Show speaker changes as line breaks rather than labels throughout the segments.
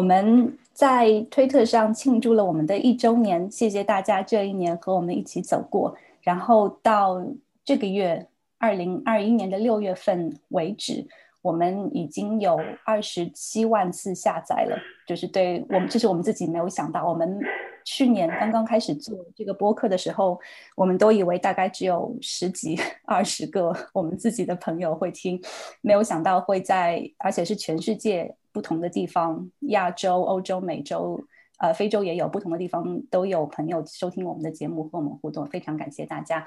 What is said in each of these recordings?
我们在推特上庆祝了我们的一周年，谢谢大家这一年和我们一起走过。然后到这个月二零二一年的六月份为止，我们已经有二十七万次下载了。就是对我们，这是我们自己没有想到。我们去年刚刚开始做这个播客的时候，我们都以为大概只有十几、二十个我们自己的朋友会听，没有想到会在，而且是全世界。不同的地方，亚洲、欧洲、美洲，呃，非洲也有不同的地方，都有朋友收听我们的节目和我们互动，非常感谢大家。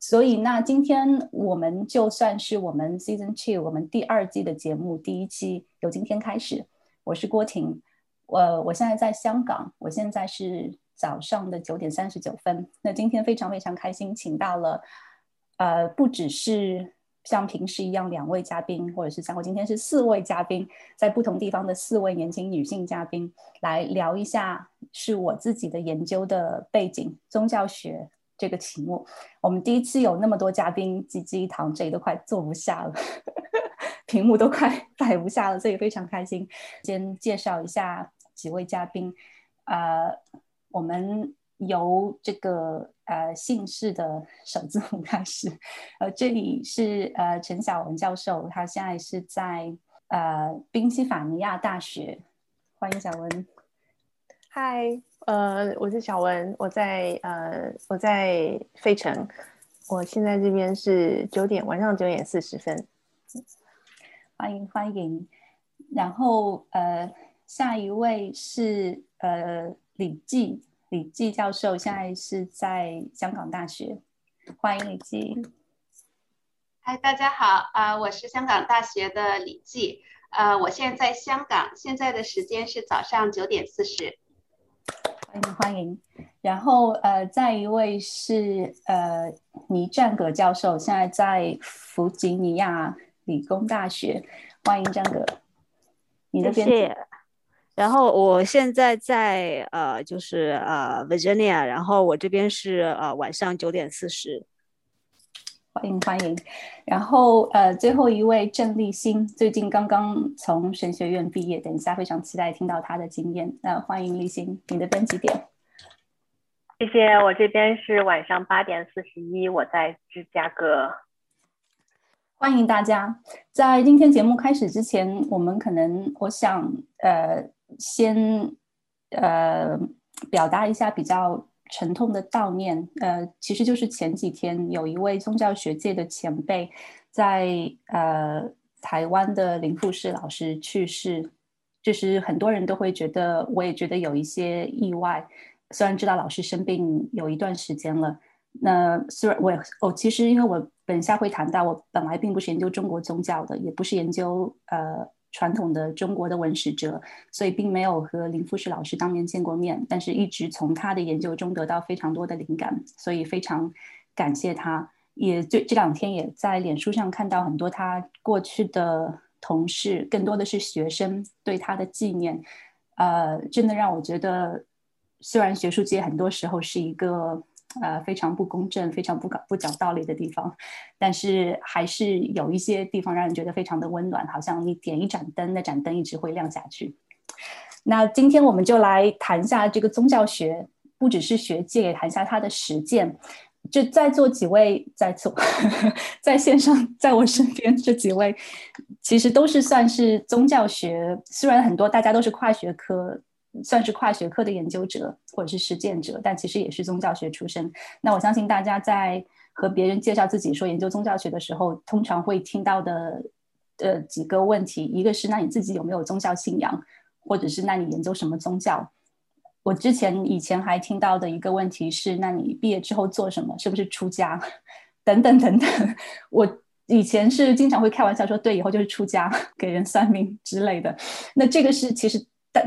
所以，那今天我们就算是我们 Season Two 我们第二季的节目第一期，由今天开始。我是郭婷，我我现在在香港，我现在是早上的九点三十九分。那今天非常非常开心，请到了，呃，不只是。像平时一样，两位嘉宾，或者是像我今天是四位嘉宾，在不同地方的四位年轻女性嘉宾来聊一下，是我自己的研究的背景——宗教学这个题目。我们第一次有那么多嘉宾，济济一堂，这里都快坐不下了，屏幕都快 摆不下了，所以非常开心。先介绍一下几位嘉宾，呃，我们。由这个呃姓氏的首字母开始，呃，这里是呃陈晓文教授，他现在是在呃宾夕法尼亚大学，欢迎小文。
嗨，呃，我是小文，我在呃我在费城，我现在这边是九点晚上九点四十分，
欢迎欢迎。然后呃下一位是呃李记。李记教授现在是在香港大学，欢迎李记。
嗨，大家好啊，我是香港大学的李记，呃，我现在在香港，现在的时间是早上九点四十。
欢迎欢迎。然后呃，再一位是呃倪占格教授，现在在弗吉尼亚理工大学，欢迎占葛。你的
边。然后我现在在呃，就是呃，Virginia，然后我这边是呃晚上九点四十，
欢迎欢迎。然后呃，最后一位郑立新，最近刚刚从神学院毕业，等一下非常期待听到他的经验。那欢迎立新，你的编辑点。
谢谢，我这边是晚上八点四十一，我在芝加哥。
欢迎大家，在今天节目开始之前，我们可能我想呃。先呃表达一下比较沉痛的悼念，呃，其实就是前几天有一位宗教学界的前辈在呃台湾的林富士老师去世，就是很多人都会觉得，我也觉得有一些意外。虽然知道老师生病有一段时间了，那虽然我我其实因为我等下会谈到，我本来并不是研究中国宗教的，也不是研究呃。传统的中国的文史哲，所以并没有和林富士老师当面见过面，但是一直从他的研究中得到非常多的灵感，所以非常感谢他。也这这两天也在脸书上看到很多他过去的同事，更多的是学生对他的纪念，呃，真的让我觉得，虽然学术界很多时候是一个。呃，非常不公正、非常不讲不讲道理的地方，但是还是有一些地方让人觉得非常的温暖，好像你点一盏灯，那盏灯一直会亮下去。那今天我们就来谈一下这个宗教学，不只是学界，也谈一下它的实践。就在座几位在座，在线上，在我身边这几位，其实都是算是宗教学，虽然很多大家都是跨学科。算是跨学科的研究者或者是实践者，但其实也是宗教学出身。那我相信大家在和别人介绍自己说研究宗教学的时候，通常会听到的呃几个问题，一个是那你自己有没有宗教信仰，或者是那你研究什么宗教？我之前以前还听到的一个问题是，那你毕业之后做什么？是不是出家？等等等等。我以前是经常会开玩笑说，对，以后就是出家，给人算命之类的。那这个是其实。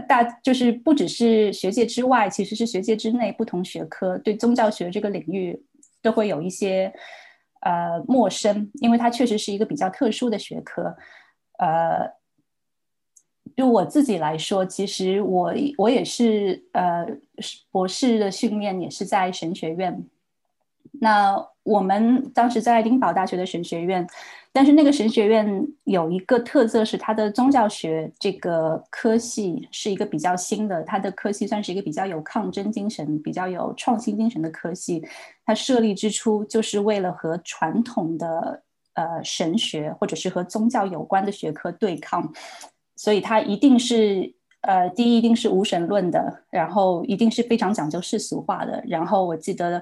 大就是不只是学界之外，其实是学界之内，不同学科对宗教学这个领域都会有一些呃陌生，因为它确实是一个比较特殊的学科。呃，就我自己来说，其实我我也是呃博士的训练也是在神学院。那我们当时在爱丁堡大学的神学院，但是那个神学院有一个特色是它的宗教学这个科系是一个比较新的，它的科系算是一个比较有抗争精神、比较有创新精神的科系。它设立之初就是为了和传统的呃神学或者是和宗教有关的学科对抗，所以它一定是呃第一一定是无神论的，然后一定是非常讲究世俗化的。然后我记得。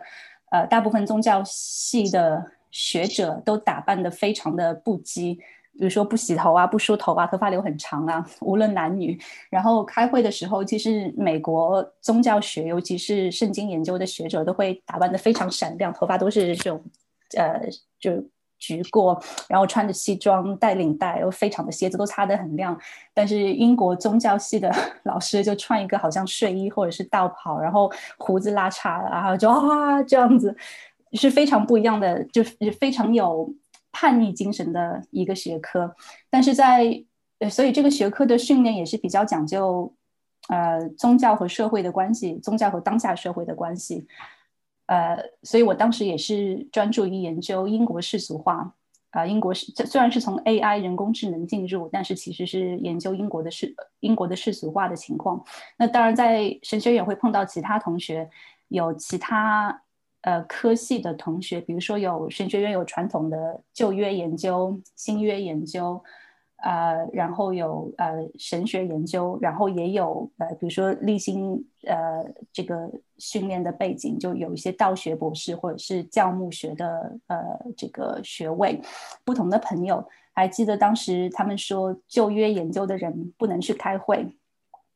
呃，大部分宗教系的学者都打扮的非常的不羁，比如说不洗头啊、不梳头啊、头发留很长啊，无论男女。然后开会的时候，其实美国宗教学，尤其是圣经研究的学者，都会打扮的非常闪亮，头发都是这种，呃，就。局过，然后穿着西装，带领带，又非常的鞋子都擦得很亮。但是英国宗教系的 老师就穿一个好像睡衣或者是道袍，然后胡子拉碴，然后就啊这样子，是非常不一样的，就是非常有叛逆精神的一个学科。但是在呃所以这个学科的训练也是比较讲究，呃，宗教和社会的关系，宗教和当下社会的关系。呃，所以我当时也是专注于研究英国世俗化。啊，英国是虽然是从 AI 人工智能进入，但是其实是研究英国的世英国的世俗化的情况。那当然，在神学院会碰到其他同学，有其他呃科系的同学，比如说有神学院有传统的旧约研究、新约研究。呃，然后有呃神学研究，然后也有呃，比如说立新呃这个训练的背景，就有一些道学博士或者是教牧学的呃这个学位。不同的朋友还记得当时他们说旧约研究的人不能去开会。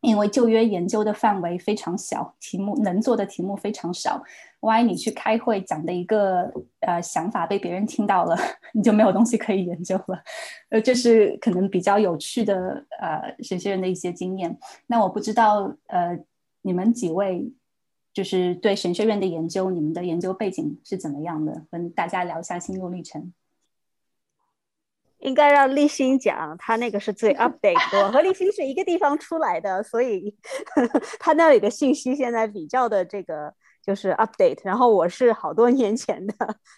因为旧约研究的范围非常小，题目能做的题目非常少。万一你去开会讲的一个呃想法被别人听到了，你就没有东西可以研究了。呃，这是可能比较有趣的呃神学院的一些经验。那我不知道呃你们几位就是对神学院的研究，你们的研究背景是怎么样的？跟大家聊一下心路历程。
应该让立新讲，他那个是最 update。我和立新是一个地方出来的，所以 他那里的信息现在比较的这个就是 update。然后我是好多年前的，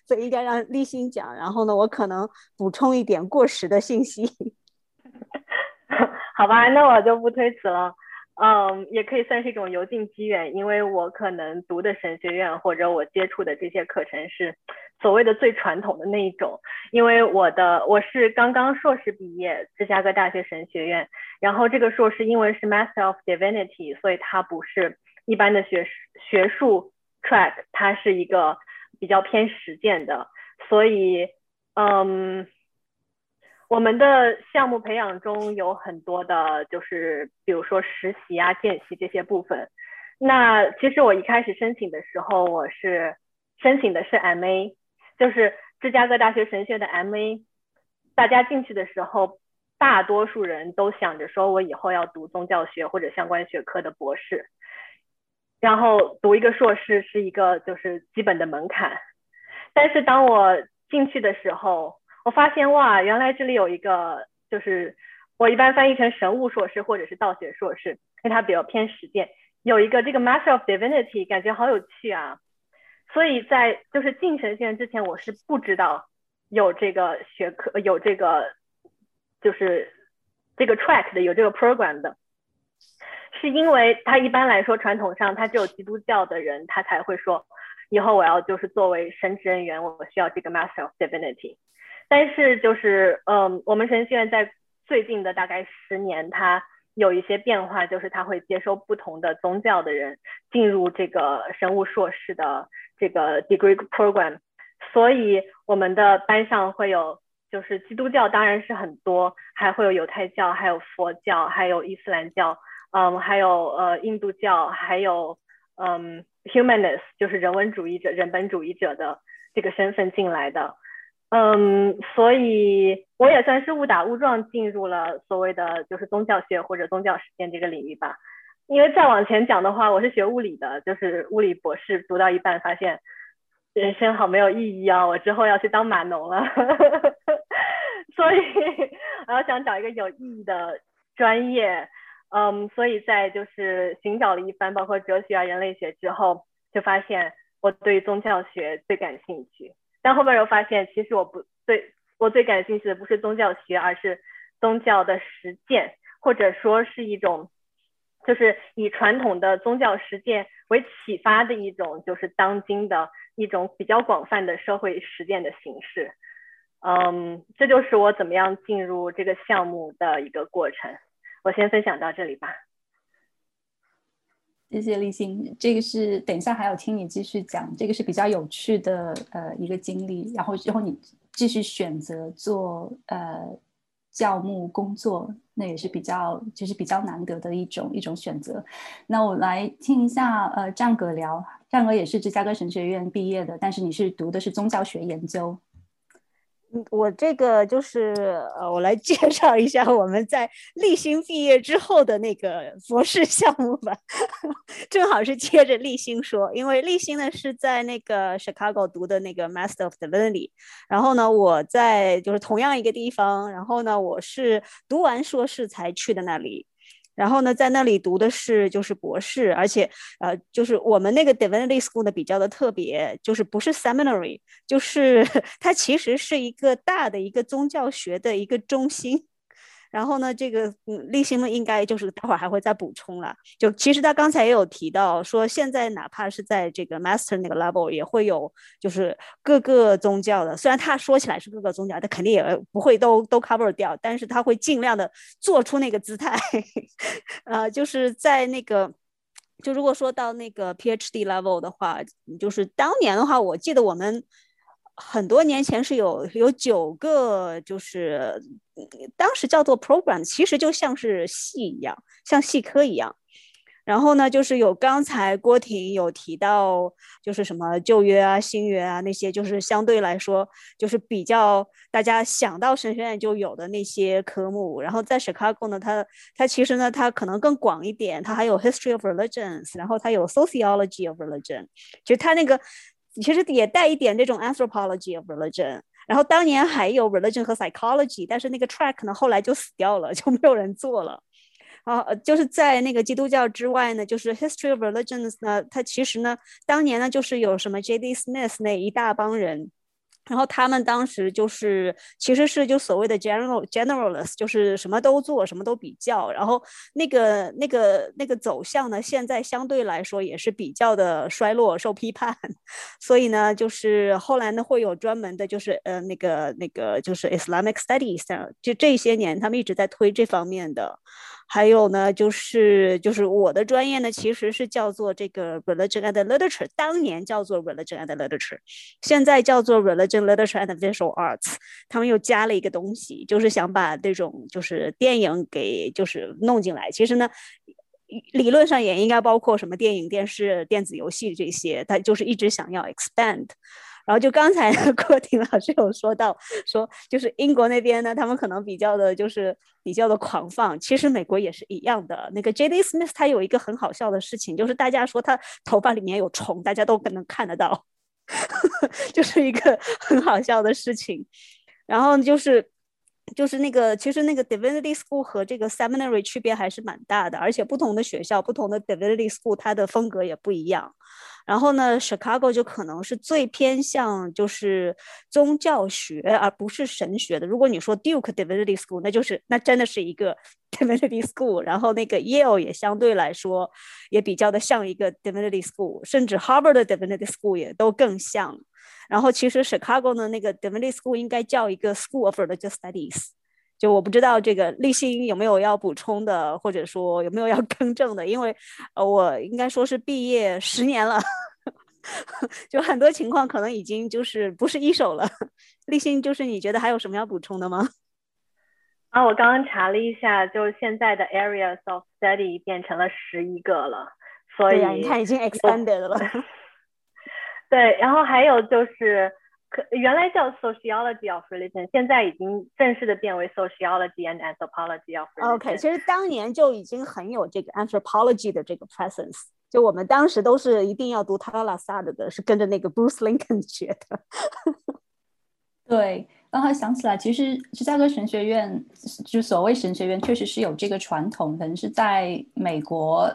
所以应该让立新讲。然后呢，我可能补充一点过时的信息。
好吧，那我就不推辞了。嗯，也可以算是一种由近机远，因为我可能读的神学院或者我接触的这些课程是所谓的最传统的那一种。因为我的我是刚刚硕士毕业，芝加哥大学神学院，然后这个硕士因为是 Master of Divinity，所以它不是一般的学学术 track，它是一个比较偏实践的，所以嗯。我们的项目培养中有很多的，就是比如说实习啊、见习这些部分。那其实我一开始申请的时候，我是申请的是 MA，就是芝加哥大学神学的 MA。大家进去的时候，大多数人都想着说我以后要读宗教学或者相关学科的博士，然后读一个硕士是一个就是基本的门槛。但是当我进去的时候，我发现哇，原来这里有一个，就是我一般翻译成神物硕士或者是道学硕士，因为它比较偏实践。有一个这个 Master of Divinity，感觉好有趣啊！所以在就是进神学院之前，我是不知道有这个学科，有这个就是这个 track 的，有这个 program 的，是因为他一般来说传统上他只有基督教的人他才会说，以后我要就是作为神职人员，我需要这个 Master of Divinity。但是就是，嗯，我们神学院在最近的大概十年，它有一些变化，就是它会接收不同的宗教的人进入这个生物硕士的这个 degree program，所以我们的班上会有，就是基督教当然是很多，还会有犹太教，还有佛教，还有伊斯兰教，嗯，还有呃印度教，还有嗯 humanist，就是人文主义者、人本主义者的这个身份进来的。嗯，所以我也算是误打误撞进入了所谓的就是宗教学或者宗教实践这个领域吧。因为再往前讲的话，我是学物理的，就是物理博士读到一半发现人生好没有意义啊，我之后要去当码农了。所以我要想找一个有意义的专业。嗯，所以在就是寻找了一番，包括哲学啊、人类学之后，就发现我对宗教学最感兴趣。但后面又发现，其实我不对我最感兴趣的不是宗教学，而是宗教的实践，或者说是一种，就是以传统的宗教实践为启发的一种，就是当今的一种比较广泛的社会实践的形式。嗯，这就是我怎么样进入这个项目的一个过程。我先分享到这里吧。
谢谢立新，这个是等一下还要听你继续讲，这个是比较有趣的呃一个经历，然后之后你继续选择做呃教牧工作，那也是比较就是比较难得的一种一种选择。那我来听一下呃战葛聊，战葛也是芝加哥神学院毕业的，但是你是读的是宗教学研究。
我这个就是呃，我来介 绍一下我们在立新毕业之后的那个博士项目吧，正好是接着立新说，因为立新呢是在那个 Chicago 读的那个 Master of Divinity，然后呢我在就是同样一个地方，然后呢我是读完硕士才去的那里。然后呢，在那里读的是就是博士，而且呃，就是我们那个 Divinity School 呢比较的特别，就是不是 Seminary，就是 它其实是一个大的一个宗教学的一个中心。然后呢，这个嗯，立新呢应该就是待会儿还会再补充了。就其实他刚才也有提到说，现在哪怕是在这个 master 那个 level，也会有就是各个宗教的。虽然他说起来是各个宗教，他肯定也不会都都 cover 掉，但是他会尽量的做出那个姿态。呃，就是在那个，就如果说到那个 PhD level 的话，就是当年的话，我记得我们。很多年前是有有九个，就是当时叫做 program，其实就像是系一样，像系科一样。然后呢，就是有刚才郭婷有提到，就是什么旧约啊、新约啊那些，就是相对来说就是比较大家想到神学院就有的那些科目。然后在 Chicago 呢，它它其实呢它可能更广一点，它还有 history of religions，然后它有 sociology of religion，就它那个。其实也带一点这种 anthropology of religion，然后当年还有 religion 和 psychology，但是那个 track 呢后来就死掉了，就没有人做了。啊，就是在那个基督教之外呢，就是 history of religions 呢，它其实呢当年呢就是有什么 J.D. Smith 那一大帮人。然后他们当时就是，其实是就所谓的 general generalist，就是什么都做，什么都比较。然后那个那个那个走向呢，现在相对来说也是比较的衰落，受批判。所以呢，就是后来呢会有专门的，就是呃那个那个就是 Islamic studies，就这些年他们一直在推这方面的。还有呢，就是就是我的专业呢，其实是叫做这个 religion and literature，当年叫做 religion and literature，现在叫做 religion literature and visual arts。他们又加了一个东西，就是想把这种就是电影给就是弄进来。其实呢，理论上也应该包括什么电影、电视、电子游戏这些，他就是一直想要 expand。然后就刚才 郭婷老师有说到，说就是英国那边呢，他们可能比较的就是比较的狂放，其实美国也是一样的。那个 J.D. Smith 他有一个很好笑的事情，就是大家说他头发里面有虫，大家都可能看得到，就是一个 很好笑的事情。然后就是就是那个其实那个 Divinity School 和这个 Seminary 区别还是蛮大的，而且不同的学校、不同的 Divinity School 它的风格也不一样。然后呢，Chicago 就可能是最偏向就是宗教学，而不是神学的。如果你说 Duke Divinity School，那就是那真的是一个 Divinity School。然后那个 Yale 也相对来说也比较的像一个 Divinity School，甚至 Harvard 的 Divinity School 也都更像。然后其实 Chicago 的，那个 Divinity School 应该叫一个 School of Religious Studies。就我不知道这个立新有没有要补充的，或者说有没有要 更正的，因为呃，我应该说是毕业十年了，就很多情况可能已经就是不是一手了。立新，就是你觉得还有什么要补充的吗？
啊，我刚刚查了一下，就是现在的 areas of study 变成了十一个了，所以
你看已经 expanded 了。
对，然后还有就是。原来叫 sociology of religion，现在已经正式的变为 sociology and anthropology of religion。
OK，其实当年就已经很有这个 anthropology 的这个 presence。就我们当时都是一定要读 Tala Sad 的，是跟着那个 Bruce Lincoln 学的。
对，刚才想起来，其实芝加哥神学院，就所谓神学院，确实是有这个传统，可能是在美国。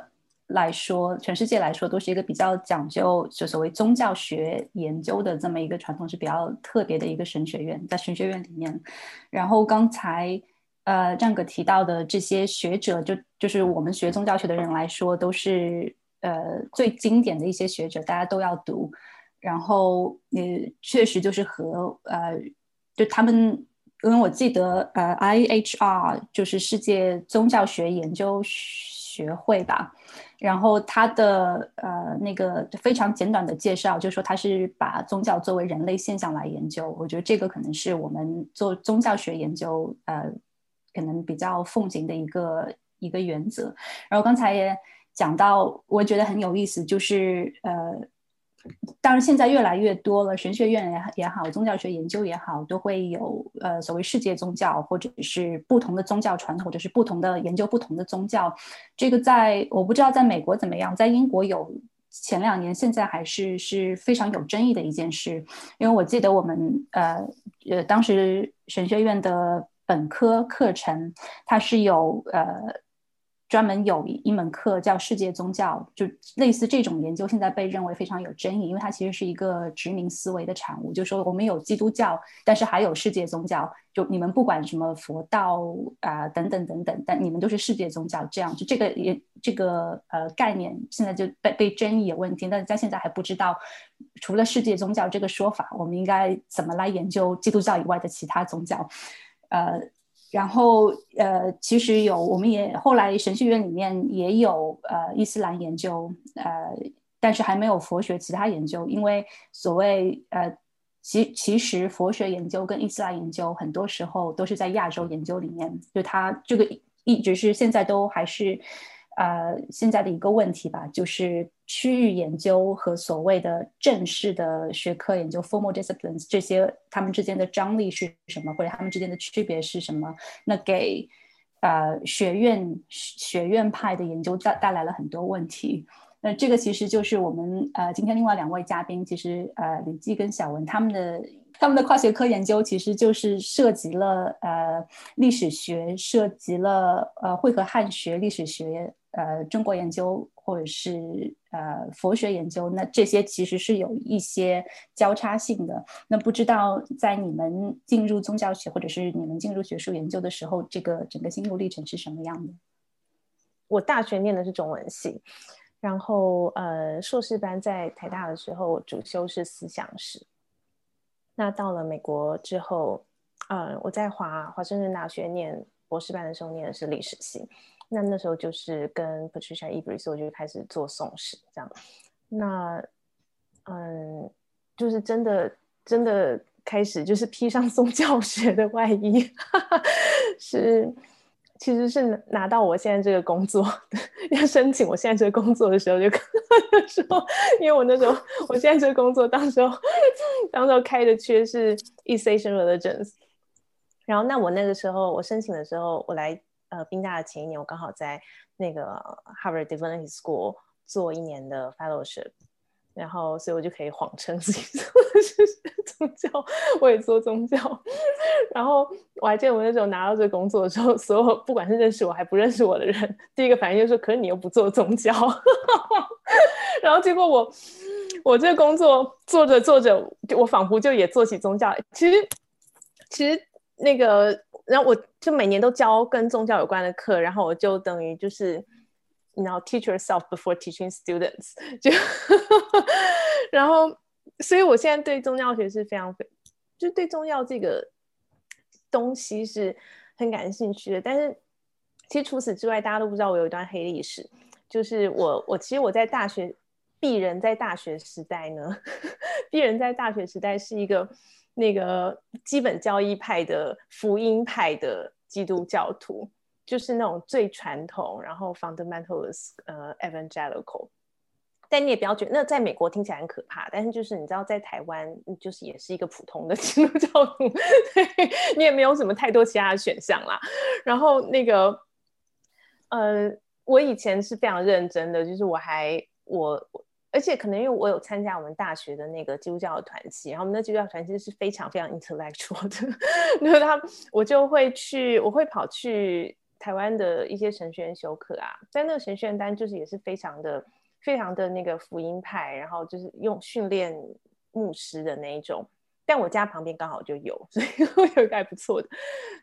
来说，全世界来说，都是一个比较讲究就所谓宗教学研究的这么一个传统，是比较特别的一个神学院，在神学院里面。然后刚才呃战哥提到的这些学者，就就是我们学宗教学的人来说，都是呃最经典的一些学者，大家都要读。然后也确实就是和呃，就他们。因为我记得，呃，IHR 就是世界宗教学研究学会吧，然后他的呃那个非常简短的介绍，就说他是把宗教作为人类现象来研究。我觉得这个可能是我们做宗教学研究呃可能比较奉行的一个一个原则。然后刚才也讲到，我觉得很有意思，就是呃。当然，现在越来越多了，神学院也也好，宗教学研究也好，都会有呃所谓世界宗教，或者是不同的宗教传统，或者是不同的研究不同的宗教。这个在我不知道在美国怎么样，在英国有前两年，现在还是是非常有争议的一件事。因为我记得我们呃呃当时神学院的本科课程，它是有呃。专门有一门课叫世界宗教，就类似这种研究，现在被认为非常有争议，因为它其实是一个殖民思维的产物。就说我们有基督教，但是还有世界宗教，就你们不管什么佛道啊等等等等，但你们都是世界宗教，这样就这个也这个呃概念现在就被被争议有问题，但是在现在还不知道，除了世界宗教这个说法，我们应该怎么来研究基督教以外的其他宗教，呃。然后，呃，其实有，我们也后来神学院里面也有呃伊斯兰研究，呃，但是还没有佛学其他研究，因为所谓呃，其其实佛学研究跟伊斯兰研究很多时候都是在亚洲研究里面，就它这个一直是现在都还是。呃，现在的一个问题吧，就是区域研究和所谓的正式的学科研究 （formal disciplines） 这些，他们之间的张力是什么，或者他们之间的区别是什么？那给呃学院学院派的研究带带来了很多问题。那这个其实就是我们呃今天另外两位嘉宾，其实呃李记跟小文他们的他们的跨学科研究，其实就是涉及了呃历史学，涉及了呃会和汉学、历史学。呃，中国研究或者是呃佛学研究，那这些其实是有一些交叉性的。那不知道在你们进入宗教学或者是你们进入学术研究的时候，这个整个心路历程是什么样的？
我大学念的是中文系，然后呃硕士班在台大的时候主修是思想史。那到了美国之后，呃我在华华盛顿大学念博士班的时候念的是历史系。那那时候就是跟 Patricia Ebris，我就开始做宋史这样。那嗯，就是真的真的开始就是披上宗教学的外衣，是其实是拿到我现在这个工作 要申请我现在这个工作的时候就说，因为我那时候我现在这个工作当时候当时候开的缺是 East Asian Religions，然后那我那个时候我申请的时候我来。呃，宾大的前一年，我刚好在那个 Harvard Divinity School 做一年的 fellowship，然后所以我就可以谎称自己做的是宗教，我也做宗教。然后我还记得我那时候拿到这个工作的时候，所有不管是认识我还不认识我的人，第一个反应就是：“可是你又不做宗教。”然后结果我我这个工作做着做着，我仿佛就也做起宗教。其实其实那个。然后我就每年都教跟宗教有关的课，然后我就等于就是，你要 teach yourself before teaching students，就，然后，所以我现在对宗教学是非常非，就对宗教这个东西是很感兴趣的。但是，其实除此之外，大家都不知道我有一段黑历史，就是我我其实我在大学鄙人在大学时代呢，鄙人在大学时代是一个。那个基本教义派的福音派的基督教徒，就是那种最传统，然后 fundamentalist 呃 evangelical。但你也不要觉得那在美国听起来很可怕，但是就是你知道在台湾就是也是一个普通的 基督教徒，你也没有什么太多其他的选项啦。然后那个呃，我以前是非常认真的，就是我还我。而且可能因为我有参加我们大学的那个基督教的团契，然后我们的基督教团契是非常非常 intellectual 的，那他我就会去，我会跑去台湾的一些神学院修课啊，在那个神学院单就是也是非常的非常的那个福音派，然后就是用训练牧师的那一种。但我家旁边刚好就有，所以我有一个还不错的。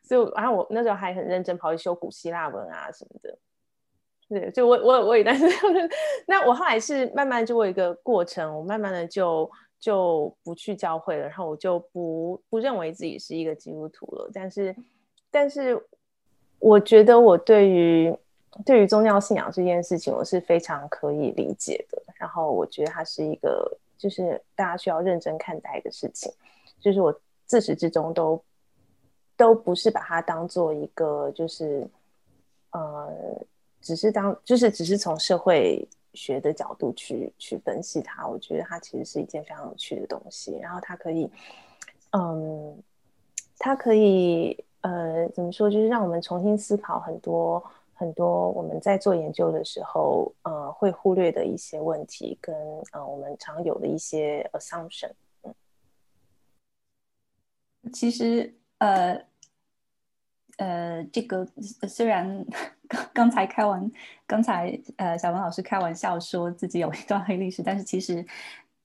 所以然后我那时候还很认真跑去修古希腊文啊什么的。对，就我我我也但是 那我后来是慢慢就有一个过程，我慢慢的就就不去教会了，然后我就不不认为自己是一个基督徒了。但是但是我觉得我对于对于宗教信仰这件事情，我是非常可以理解的。然后我觉得它是一个就是大家需要认真看待的事情。就是我自始至终都都不是把它当做一个，就是呃，只是当就是只是从社会学的角度去去分析它。我觉得它其实是一件非常有趣的东西。然后它可以，嗯，它可以呃，怎么说？就是让我们重新思考很多很多我们在做研究的时候，呃，会忽略的一些问题，跟呃我们常有的一些 assumption。
其实，呃，呃，这个虽然刚刚才开完，刚才呃小文老师开玩笑说自己有一段黑历史，但是其实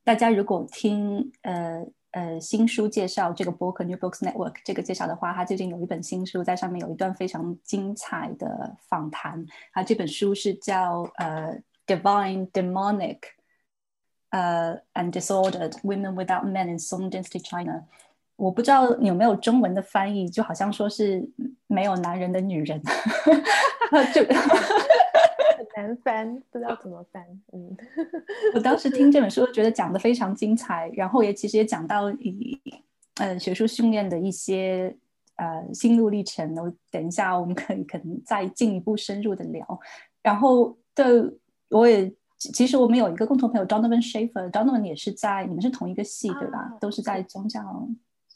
大家如果听呃呃新书介绍这个 book New Books Network 这个介绍的话，他最近有一本新书，在上面有一段非常精彩的访谈。啊这本书是叫呃 Divine Demonic 呃 and Disordered Women Without Men in Song Dynasty China。我不知道有没有中文的翻译，就好像说是没有男人的女人，就
很难翻，不知道怎么翻。嗯，
我当时听这本书，觉得讲的非常精彩，然后也其实也讲到以呃学术训练的一些呃心路历程。我等一下我们可以可能再进一步深入的聊。然后对，我也其实我们有一个共同朋友 Donovan Schaefer，Donovan 也是在你们是同一个系对吧？都是在宗教。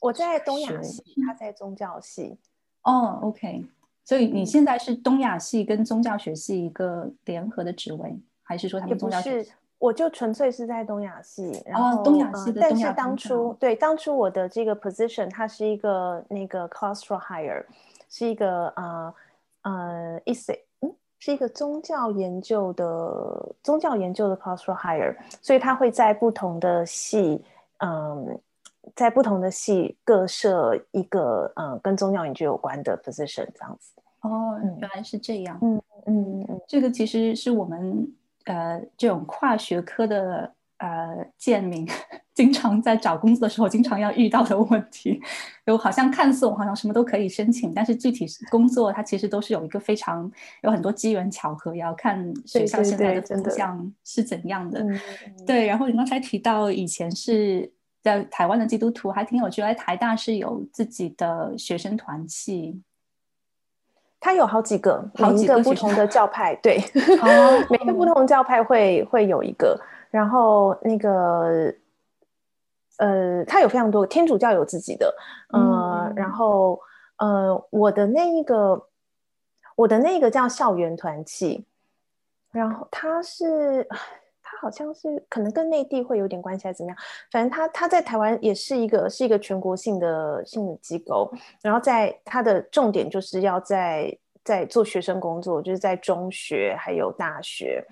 我在东亚系，他在宗教系。
哦，OK，所以你现在是东亚系跟宗教学系一个联合的职位，还是说他们宗教
是？我就纯粹是在东亚系，然后
东亚系的。
但是当初对当初我的这个 position，它是一个那个 class for hire，是一个呃呃意思嗯是一个宗教研究的宗教研究的 class for hire，所以它会在不同的系嗯。在不同的系各设一个呃跟宗教研究有关的 position 这样子
哦，原来是这样，
嗯嗯嗯，
这个其实是我们呃这种跨学科的呃建民经常在找工作的时候经常要遇到的问题，有好像看似我好像什么都可以申请，但是具体工作它其实都是有一个非常有很多机缘巧合，也要看学校现在的方向是怎样的，对。然后你刚才提到以前是。在台湾的基督徒还挺有趣，在台大是有自己的学生团契，
他有好几个，好几个不同的教派，对，哦，每个不同教派会会有一个，然后那个，呃，他有非常多，天主教有自己的，呃，然后呃，我的那一个，我的那个叫校园团契，然后他是。他好像是可能跟内地会有点关系，还是怎么样？反正他他在台湾也是一个是一个全国性的性的机构，然后在他的重点就是要在在做学生工作，就是在中学还有大学，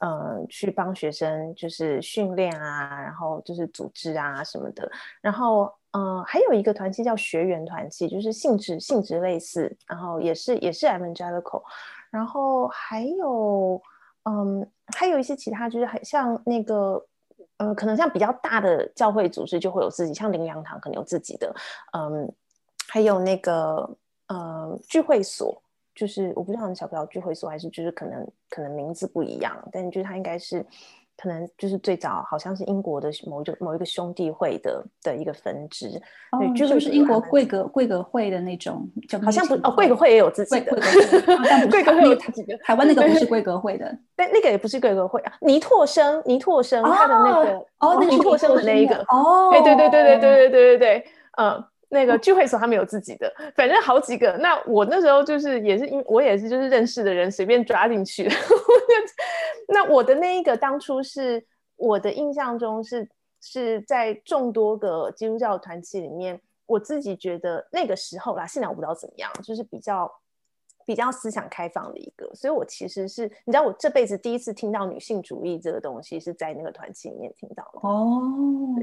嗯，去帮学生就是训练啊，然后就是组织啊什么的。然后嗯，还有一个团体叫学员团体，就是性质性质类似，然后也是也是 evangelical，然后还有。嗯，还有一些其他，就是很像那个，呃，可能像比较大的教会组织就会有自己，像灵粮堂可能有自己的，嗯，还有那个，呃，聚会所，就是我不知道你晓不晓聚会所，还是就是可能可能名字不一样，但就是它应该是。可能就是最早好像是英国的某一个某一个兄弟会的的一个分支，
对，就是英国贵格贵格会的那种，
好像不哦，贵格会也有自己的，
但贵格会
有
自己的。台湾那个不是贵格会的，
但那个也不是贵格会啊。尼拓生，尼拓生他的那个哦，尼拓生的那一个哦，哎，对对对对对对对对对，嗯。那个聚会所他们有自己的，反正好几个。那我那时候就是也是因我也是就是认识的人随便抓进去。那我的那一个当初是我的印象中是是在众多个基督教团体里面，我自己觉得那个时候啦，现在我不知道怎么样，就是比较比较思想开放的一个，所以我其实是你知道，我这辈子第一次听到女性主义这个东西是在那个团体里面听到的
哦，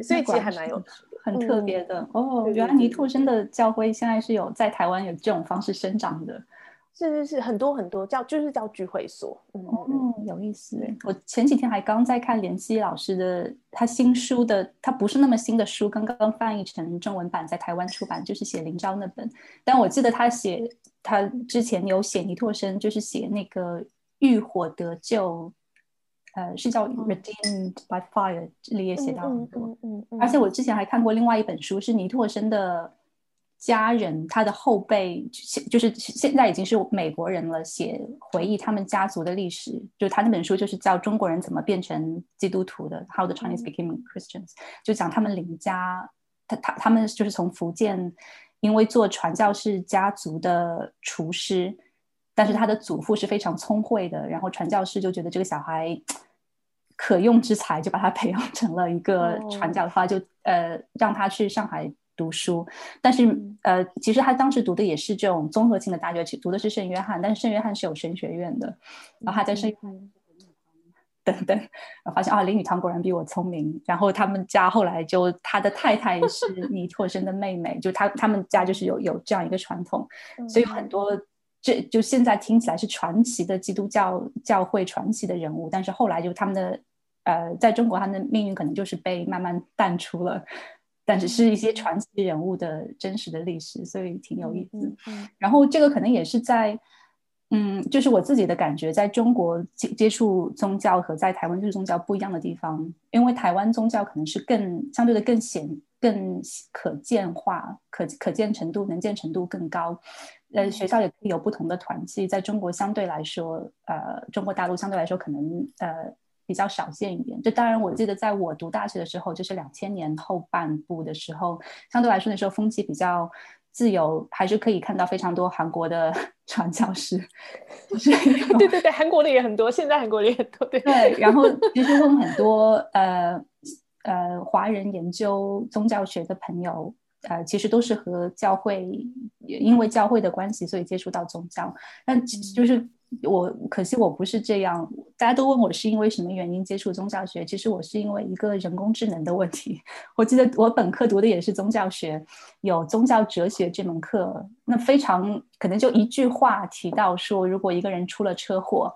所以其实还蛮有
很特别的哦。原来泥兔真的教会现在是有在台湾有这种方式生长的。
是是是，很多很多叫就是叫聚会所，嗯
哦，有意思。我前几天还刚在看连希老师的他新书的，他不是那么新的书，刚刚翻译成中文版在台湾出版，就是写林昭那本。但我记得他写他之前有写尼拓生，就是写那个浴火得救，呃，是叫 Redeemed by Fire，这里也写到很多。嗯嗯。而且我之前还看过另外一本书，是尼拓生的。家人，他的后辈现就是现在已经是美国人了，写回忆他们家族的历史，就他那本书就是叫《中国人怎么变成基督徒的》，How the Chinese became Christians，就讲他们邻家，他他他们就是从福建，因为做传教士家族的厨师，但是他的祖父是非常聪慧的，然后传教士就觉得这个小孩可用之才，就把他培养成了一个传教的话，就呃让他去上海。读书，但是呃，其实他当时读的也是这种综合性的大学，读的是圣约翰，但是圣约翰是有神学院的，然后他在圣约翰等等，然后发现啊，林语堂果然比我聪明，然后他们家后来就他的太太是尼托生的妹妹，就他他们家就是有有这样一个传统，所以很。多这就现在听起来是传奇的基督教教会传奇的人物，但是后来就他们的呃，在中国他们的命运可能就是被慢慢淡出了。但只是一些传奇人物的真实的历史，所以挺有意思。然后这个可能也是在，嗯，就是我自己的感觉，在中国接接触宗教和在台湾接触宗教不一样的地方，因为台湾宗教可能是更相对的更显、更可见化、可可见程度、能见程度更高。呃，学校也可以有不同的团契，在中国相对来说，呃，中国大陆相对来说可能呃。比较少见一点，就当然我记得在我读大学的时候，就是两千年后半部的时候，相对来说那时候风气比较自由，还是可以看到非常多韩国的 传教士。
对对 对，韩国的也很多，现在韩国的也很多。对
对，然后 其实问很多呃呃华人研究宗教学的朋友，呃，其实都是和教会因为教会的关系，所以接触到宗教，但就是。我可惜我不是这样，大家都问我是因为什么原因接触宗教学，其实我是因为一个人工智能的问题。我记得我本科读的也是宗教学，有宗教哲学这门课，那非常可能就一句话提到说，如果一个人出了车祸，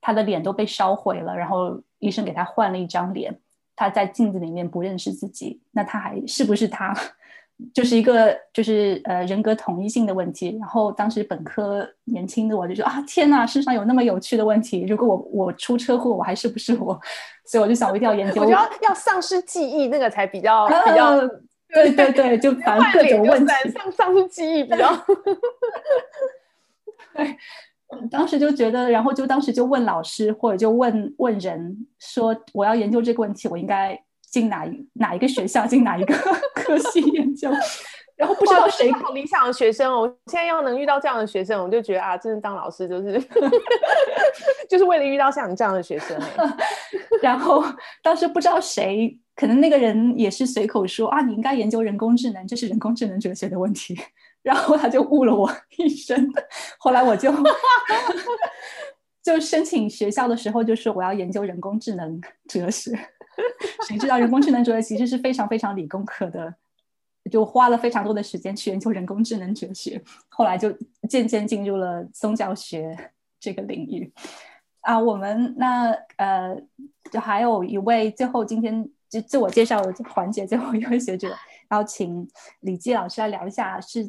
他的脸都被烧毁了，然后医生给他换了一张脸，他在镜子里面不认识自己，那他还是不是他？就是一个就是呃人格统一性的问题，然后当时本科年轻的我就说啊天呐，世上有那么有趣的问题，如果我我出车祸，我还是不是我？所以我就想我一定要研 究。
我觉得要丧失记忆那个才比较比较，
对 对对，就反正各种问题，
丧丧失记忆比较。
对，当时就觉得，然后就当时就问老师或者就问问人说，我要研究这个问题，我应该。进哪一哪一个学校，进哪一个 科系研究，然后不知道谁
好理想的学生哦。我现在要能遇到这样的学生，我就觉得啊，真的当老师就是 就是为了遇到像你这样的学生。
然后当时不知道谁，可能那个人也是随口说啊，你应该研究人工智能，这是人工智能哲学的问题。然后他就误了我一生。后来我就就申请学校的时候，就说我要研究人工智能哲学。谁知道人工智能哲学其实是非常非常理工科的，就花了非常多的时间去研究人工智能哲学，后来就渐渐进入了宗教学这个领域。啊，我们那呃，就还有一位最后今天就自我介绍的环节，最后一位学者，然后请李基老师来聊一下是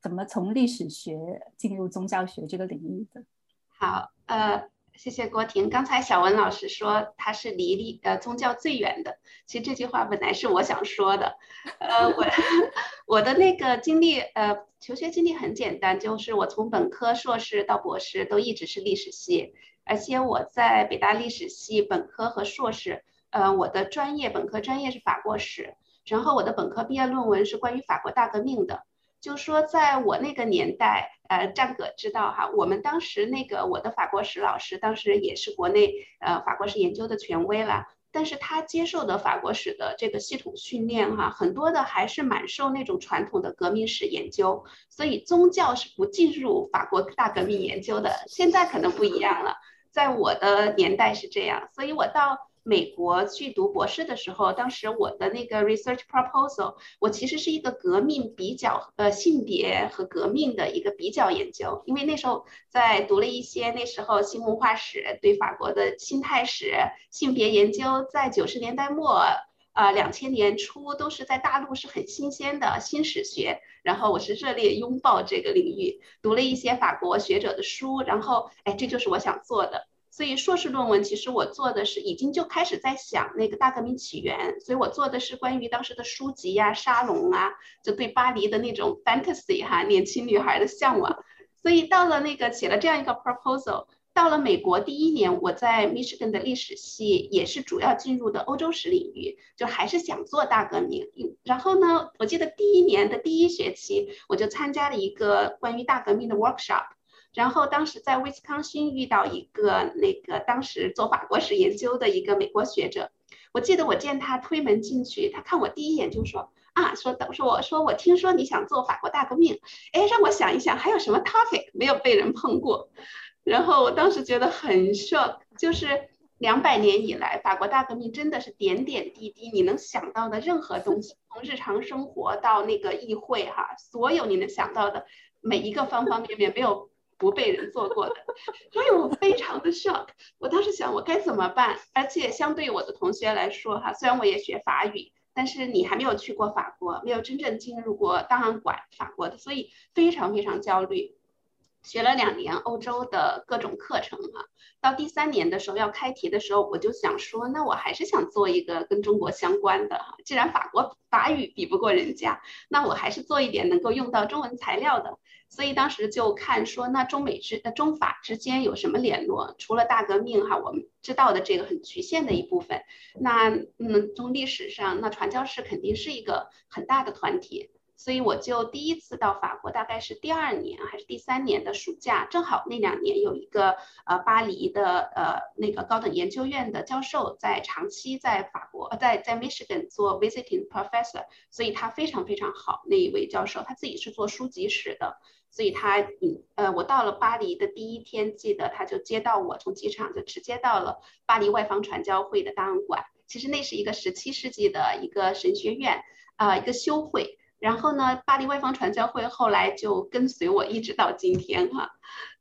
怎么从历史学进入宗教学这个领域的。
好，呃。谢谢郭婷。刚才小文老师说他是离离呃宗教最远的，其实这句话本来是我想说的。呃，我 我的那个经历，呃，求学经历很简单，就是我从本科、硕士到博士都一直是历史系，而且我在北大历史系本科和硕士，呃，我的专业本科专业是法国史，然后我的本科毕业论文是关于法国大革命的。就说在我那个年代，呃，战哥知道哈，我们当时那个我的法国史老师，当时也是国内呃法国史研究的权威了。但是他接受的法国史的这个系统训练哈，很多的还是蛮受那种传统的革命史研究，所以宗教是不进入法国大革命研究的。现在可能不一样了，在我的年代是这样，所以我到。美国去读博士的时候，当时我的那个 research proposal，我其实是一个革命比较，呃，性别和革命的一个比较研究。因为那时候在读了一些那时候新文化史、对法国的心态史、性别研究，在九十年代末，啊，两千年初都是在大陆是很新鲜的新史学。然后我是热烈拥抱这个领域，读了一些法国学者的书，然后，哎，这就是我想做的。所以硕士论文其实我做的是已经就开始在想那个大革命起源，所以我做的是关于当时的书籍呀、沙龙啊，就对巴黎的那种 fantasy 哈，年轻女孩的向往。所以到了那个写了这样一个 proposal，到了美国第一年，我在 Michigan 的历史系也是主要进入的欧洲史领域，就还是想做大革命。然后呢，我记得第一年的第一学期，我就参加了一个关于大革命的 workshop。然后当时在威斯康星遇到一个那个当时做法国史研究的一个美国学者，我记得我见他推门进去，他看我第一眼就说啊，说等说我说我听说你想做法国大革命，哎，让我想一想还有什么 topic 没有被人碰过，然后我当时觉得很 shock，就是两百年以来法国大革命真的是点点滴滴你能想到的任何东西，从日常生活到那个议会哈，所有你能想到的每一个方方面面没有。不被人做过的，所以我非常的 shock。我当时想，我该怎么办？而且相对于我的同学来说，哈，虽然我也学法语，但是你还没有去过法国，没有真正进入过档案馆法国的，所以非常非常焦虑。学了两年欧洲的各种课程，哈，到第三年的时候要开题的时候，我就想说，那我还是想做一个跟中国相关的，哈，既然法国法语比不过人家，那我还是做一点能够用到中文材料的。所以当时就看说，那中美之呃中法之间有什么联络？除了大革命哈，我们知道的这个很局限的一部分。那嗯，从历史上，那传教士肯定是一个很大的团体。所以我就第一次到法国，大概是第二年还是第三年的暑假，正好那两年有一个呃巴黎的呃那个高等研究院的教授在长期在法国，在在 Michigan 做 visiting professor，所以他非常非常好那一位教授，他自己是做书籍史的。所以他，嗯，呃，我到了巴黎的第一天，记得他就接到我，从机场就直接到了巴黎外方传教会的档案馆。其实那是一个十七世纪的一个神学院，啊，一个修会。然后呢，巴黎外方传教会后来就跟随我一直到今天哈。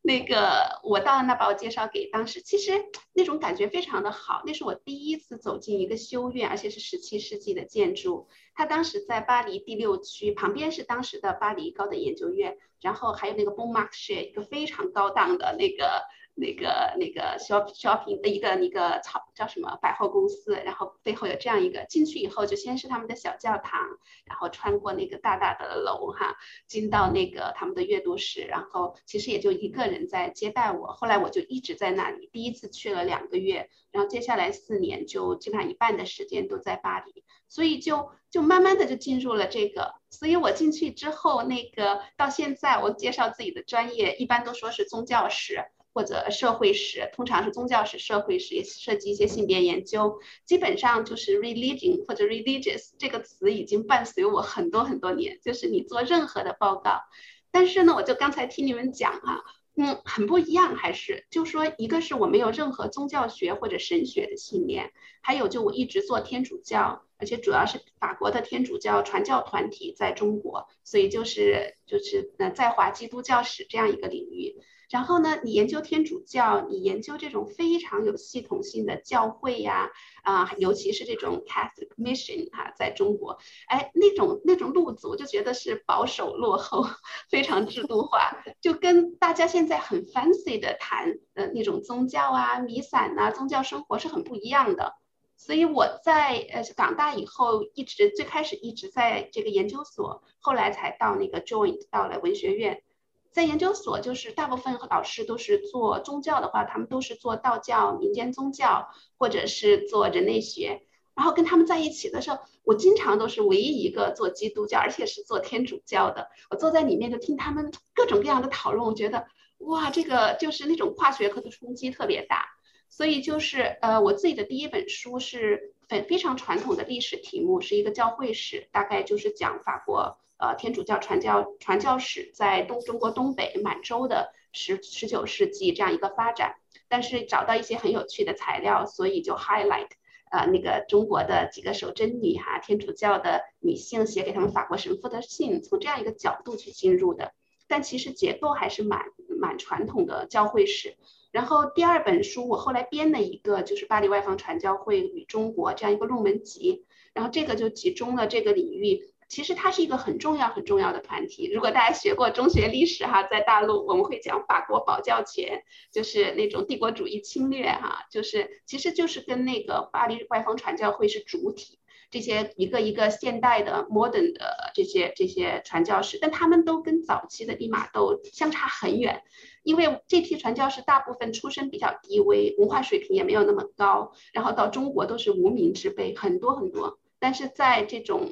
那个我到那，把我介绍给当时，其实那种感觉非常的好。那是我第一次走进一个修院，而且是十七世纪的建筑。它当时在巴黎第六区，旁边是当时的巴黎高等研究院，然后还有那个 Bon Marché，一个非常高档的那个。那个那个 shop shopping 的一个一个草叫什么百货公司，然后背后有这样一个进去以后，就先是他们的小教堂，然后穿过那个大大的楼哈，进到那个他们的阅读室，然后其实也就一个人在接待我。后来我就一直在那里，第一次去了两个月，然后接下来四年就基本上一半的时间都在巴黎，所以就就慢慢的就进入了这个。所以我进去之后，那个到现在我介绍自己的专业，一般都说是宗教史。或者社会史，通常是宗教史、社会史，也涉及一些性别研究。基本上就是 religion 或者 religious 这个词已经伴随我很多很多年。就是你做任何的报告，但是呢，我就刚才听你们讲哈，嗯，很不一样，还是就说一个是我没有任何宗教学或者神学的信念，还有就我一直做天主教，而且主要是法国的天主教传教团体在中国，所以就是就是呃在华基督教史这样一个领域。然后呢，你研究天主教，你研究这种非常有系统性的教会呀，啊，尤其是这种 Catholic Mission 哈，在中国，哎，那种那种路子，我就觉得是保守落后，非常制度化，就跟大家现在很 fancy 的谈呃那种宗教啊、弥散呐、宗教生活是很不一样的。所以我在呃港大以后，一直最开始一直在这个研究所，后来才到那个 Joint 到了文学院。在研究所，就是大部分老师都是做宗教的话，他们都是做道教、民间宗教，或者是做人类学。然后跟他们在一起的时候，我经常都是唯一一个做基督教，而且是做天主教的。我坐在里面就听他们各种各样的讨论，我觉得哇，这个就是那种跨学科的冲击特别大。所以就是呃，我自己的第一本书是本非常传统的历史题目，是一个教会史，大概就是讲法国呃天主教传教传教史在东中国东北满洲的十十九世纪这样一个发展。但是找到一些很有趣的材料，所以就 highlight 呃那个中国的几个守贞女哈，天主教的女性写给他们法国神父的信，从这样一个角度去进入的。但其实结构还是蛮蛮传统的教会史。然后第二本书我后来编了一个，就是巴黎外方传教会与中国这样一个入门集，然后这个就集中了这个领域。其实它是一个很重要很重要的团体。如果大家学过中学历史哈，在大陆我们会讲法国保教权，就是那种帝国主义侵略哈，就是其实就是跟那个巴黎外方传教会是主体。这些一个一个现代的 modern 的这些这些传教士，但他们都跟早期的利玛窦相差很远，因为这批传教士大部分出身比较低微，文化水平也没有那么高，然后到中国都是无名之辈，很多很多。但是在这种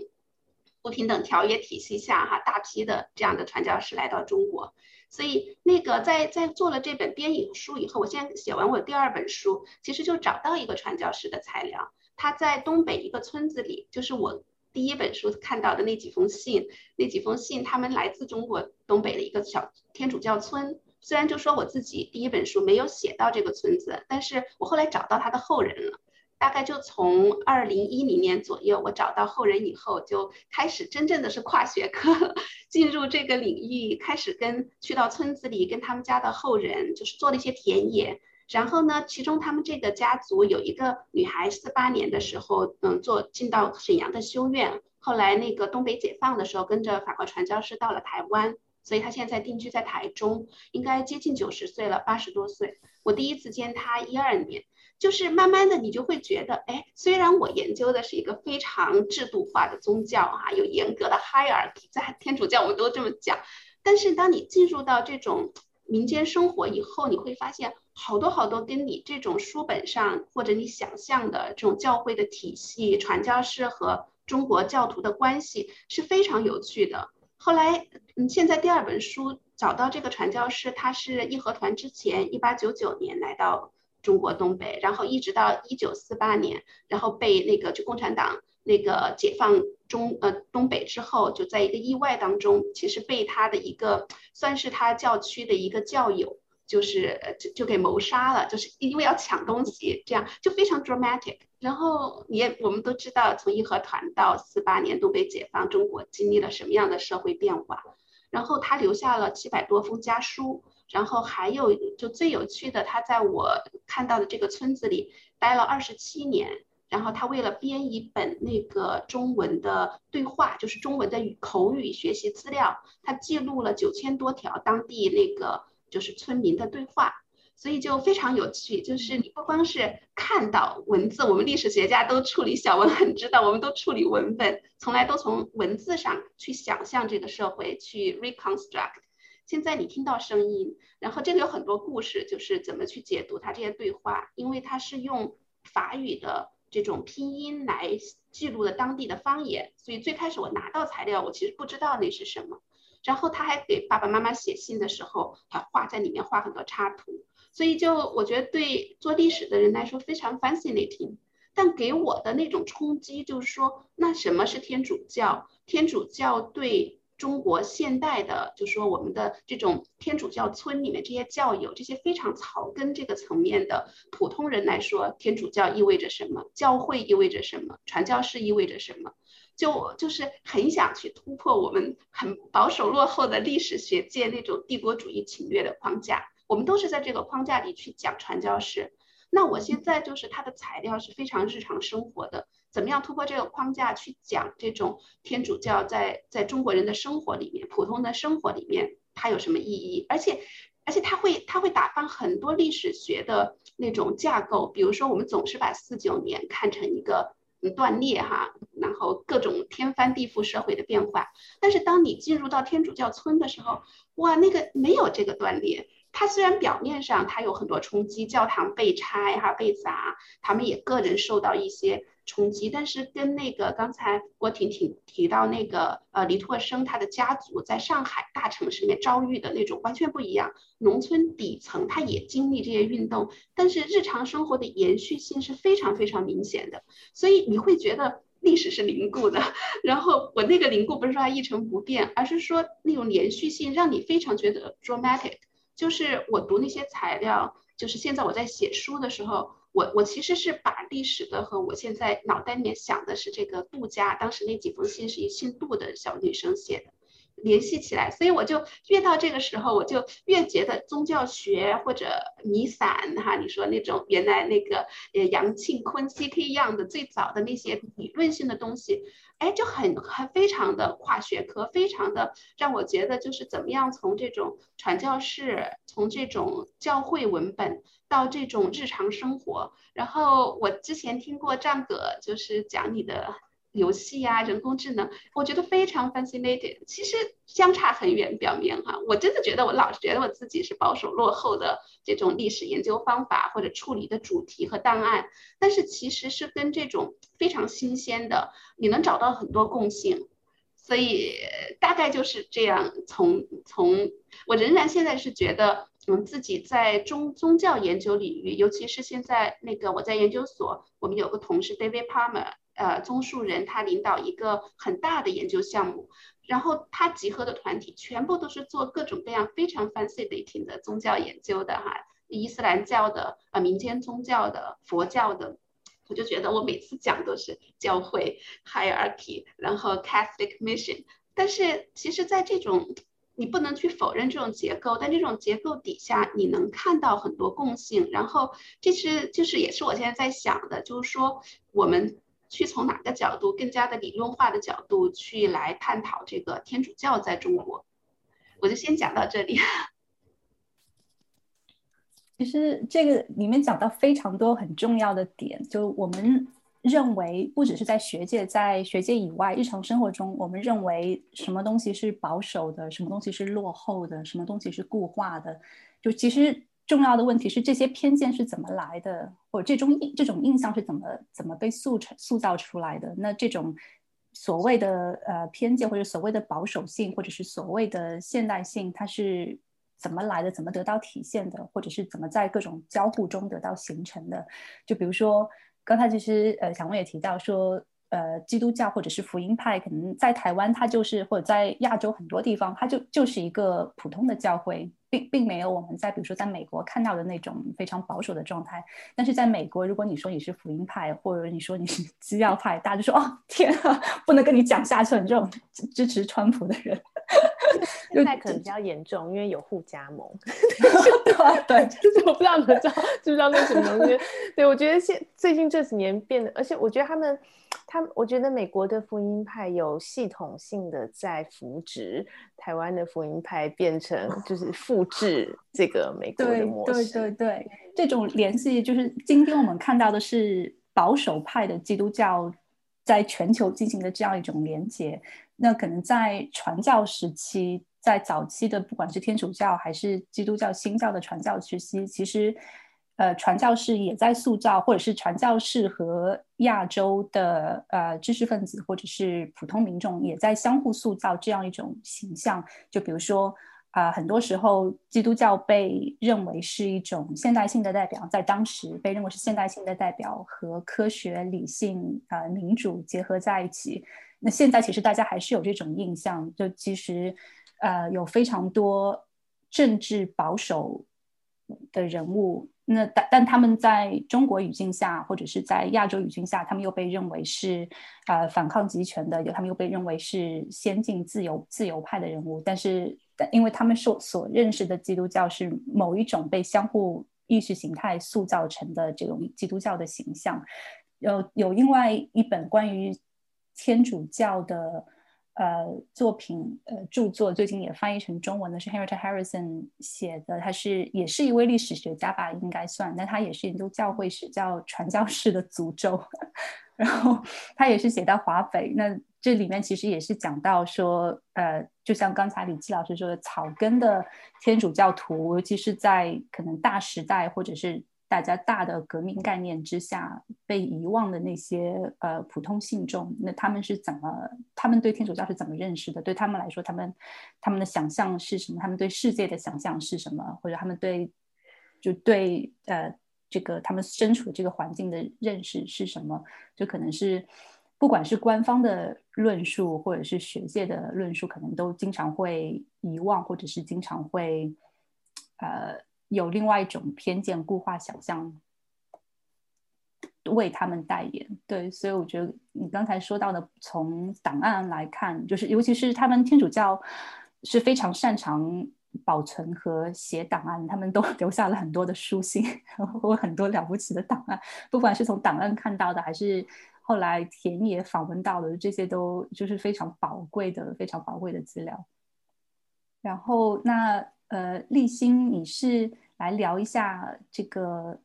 不平等条约体系下，哈，大批的这样的传教士来到中国，所以那个在在做了这本编影书以后，我现在写完我第二本书，其实就找到一个传教士的材料。他在东北一个村子里，就是我第一本书看到的那几封信。那几封信，他们来自中国东北的一个小天主教村。虽然就说我自己第一本书没有写到这个村子，但是我后来找到他的后人了。大概就从二零一零年左右，我找到后人以后，就开始真正的是跨学科 进入这个领域，开始跟去到村子里跟他们家的后人，就是做了一些田野。然后呢，其中他们这个家族有一个女孩，四八年的时候，嗯，做进到沈阳的修院。后来那个东北解放的时候，跟着法国传教士到了台湾，所以她现在定居在台中，应该接近九十岁了，八十多岁。我第一次见她一二年，就是慢慢的你就会觉得，哎，虽然我研究的是一个非常制度化的宗教啊，有严格的 hierarchy，在 天主教我们都这么讲，但是当你进入到这种民间生活以后，你会发现。好多好多跟你这种书本上或者你想象的这种教会的体系、传教士和中国教徒的关系是非常有趣的。后来，嗯，现在第二本书找到这个传教士，他是义和团之前一八九九年来到中国东北，然后一直到一九四八年，然后被那个就共产党那个解放中呃东北之后，就在一个意外当中，其实被他的一个算是他教区的一个教友。就是就就给谋杀了，就是因为要抢东西，这样就非常 dramatic。然后也我们都知道，从义和团到四八年东北解放，中国经历了什么样的社会变化。然后他留下了七百多封家书，然后还有就最有趣的，他在我看到的这个村子里待了二十七年。然后他为了编一本那个中文的对话，就是中文的语口语学习资料，他记录了九千多条当地那个。就是村民的对话，所以就非常有趣。就是你不光是看到文字，我们历史学家都处理小文很知道，我们都处理文本，从来都从文字上去想象这个社会，去 reconstruct。现在你听到声音，然后这里有很多故事，就是怎么去解读它这些对话，因为它是用法语的这种拼音来记录的当地的方言，所以最开始我拿到材料，我其实不知道那是什么。然后他还给爸爸妈妈写信的时候，还画在里面画很多插图，所以就我觉得对做历史的人来说非常 fascinating。但给我的那种冲击就是说，那什么是天主教？天主教对中国现代的，就说我们的这种天主教村里面这些教友，这些非常草根这个层面的普通人来说，天主教意味着什么？教会意味着什么？传教士意味着什么？就就是很想去突破我们很保守落后的历史学界那种帝国主义侵略的框架，我们都是在这个框架里去讲传教士。那我现在就是它的材料是非常日常生活的，怎么样突破这个框架去讲这种天主教在在中国人的生活里面、普通的生活里面它有什么意义？而且而且它会它会打翻很多历史学的那种架构，比如说我们总是把四九年看成一个。断裂哈，然后各种天翻地覆社会的变化。但是当你进入到天主教村的时候，哇，那个没有这个断裂。它虽然表面上它有很多冲击，教堂被拆哈被砸，他们也个人受到一些冲击，但是跟那个刚才郭婷婷提到那个呃黎拓生他的家族在上海大城市里面遭遇的那种完全不一样。农村底层他也经历这些运动，但是日常生活的延续性是非常非常明显的，所以你会觉得历史是凝固的。然后我那个凝固不是说它一成不变，而是说那种连续性让你非常觉得 dramatic。就是我读那些材料，就是现在我在写书的时候。我我其实是把历史的和我现在脑袋里面想的是这个杜家，当时那几封信是一姓杜的小女生写的，联系起来，所以我就越到这个时候，我就越觉得宗教学或者弥散哈，你说那种原来那个呃杨庆坤 CK 一样的最早的那些理论性的东西，哎，就很很非常的跨学科，非常的让我觉得就是怎么样从这种传教士，从这种教会文本。到这种日常生活，然后我之前听过战哥就是讲你的游戏呀、人工智能，我觉得非常 fascinating。其实相差很远，表面哈，我真的觉得我老是觉得我自己是保守落后的这种历史研究方法或者处理的主题和档案，但是其实是跟这种非常新鲜的，你能找到很多共性。所以大概就是这样。从从我仍然现在是觉得。嗯，自己在宗宗教研究领域，尤其是现在那个我在研究所，我们有个同事 David Palmer，呃，综述人，他领导一个很大的研究项目，然后他集合的团体全部都是做各种各样非常 fascinating 的宗教研究的哈，伊斯兰教的、呃民间宗教的、佛教的，我就觉得我每次讲都是教会 hierarchy，然后 Catholic mission，但是其实，在这种你不能去否认这种结构，但这种结构底下你能看到很多共性。然后这是就是也是我现在在想的，就是说我们去从哪个角度更加的理论化的角度去来探讨这个天主教在中国。我就先讲到这里。
其实这个里面讲到非常多很重要的点，就我们。认为不只是在学界，在学界以外，日常生活中，我们认为什么东西是保守的，什么东西是落后的，什么东西是固化的，就其实重要的问题是这些偏见是怎么来的，或者这种印这种印象是怎么怎么被塑成塑造出来的？那这种所谓的呃偏见，或者所谓的保守性，或者是所谓的现代性，它是怎么来的？怎么得到体现的？或者是怎么在各种交互中得到形成的？就比如说。刚才其实呃，小孟也提到说，呃，基督教或者是福音派，可能在台湾它就是或者在亚洲很多地方，它就就是一个普通的教会，并并没有我们在比如说在美国看到的那种非常保守的状态。但是在美国，如果你说你是福音派，或者你说你是基要派，大家就说哦天啊，不能跟你讲下去，你这种支持川普的人。
现在可能比较严重，因为有互加盟。
对，
就是我不知道你们知道知不知道那什么东西。对，我觉得现最近这几年变得，而且我觉得他们，他们，我觉得美国的福音派有系统性的在扶植台湾的福音派，变成就是复制这个美国的模
式。对对对，这种联系就是今天我们看到的是保守派的基督教在全球进行的这样一种连接。那可能在传教时期，在早期的不管是天主教还是基督教新教的传教时期，其实，呃，传教士也在塑造，或者是传教士和亚洲的呃知识分子或者是普通民众也在相互塑造这样一种形象。就比如说，啊，很多时候基督教被认为是一种现代性的代表，在当时被认为是现代性的代表，和科学、理性、啊民主结合在一起。那现在其实大家还是有这种印象，就其实，呃，有非常多政治保守的人物，那但但他们在中国语境下，或者是在亚洲语境下，他们又被认为是呃反抗集权的，有他们又被认为是先进自由自由派的人物，但是但因为他们所所认识的基督教是某一种被相互意识形态塑造成的这种基督教的形象，有有另外一本关于。天主教的呃作品呃著作最近也翻译成中文的是 Henry Harrison 写的，他是也是一位历史学家吧，应该算，但他也是研究教会史，叫传教士的诅咒。然后他也是写到华北，那这里面其实也是讲到说，呃，就像刚才李季老师说的，草根的天主教徒，尤其是在可能大时代或者是大家大的革命概念之下被遗忘的那些呃普通信众，那他们是怎么？他们对天主教是怎么认识的？对他们来说，他们他们的想象是什么？他们对世界的想象是什么？或者他们对就对呃这个他们身处的这个环境的认识是什么？就可能是不管是官方的论述，或者是学界的论述，可能都经常会遗忘，或者是经常会呃。有另外一种偏见、固化想象为他们代言，对，所以我觉得你刚才说到的，从档案来看，就是尤其是他们天主教是非常擅长保存和写档案，他们都 留下了很多的书信很多了不起的档案，不管是从档案看到的，还是后来田野访问到的，这些都就是非常宝贵的、非常宝贵的资料。然后那。呃，立新，你是来聊一下这个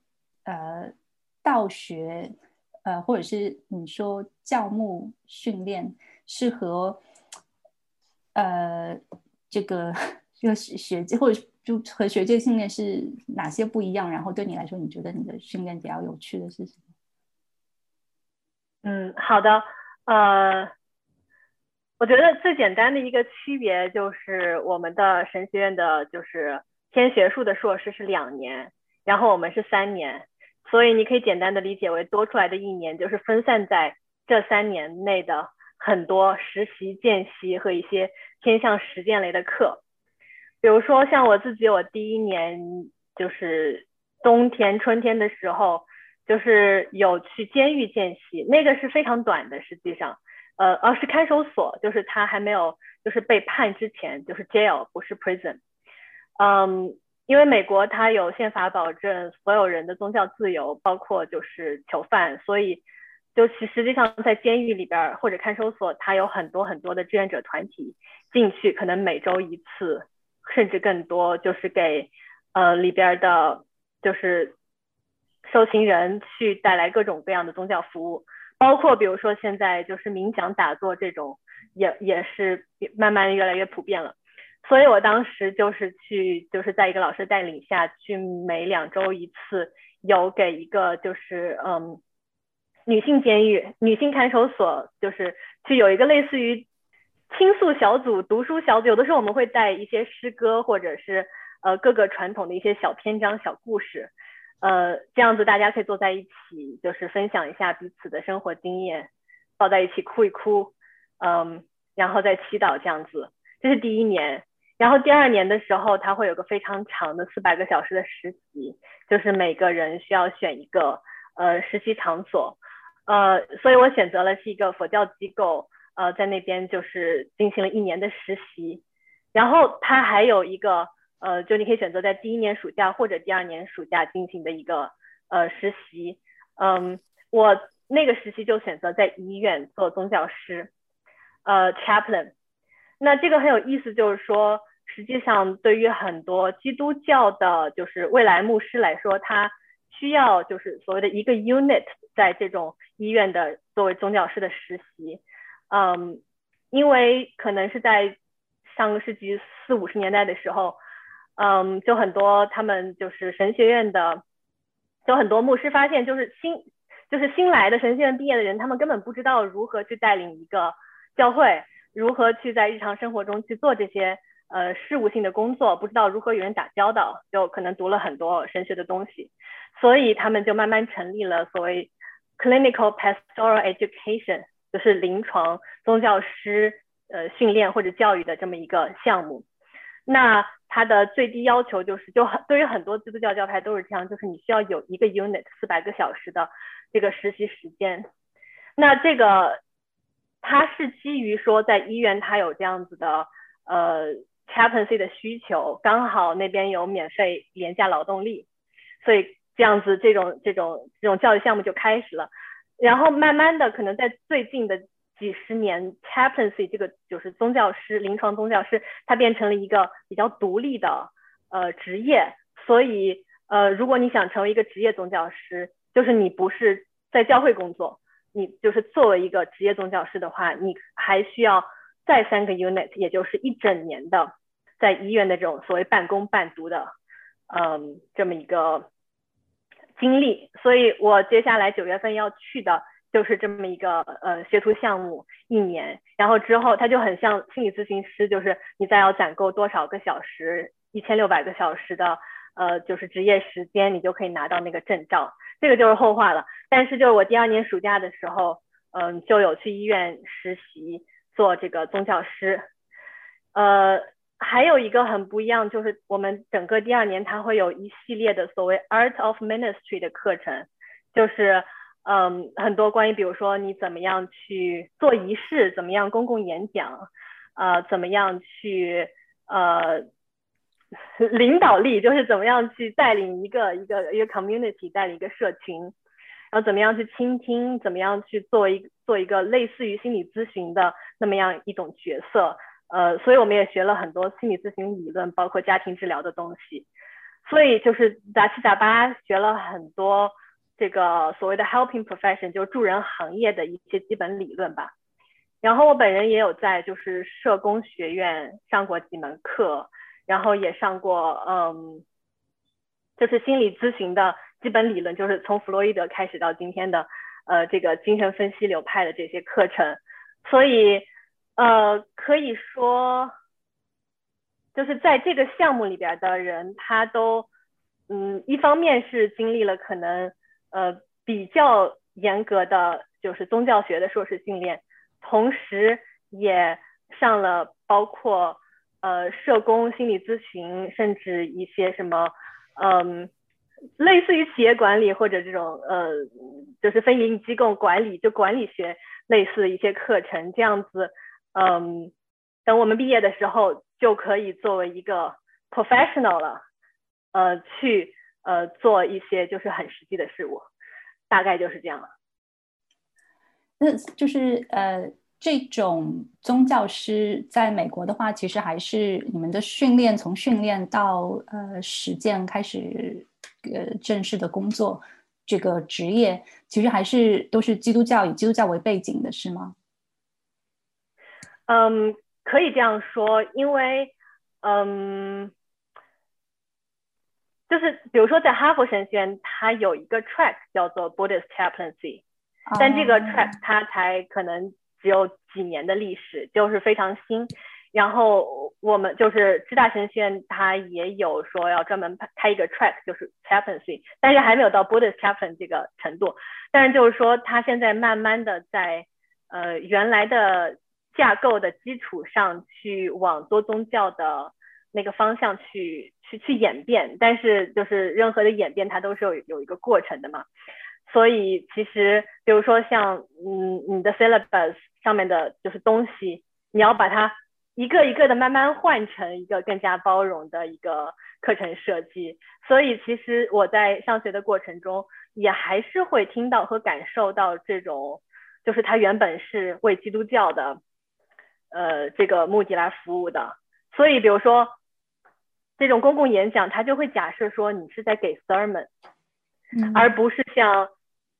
呃道学，呃，或者是你说教牧训练是和呃这个这个 学或者就和学界训练是哪些不一样？然后对你来说，你觉得你的训练比较有趣的是什么？
嗯，好的，呃。我觉得最简单的一个区别就是，我们的神学院的就是偏学术的硕士是两年，然后我们是三年，所以你可以简单的理解为多出来的一年就是分散在这三年内的很多实习、见习和一些偏向实践类的课。比如说像我自己，我第一年就是冬天、春天的时候，就是有去监狱见习，那个是非常短的，实际上。呃，而是看守所，就是他还没有就是被判之前，就是 jail，不是 prison。嗯，因为美国它有宪法保证所有人的宗教自由，包括就是囚犯，所以就其实际上在监狱里边或者看守所，它有很多很多的志愿者团体进去，可能每周一次，甚至更多，就是给呃里边的，就是受刑人去带来各种各样的宗教服务。包括比如说现在就是冥想打坐这种，也也是慢慢越来越普遍了。所以我当时就是去，就是在一个老师带领下去，每两周一次，有给一个就是嗯女性监狱、女性看守所，就是去有一个类似于倾诉小组、读书小组。有的时候我们会带一些诗歌，或者是呃各个传统的一些小篇章、小故事。呃，这样子大家可以坐在一起，就是分享一下彼此的生活经验，抱在一起哭一哭，嗯，然后再祈祷这样子。这是第一年，然后第二年的时候，他会有个非常长的四百个小时的实习，就是每个人需要选一个呃实习场所，呃，所以我选择了是一个佛教机构，呃，在那边就是进行了一年的实习，然后他还有一个。呃，就你可以选择在第一年暑假或者第二年暑假进行的一个呃实习，嗯，我那个实习就选择在医院做宗教师，呃，chaplain。那这个很有意思，就是说，实际上对于很多基督教的，就是未来牧师来说，他需要就是所谓的一个 unit 在这种医院的作为宗教师的实习，嗯，因为可能是在上个世纪四五十年代的时候。嗯，就很多他们就是神学院的，就很多牧师发现，就是新就是新来的神学院毕业的人，他们根本不知道如何去带领一个教会，如何去在日常生活中去做这些呃事务性的工作，不知道如何与人打交道，就可能读了很多神学的东西，所以他们就慢慢成立了所谓 clinical pastoral education，就是临床宗教师呃训练或者教育的这么一个项目。那它的最低要求就是，就很对于很多基督教教派都是这样，就是你需要有一个 unit 四百个小时的这个实习时间。那这个它是基于说在医院它有这样子的呃 chaplaincy 的需求，刚好那边有免费廉价劳动力，所以这样子这种这种这种教育项目就开始了。然后慢慢的，可能在最近的。几十年，chaplaincy 这个就是宗教师、临床宗教师，它变成了一个比较独立的呃职业。所以呃，如果你想成为一个职业宗教师，就是你不是在教会工作，你就是作为一个职业宗教师的话，你还需要再三个 unit，也就是一整年的在医院的这种所谓半工半读的嗯这么一个经历，所以我接下来九月份要去的就是这么一个呃学徒项目一年，然后之后它就很像心理咨询师，就是你再要攒够多少个小时，一千六百个小时的呃就是职业时间，你就可以拿到那个证照，这个就是后话了。但是就是我第二年暑假的时候，嗯，就有去医院实习做这个宗教师，呃。还有一个很不一样，就是我们整个第二年，它会有一系列的所谓 Art of Ministry 的课程，就是嗯，很多关于比如说你怎么样去做仪式，怎么样公共演讲，呃，怎么样去呃领导力，就是怎么样去带领一个一个一个 community，带领一个社群，然后怎么样去倾听，怎么样去做一做一个类似于心理咨询的那么样一种角色。呃，所以我们也学了很多心理咨询理论，包括家庭治疗的东西。所以就是杂七杂八学了很多这个所谓的 helping profession，就是助人行业的一些基本理论吧。然后我本人也有在就是社工学院上过几门课，然后也上过嗯，就是心理咨询的基本理论，就是从弗洛伊德开始到今天的呃这个精神分析流派的这些课程。所以。呃，可以说，就是在这个项目里边的人，他都，嗯，一方面是经历了可能，呃，比较严格的就是宗教学的硕士训练，同时也上了包括呃社工、心理咨询，甚至一些什么，嗯，类似于企业管理或者这种呃，就是非营利机构管理，就管理学类似的一些课程，这样子。嗯，等我们毕业的时候，就可以作为一个 professional 了，呃，去呃做一些就是很实际的事物，大概就是这样了。
那就是呃，这种宗教师在美国的话，其实还是你们的训练，从训练到呃实践开始呃正式的工作这个职业，其实还是都是基督教以基督教为背景的，是吗？
嗯，可以这样说，因为，嗯，就是比如说在哈佛神学院，它有一个 track 叫做 Buddhist chaplaincy，但这个 track 它才可能只有几年的历史，就是非常新。然后我们就是知大神学院，它也有说要专门开一个 track，就是 chaplaincy，但是还没有到 Buddhist chaplain 这个程度。但是就是说，它现在慢慢的在呃原来的。架构的基础上去往多宗教的那个方向去去去演变，但是就是任何的演变它都是有有一个过程的嘛，所以其实比如说像嗯你的 syllabus 上面的就是东西，你要把它一个一个的慢慢换成一个更加包容的一个课程设计，所以其实我在上学的过程中也还是会听到和感受到这种，就是它原本是为基督教的。呃，这个目的来服务的，所以比如说这种公共演讲，他就会假设说你是在给 sermon，而不是像，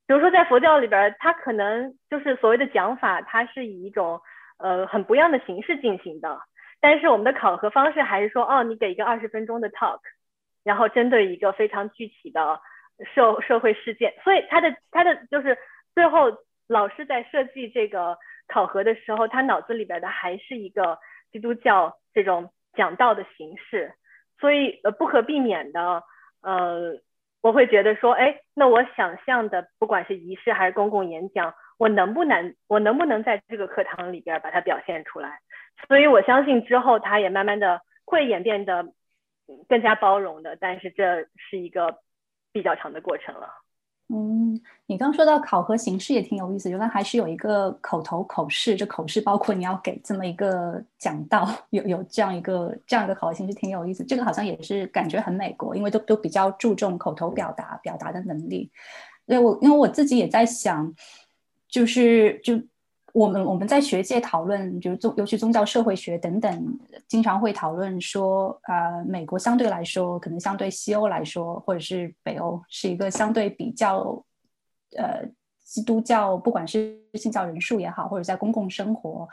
比如说在佛教里边，他可能就是所谓的讲法，它是以一种呃很不一样的形式进行的，但是我们的考核方式还是说，哦，你给一个二十分钟的 talk，然后针对一个非常具体的社社会事件，所以他的他的就是最后老师在设计这个。考核的时候，他脑子里边的还是一个基督教这种讲道的形式，所以呃不可避免的，呃我会觉得说，哎，那我想象的不管是仪式还是公共演讲，我能不能我能不能在这个课堂里边把它表现出来？所以我相信之后它也慢慢的会演变的更加包容的，但是这是一个比较长的过程了。
嗯，你刚说到考核形式也挺有意思，原来还是有一个口头口试，这口试包括你要给这么一个讲道，有有这样一个这样一个考核形式，挺有意思。这个好像也是感觉很美国，因为都都比较注重口头表达表达的能力。对我，因为我自己也在想，就是就。我们我们在学界讨论，就是宗，尤其宗教社会学等等，经常会讨论说，呃，美国相对来说，可能相对西欧来说，或者是北欧，是一个相对比较，呃，基督教，不管是信教人数也好，或者在公共生活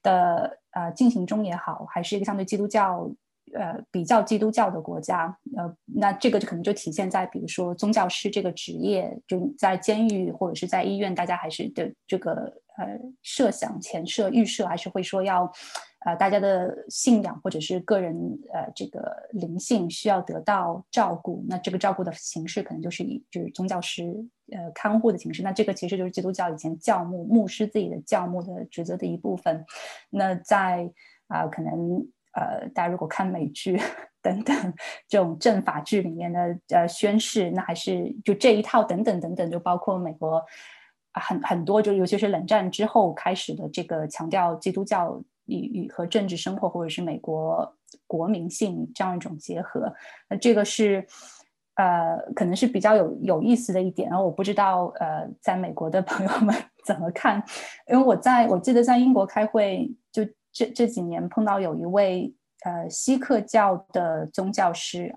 的呃进行中也好，还是一个相对基督教呃比较基督教的国家，呃，那这个就可能就体现在比如说宗教师这个职业，就在监狱或者是在医院，大家还是的这个呃设想前设预设还是会说要。呃，大家的信仰或者是个人呃这个灵性需要得到照顾，那这个照顾的形式可能就是以就是宗教师呃看护的形式。那这个其实就是基督教以前教牧牧师自己的教牧的职责的一部分。那在啊可能呃大家如果看美剧 等等这种政法剧里面的呃宣誓，那还是就这一套等等等等，就包括美国很很多就尤其是冷战之后开始的这个强调基督教。与与和政治生活或者是美国国民性这样一种结合，那这个是呃可能是比较有有意思的一点。然后我不知道呃在美国的朋友们 怎么看，因为我在我记得在英国开会，这这几年碰到有一位呃锡克教的宗教师，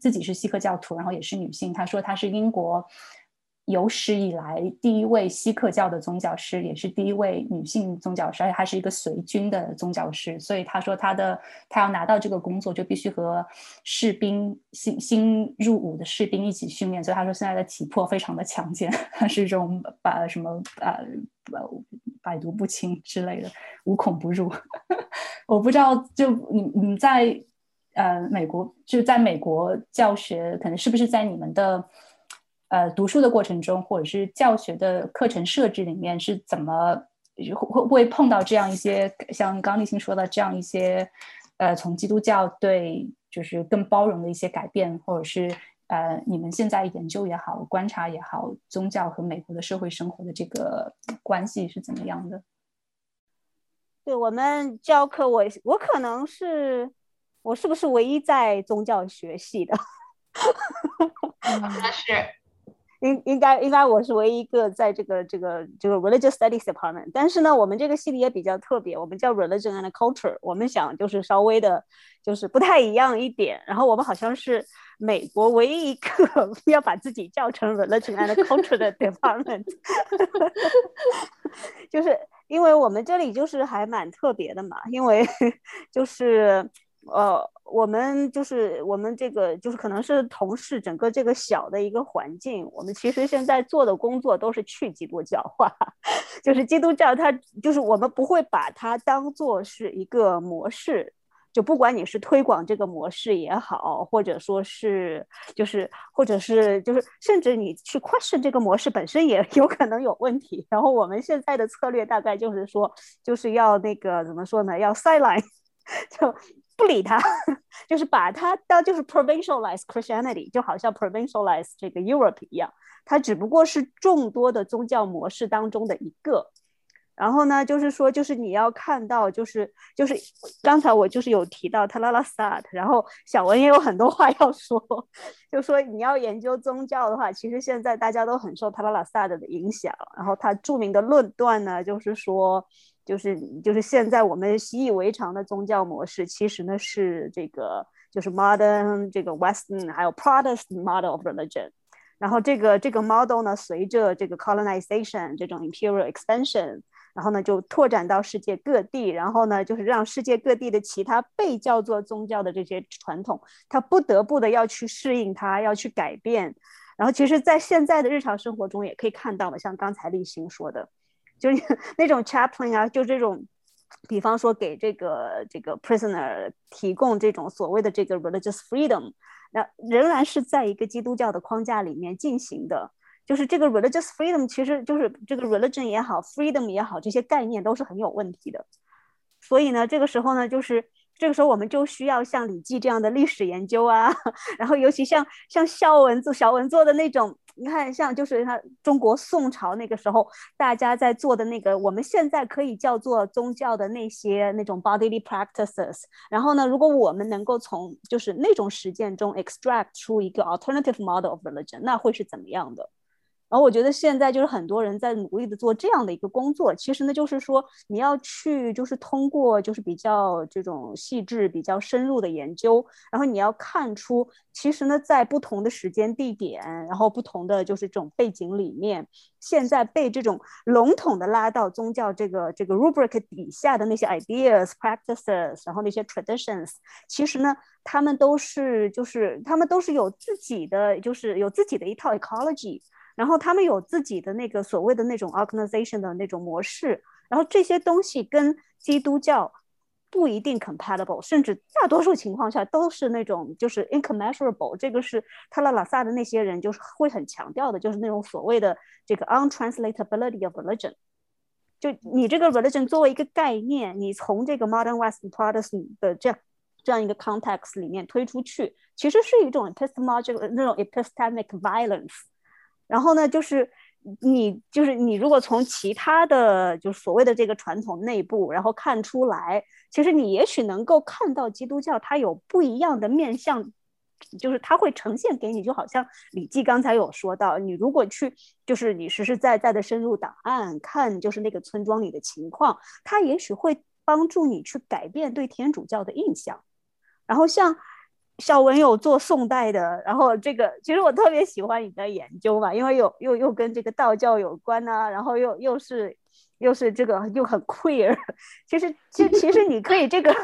自己是锡克教徒，然后也是女性，她说她是英国。有史以来第一位锡克教的宗教师，也是第一位女性宗教师，而且还是一个随军的宗教师。所以他说，他的他要拿到这个工作，就必须和士兵新新入伍的士兵一起训练。所以他说，现在的体魄非常的强健，他是一种把什么呃百毒不侵之类的，无孔不入。我不知道，就你你在呃美国，就在美国教学，可能是不是在你们的。呃，读书的过程中，或者是教学的课程设置里面，是怎么会会会碰到这样一些像刚立新说的这样一些呃，从基督教对就是更包容的一些改变，或者是呃，你们现在研究也好，观察也好，宗教和美国的社会生活的这个关系是怎么样的？
对我们教课，我我可能是我是不是唯一在宗教学系的？
那是。
应应该应该我是唯一一个在这个这个这个 religious studies department，但是呢，我们这个系里也比较特别，我们叫 religion and culture，我们想就是稍微的，就是不太一样一点。然后我们好像是美国唯一一个 要把自己叫成 religion and culture 的 department，就是因为我们这里就是还蛮特别的嘛，因为 就是呃。我们就是我们这个就是可能是同事整个这个小的一个环境，我们其实现在做的工作都是去基督教化，就是基督教它就是我们不会把它当做是一个模式，就不管你是推广这个模式也好，或者说是就是或者是就是甚至你去 question 这个模式本身也有可能有问题。然后我们现在的策略大概就是说就是要那个怎么说呢？要 sideline 就。不理他，就是把他当就是 provincialize Christianity，就好像 provincialize 这个 Europe 一样，它只不过是众多的宗教模式当中的一个。然后呢，就是说，就是你要看到，就是就是刚才我就是有提到 t a l a l a s a t 然后小文也有很多话要说，就说你要研究宗教的话，其实现在大家都很受 t a l a l a s a t 的影响。然后他著名的论断呢，就是说。就是就是现在我们习以为常的宗教模式，其实呢是这个就是 modern 这个 Western 还有 Protestant model of religion，然后这个这个 model 呢随着这个 colonization 这种 imperial expansion，然后呢就拓展到世界各地，然后呢就是让世界各地的其他被叫做宗教的这些传统，它不得不的要去适应它，要去改变，然后其实在现在的日常生活中也可以看到嘛，像刚才立新说的。就是 那种 chaplain 啊，就这种，比方说给这个这个 prisoner 提供这种所谓的这个 religious freedom，那仍然是在一个基督教的框架里面进行的。就是这个 religious freedom，其实就是这个 religion 也好，freedom 也好，这些概念都是很有问题的。所以呢，这个时候呢，就是。这个时候，我们就需要像《礼记》这样的历史研究啊，然后尤其像像孝文做小文做的那种，你看，像就是他中国宋朝那个时候，大家在做的那个，我们现在可以叫做宗教的那些那种 bodily practices。然后呢，如果我们能够从就是那种实践中 extract 出一个 alternative model of religion，那会是怎么样的？然后我觉得现在就是很多人在努力的做这样的一个工作。其实呢，就是说你要去，就是通过就是比较这种细致、比较深入的研究，然后你要看出，其实呢，在不同的时间地点，然后不同的就是这种背景里面，现在被这种笼统的拉到宗教这个这个 rubric 底下的那些 ideas、practices，然后那些 traditions，其实呢，他们都是就是他们都是有自己的，就是有自己的一套 ecology。然后他们有自己的那个所谓的那种 organization 的那种模式，然后这些东西跟基督教不一定 compatible，甚至大多数情况下都是那种就是 incommensurable。这个是特拉拉萨的那些人就是会很强调的，就是那种所谓的这个 untranslatability of religion。就你这个 religion 作为一个概念，你从这个 modern Western Protestant 的这样这样一个 context 里面推出去，其实是一种 epistemological 那种 epistemic violence。然后呢，就是你，就是你，如果从其他的，就所谓的这个传统内部，然后看出来，其实你也许能够看到基督教它有不一样的面向，就是它会呈现给你，就好像李记刚才有说到，你如果去，就是你实实在在的深入档案看，就是那个村庄里的情况，它也许会帮助你去改变对天主教的印象。然后像。小文有做宋代的，然后这个其实我特别喜欢你的研究嘛，因为有又又跟这个道教有关呐，然后又又是又是这个又很 queer，其实其实其实你可以这个，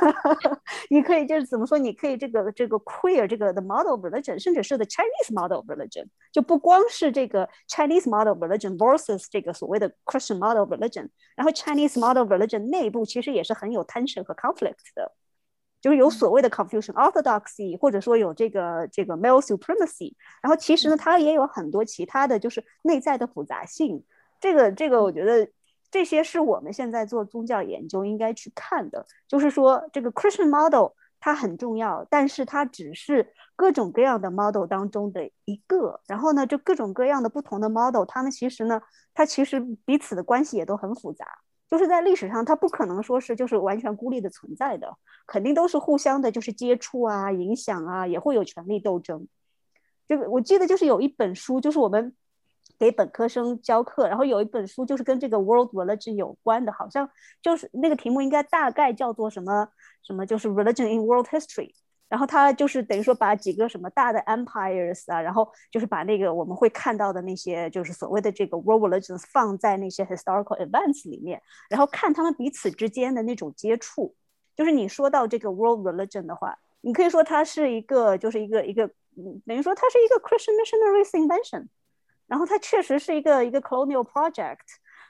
你可以就是怎么说，你可以这个这个 queer 这个 the model religion，甚至是 the Chinese model religion，就不光是这个 Chinese model religion versus 这个所谓的 Christian model religion，然后 Chinese model religion 内部其实也是很有 tension 和 conflict 的。就是有所谓的 Confucian orthodoxy，或者说有这个这个 male supremacy，然后其实呢，它也有很多其他的就是内在的复杂性。这个这个，我觉得这些是我们现在做宗教研究应该去看的。就是说，这个 Christian model 它很重要，但是它只是各种各样的 model 当中的一个。然后呢，就各种各样的不同的 model，它们其实呢，它其实彼此的关系也都很复杂。就是在历史上，它不可能说是就是完全孤立的存在的，肯定都是互相的，就是接触啊、影响啊，也会有权力斗争。这个我记得就是有一本书，就是我们给本科生教课，然后有一本书就是跟这个 world religion 有关的，好像就是那个题目应该大概叫做什么什么，就是 religion in world history。然后他就是等于说把几个什么大的 empires 啊，然后就是把那个我们会看到的那些就是所谓的这个 world religions 放在那些 historical events 里面，然后看他们彼此之间的那种接触。就是你说到这个 world religion 的话，你可以说它是一个就是一个一个，等于说它是一个 Christian missionaries invention，然后它确实是一个一个 colonial project，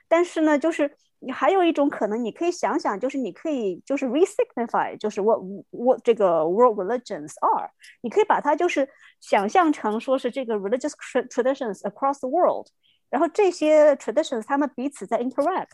但是呢，就是。你还有一种可能，你可以想想，就是你可以就是 resignify，就是 what what 这个 world religions are，你可以把它就是想象成说是这个 religious traditions across the world，然后这些 traditions 他们彼此在 interact。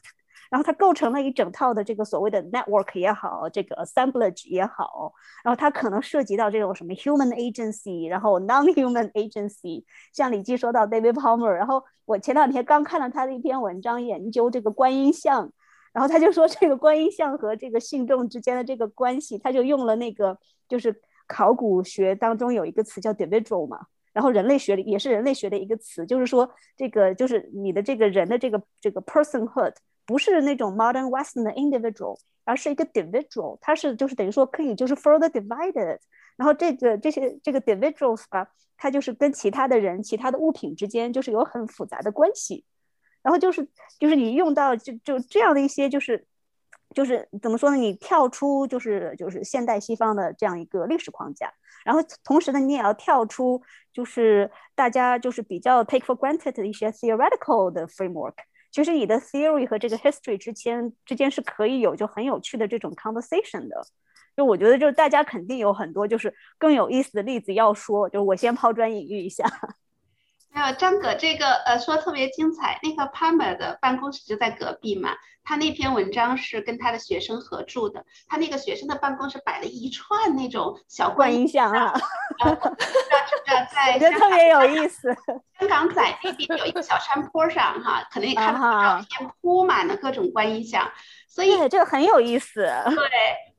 然后它构成了一整套的这个所谓的 network 也好，这个 assemblage 也好，然后它可能涉及到这种什么 human agency，然后 non-human agency。像李记说到 David Palmer，然后我前两天刚看了他的一篇文章，研究这个观音像，然后他就说这个观音像和这个信众之间的这个关系，他就用了那个就是考古学当中有一个词叫 individual 嘛，然后人类学里也是人类学的一个词，就是说这个就是你的这个人的这个这个 personhood。不是那种 modern Western 的 individual，而是一个 individual，它是就是等于说可以就是 further divided，然后这个这些这个 individuals 吧，它就是跟其他的人、其他的物品之间就是有很复杂的关系，然后就是就是你用到就就这样的一些就是就是怎么说呢？你跳出就是就是现代西方的这样一个历史框架，然后同时呢，你也要跳出就是大家就是比较 take for granted 的一些 theoretical 的 framework。其实你的 theory 和这个 history 之间之间是可以有就很有趣的这种 conversation 的，就我觉得就是大家肯定有很多就是更有意思的例子要说，就是我先抛砖引玉一下。
还有张哥这个呃说特别精彩，那个 Palmer 的办公室就在隔壁嘛。他那篇文章是跟他的学生合著的，他那个学生的办公室摆了一串那种小
观音像啊，
在
觉得特别有意思。
香港仔那边有一个小山坡上哈，可能也看到照片铺满了各种观音像。所以
这个很有意思。
对，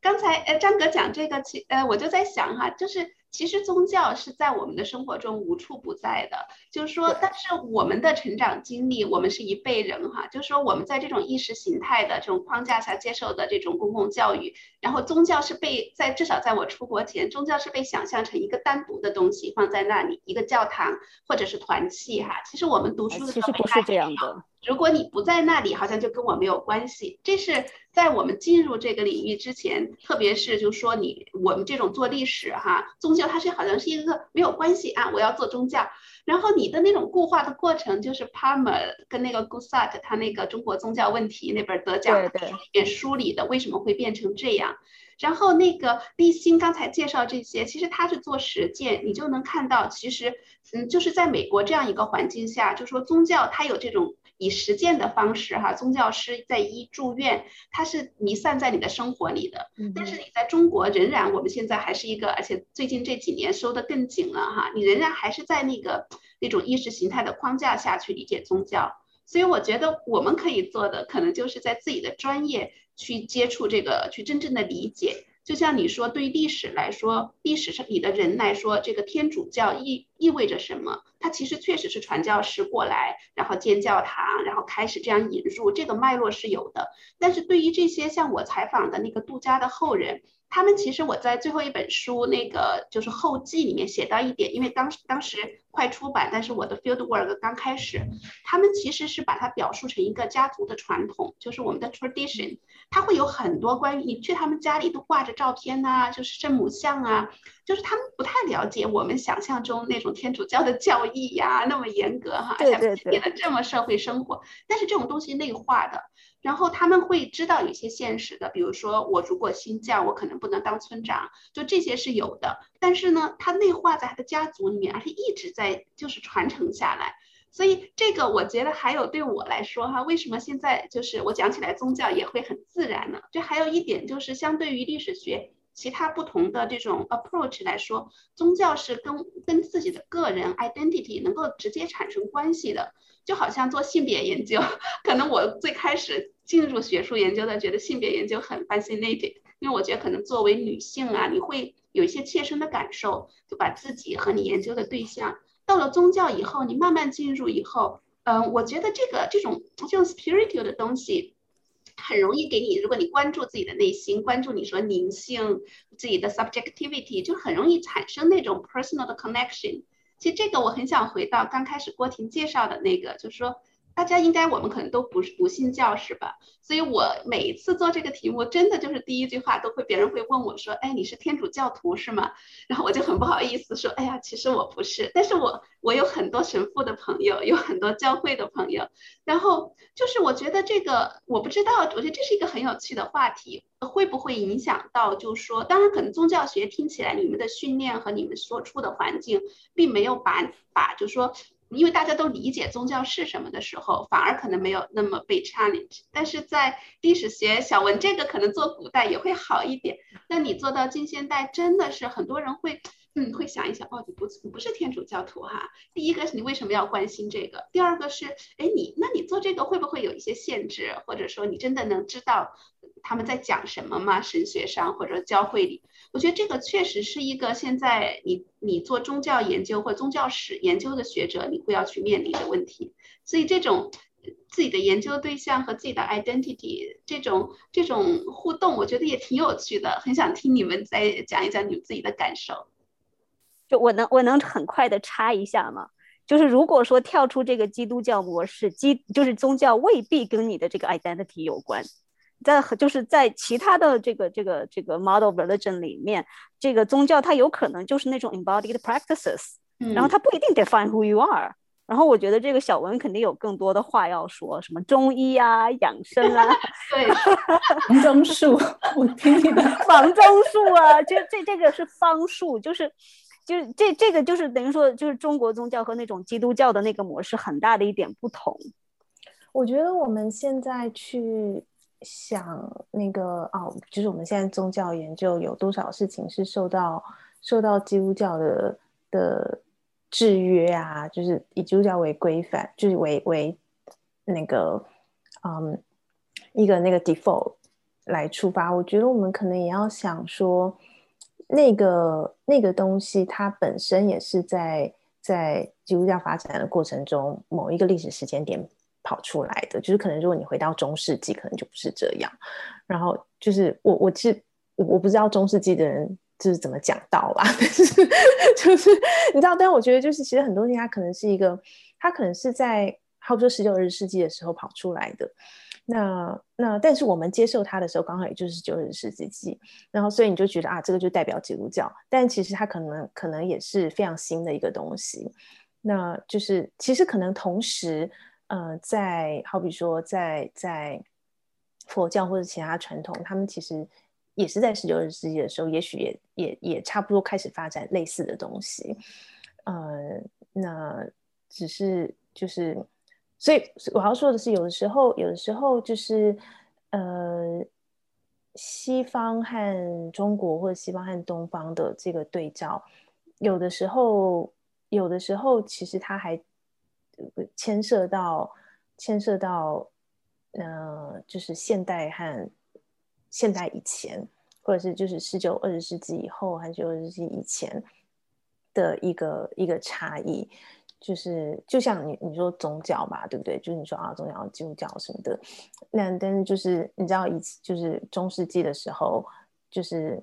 刚才呃张哥讲这个，其呃我就在想哈，就是。其实宗教是在我们的生活中无处不在的，就是说，但是我们的成长经历，我们是一辈人哈，就是说我们在这种意识形态的这种框架下接受的这种公共教育，然后宗教是被在至少在我出国前，宗教是被想象成一个单独的东西放在那里，一个教堂或者是团契哈。其实我们读书的
时候不是这样的。
如果你不在那里，好像就跟我没有关系。这是在我们进入这个领域之前，特别是就说你我们这种做历史哈，宗教它是好像是一个没有关系啊，我要做宗教。然后你的那种固化的过程，就是 Palmer 跟那个 Gusat 他那个中国宗教问题那本得奖里面梳理的为什么会变成这样。然后那个立新刚才介绍这些，其实他是做实践，你就能看到，其实嗯，就是在美国这样一个环境下，就说宗教它有这种。以实践的方式，哈，宗教师在医住院，它是弥散在你的生活里的。但是你在中国，仍然我们现在还是一个，而且最近这几年收的更紧了，哈，你仍然还是在那个那种意识形态的框架下去理解宗教。所以我觉得我们可以做的，可能就是在自己的专业去接触这个，去真正的理解。就像你说，对于历史来说，历史上你的人来说，这个天主教意意味着什么？它其实确实是传教士过来，然后建教堂，然后开始这样引入，这个脉络是有的。但是对于这些像我采访的那个杜家的后人，他们其实我在最后一本书那个就是后记里面写到一点，因为当时当时快出版，但是我的 field work 刚开始，他们其实是把它表述成一个家族的传统，就是我们的 tradition，它会有很多关于你去他们家里都挂着照片呐，就是圣母像啊，就是他们不太了解我们想象中那种天主教的教义呀，那么严格哈，
对对对，
演的这么社会生活，但是这种东西内化的。然后他们会知道有些现实的，比如说我如果新教，我可能不能当村长，就这些是有的。但是呢，他内化在他的家族里面，而且一直在就是传承下来。所以这个我觉得还有对我来说哈，为什么现在就是我讲起来宗教也会很自然呢？就还有一点就是相对于历史学其他不同的这种 approach 来说，宗教是跟跟自己的个人 identity 能够直接产生关系的。就好像做性别研究，可能我最开始进入学术研究的，觉得性别研究很 fascinating，因为我觉得可能作为女性啊，你会有一些切身的感受，就把自己和你研究的对象到了宗教以后，你慢慢进入以后，嗯，我觉得这个这种这种 spiritual 的东西，很容易给你，如果你关注自己的内心，关注你说灵性自己的 subjectivity，就很容易产生那种 personal 的 connection。其实这个我很想回到刚开始郭婷介绍的那个，就是说。大家应该，我们可能都不是不信教是吧？所以我每一次做这个题目，真的就是第一句话都会别人会问我说：“哎，你是天主教徒是吗？”然后我就很不好意思说：“哎呀，其实我不是。”但是我我有很多神父的朋友，有很多教会的朋友。然后就是我觉得这个我不知道，我觉得这是一个很有趣的话题，会不会影响到？就是说，当然可能宗教学听起来你们的训练和你们所处的环境，并没有把把就是说。因为大家都理解宗教是什么的时候，反而可能没有那么被 challenge。但是在历史学，小文这个可能做古代也会好一点。那你做到近现代，真的是很多人会，嗯，会想一想，哦，你不你不是天主教徒哈。第一个是你为什么要关心这个？第二个是，哎，你那你做这个会不会有一些限制？或者说你真的能知道他们在讲什么吗？神学上或者教会里？我觉得这个确实是一个现在你你做宗教研究或宗教史研究的学者，你会要去面临的问题。所以这种自己的研究对象和自己的 identity 这种这种互动，我觉得也挺有趣的。很想听你们再讲一讲你们自己的感受。
就我能我能很快的插一下吗？就是如果说跳出这个基督教模式，基就是宗教未必跟你的这个 identity 有关。在就是在其他的这个这个这个 model religion 里面，这个宗教它有可能就是那种 embodied practices，然后它不一定 define who you are。然后我觉得这个小文肯定有更多的话要说，什么中医啊、养生啊，
对，
房中术，我听你的
房中术啊，这这这个是方术，就是就是这这个就是等于说就是中国宗教和那种基督教的那个模式很大的一点不同。
我觉得我们现在去。想那个哦，就是我们现在宗教研究有多少事情是受到受到基督教的的制约啊？就是以基督教为规范，就是为为那个嗯一个那个 default 来出发，我觉得我们可能也要想说，那个那个东西它本身也是在在基督教发展的过程中某一个历史时间点跑出来的，就是可能如果你回到中世纪，可能就不是这样。然后就是我我其实我不知道中世纪的人。就是怎么讲到啦，但 是就是你知道，但我觉得就是其实很多东西它可能是一个，它可能是在，差不多十九二十世纪的时候跑出来的，那那但是我们接受它的时候，刚好也就是十九二十世纪，然后所以你就觉得啊，这个就代表基督教，但其实它可能可能也是非常新的一个东西，那就是其实可能同时，呃，在好比说在在佛教或者其他传统，他们其实。也是在十九、世纪的时候，也许也也也差不多开始发展类似的东西，呃，那只是就是，所以我要说的是，有的时候，有的时候就是，呃，西方和中国或者西方和东方的这个对照，有的时候，有的时候其实它还牵涉到牵涉到，呃，就是现代和。现代以前，或者是就是十九二十世纪以后，还是十九十世纪以前的一个一个差异，就是就像你你说宗教嘛，对不对？就是你说啊，宗教基督教什么的，那但是就是你知道以就是中世纪的时候，就是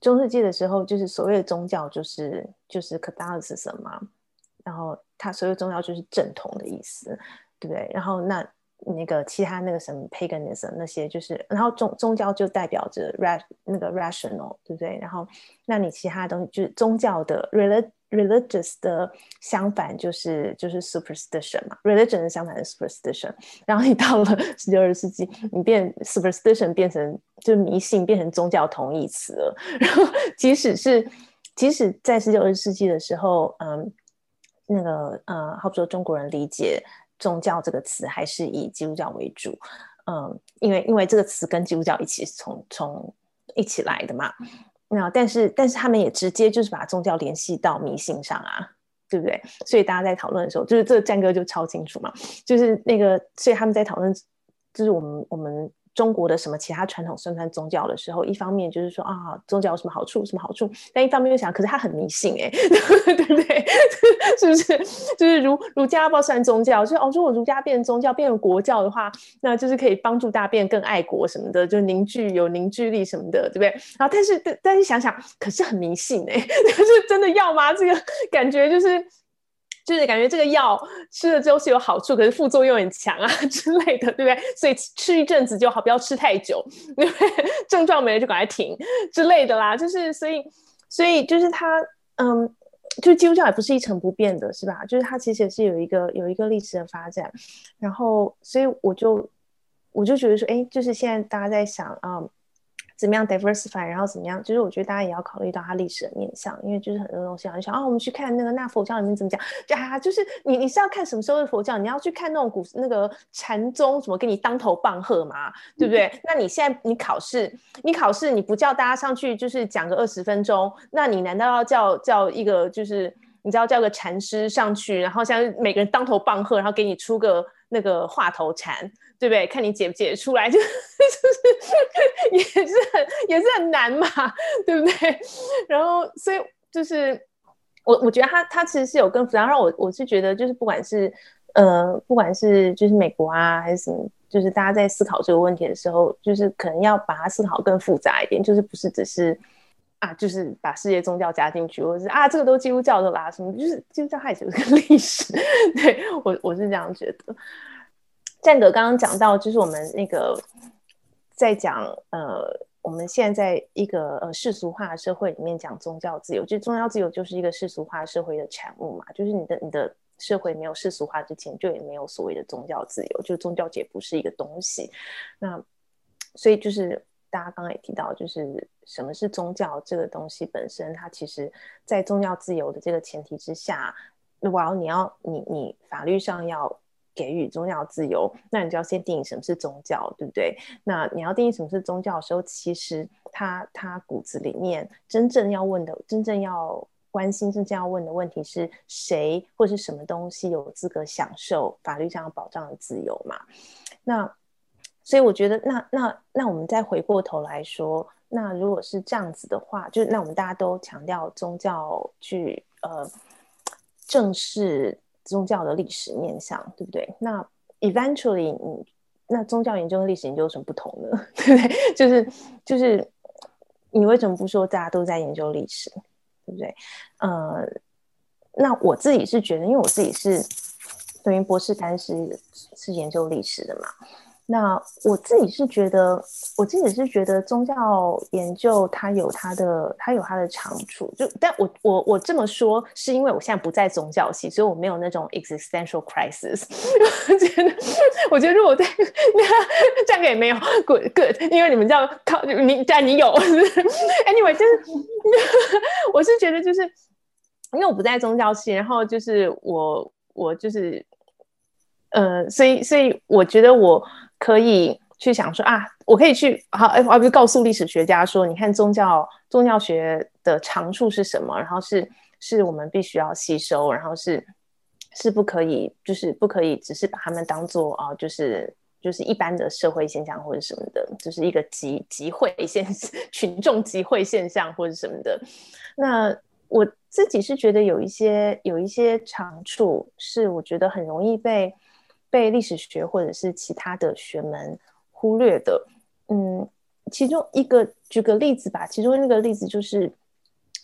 中世纪的时候，就是所谓的宗教就是就是 Catholicism 嘛，然后它所有宗教就是正统的意思，对不对？然后那。那个其他那个什么 paganism 那些就是，然后宗宗教就代表着 ra 那个 rational 对不对？然后那你其他东西就是宗教的 religious 的相反就是就是 superstition 嘛，religion 的相反是 superstition。然后你到了十九二十世纪，你变 superstition 变成就是迷信变成宗教同义词了。然后即使是即使在十九二十世纪的时候，嗯，那个呃，好比说中国人理解。宗教这个词还是以基督教为主，嗯，因为因为这个词跟基督教一起从从一起来的嘛，那但是但是他们也直接就是把宗教联系到迷信上啊，对不对？所以大家在讨论的时候，就是这个战歌就超清楚嘛，就是那个，所以他们在讨论，就是我们我们。中国的什么其他传统算不算宗教的时候，一方面就是说啊，宗教有什么好处，什么好处？但一方面又想，可是他很迷信哎，对不对？是不是？就是儒儒家不要算宗教，就是哦，如果儒家变宗教，变成国教的话，那就是可以帮助大家变更爱国什么的，就凝聚有凝聚力什么的，对不对？然后但是但是想想，可是很迷信哎，是真的要吗？这个感觉就是。就是感觉这个药吃了之后是有好处，可是副作用很强啊之类的，对不对？所以吃一阵子就好，不要吃太久，因为？症状没了就赶快停之类的啦。就是所以，所以就是它，嗯，就基督教也不是一成不变的，是吧？就是它其实也是有一个有一个历史的发展。然后，所以我就我就觉得说，哎，就是现在大家在想啊。怎么样 diversify，然后怎么样？就是我觉得大家也要考虑到它历史的面向，因为就是很多东西啊，你想啊，我们去看那个那佛教里面怎么讲，就啊，就是你你是要看什么时候的佛教？你要去看那种古那个禅宗怎么给你当头棒喝嘛，对不对？那你现在你考试，你考试你不叫大家上去就是讲个二十分钟，那你难道要叫叫一个就是你知道叫个禅师上去，然后像每个人当头棒喝，然后给你出个那个话头禅？对不对？看你解不解出来，就 就是 也是很也是很难嘛，对不对？然后所以就是我我觉得他他其实是有更复杂。然后我我是觉得就是不管是呃不管是就是美国啊还是什么，就是大家在思考这个问题的时候，就是可能要把它思考更复杂一点，就是不是只是啊就是把世界宗教加进去，或者是啊这个都基督教的啦什么，就是基督教它也是个 历史。对我我是这样觉得。战哥刚刚讲到，就是我们那个在讲，呃，我们现在在一个呃世俗化社会里面讲宗教自由，就宗教自由就是一个世俗化社会的产物嘛，就是你的你的社会没有世俗化之前，就也没有所谓的宗教自由，就宗教界不是一个东西。那所以就是大家刚刚也提到，就是什么是宗教这个东西本身，它其实在宗教自由的这个前提之下，那我要你要你你法律上要。给予宗教自由，那你就要先定义什么是宗教，对不对？那你要定义什么是宗教的时候，其实他他骨子里面真正要问的、真正要关心、真正要问的问题是谁或是什么东西有资格享受法律上保障的自由嘛？那所以我觉得，那那那我们再回过头来说，那如果是这样子的话，就是那我们大家都强调宗教去呃正视宗教的历史面向，对不对？那 eventually，你那宗教研究跟历史研究有什么不同呢？对不对？就是就是你为什么不说大家都在研究历史，对不对？呃，那我自己是觉得，因为我自己是等于博士班是是研究历史的嘛。那我自己是觉得，我自己是觉得宗教研究它有它的，它有它的长处。就，但我我我这么说，是因为我现在不在宗教系，所以我没有那种 existential crisis。我觉得，我觉得如果在这样也没有 good good，因为你们叫靠你，但你有。Anyway，就是 我是觉得，就是因为我不在宗教系，然后就是我我就是呃，所以所以我觉得我。可以去想说啊，我可以去好，哎，我不是告诉历史学家说，你看宗教宗教学的长处是什么？然后是是我们必须要吸收，然后是是不可以，就是不可以只是把他们当做啊，就是就是一般的社会现象或者什么的，就是一个集集会现群众集会现象或者什么的。那我自己是觉得有一些有一些长处，是我觉得很容易被。被历史学或者是其他的学门忽略的，嗯，其中一个举个例子吧，其中那个例子就是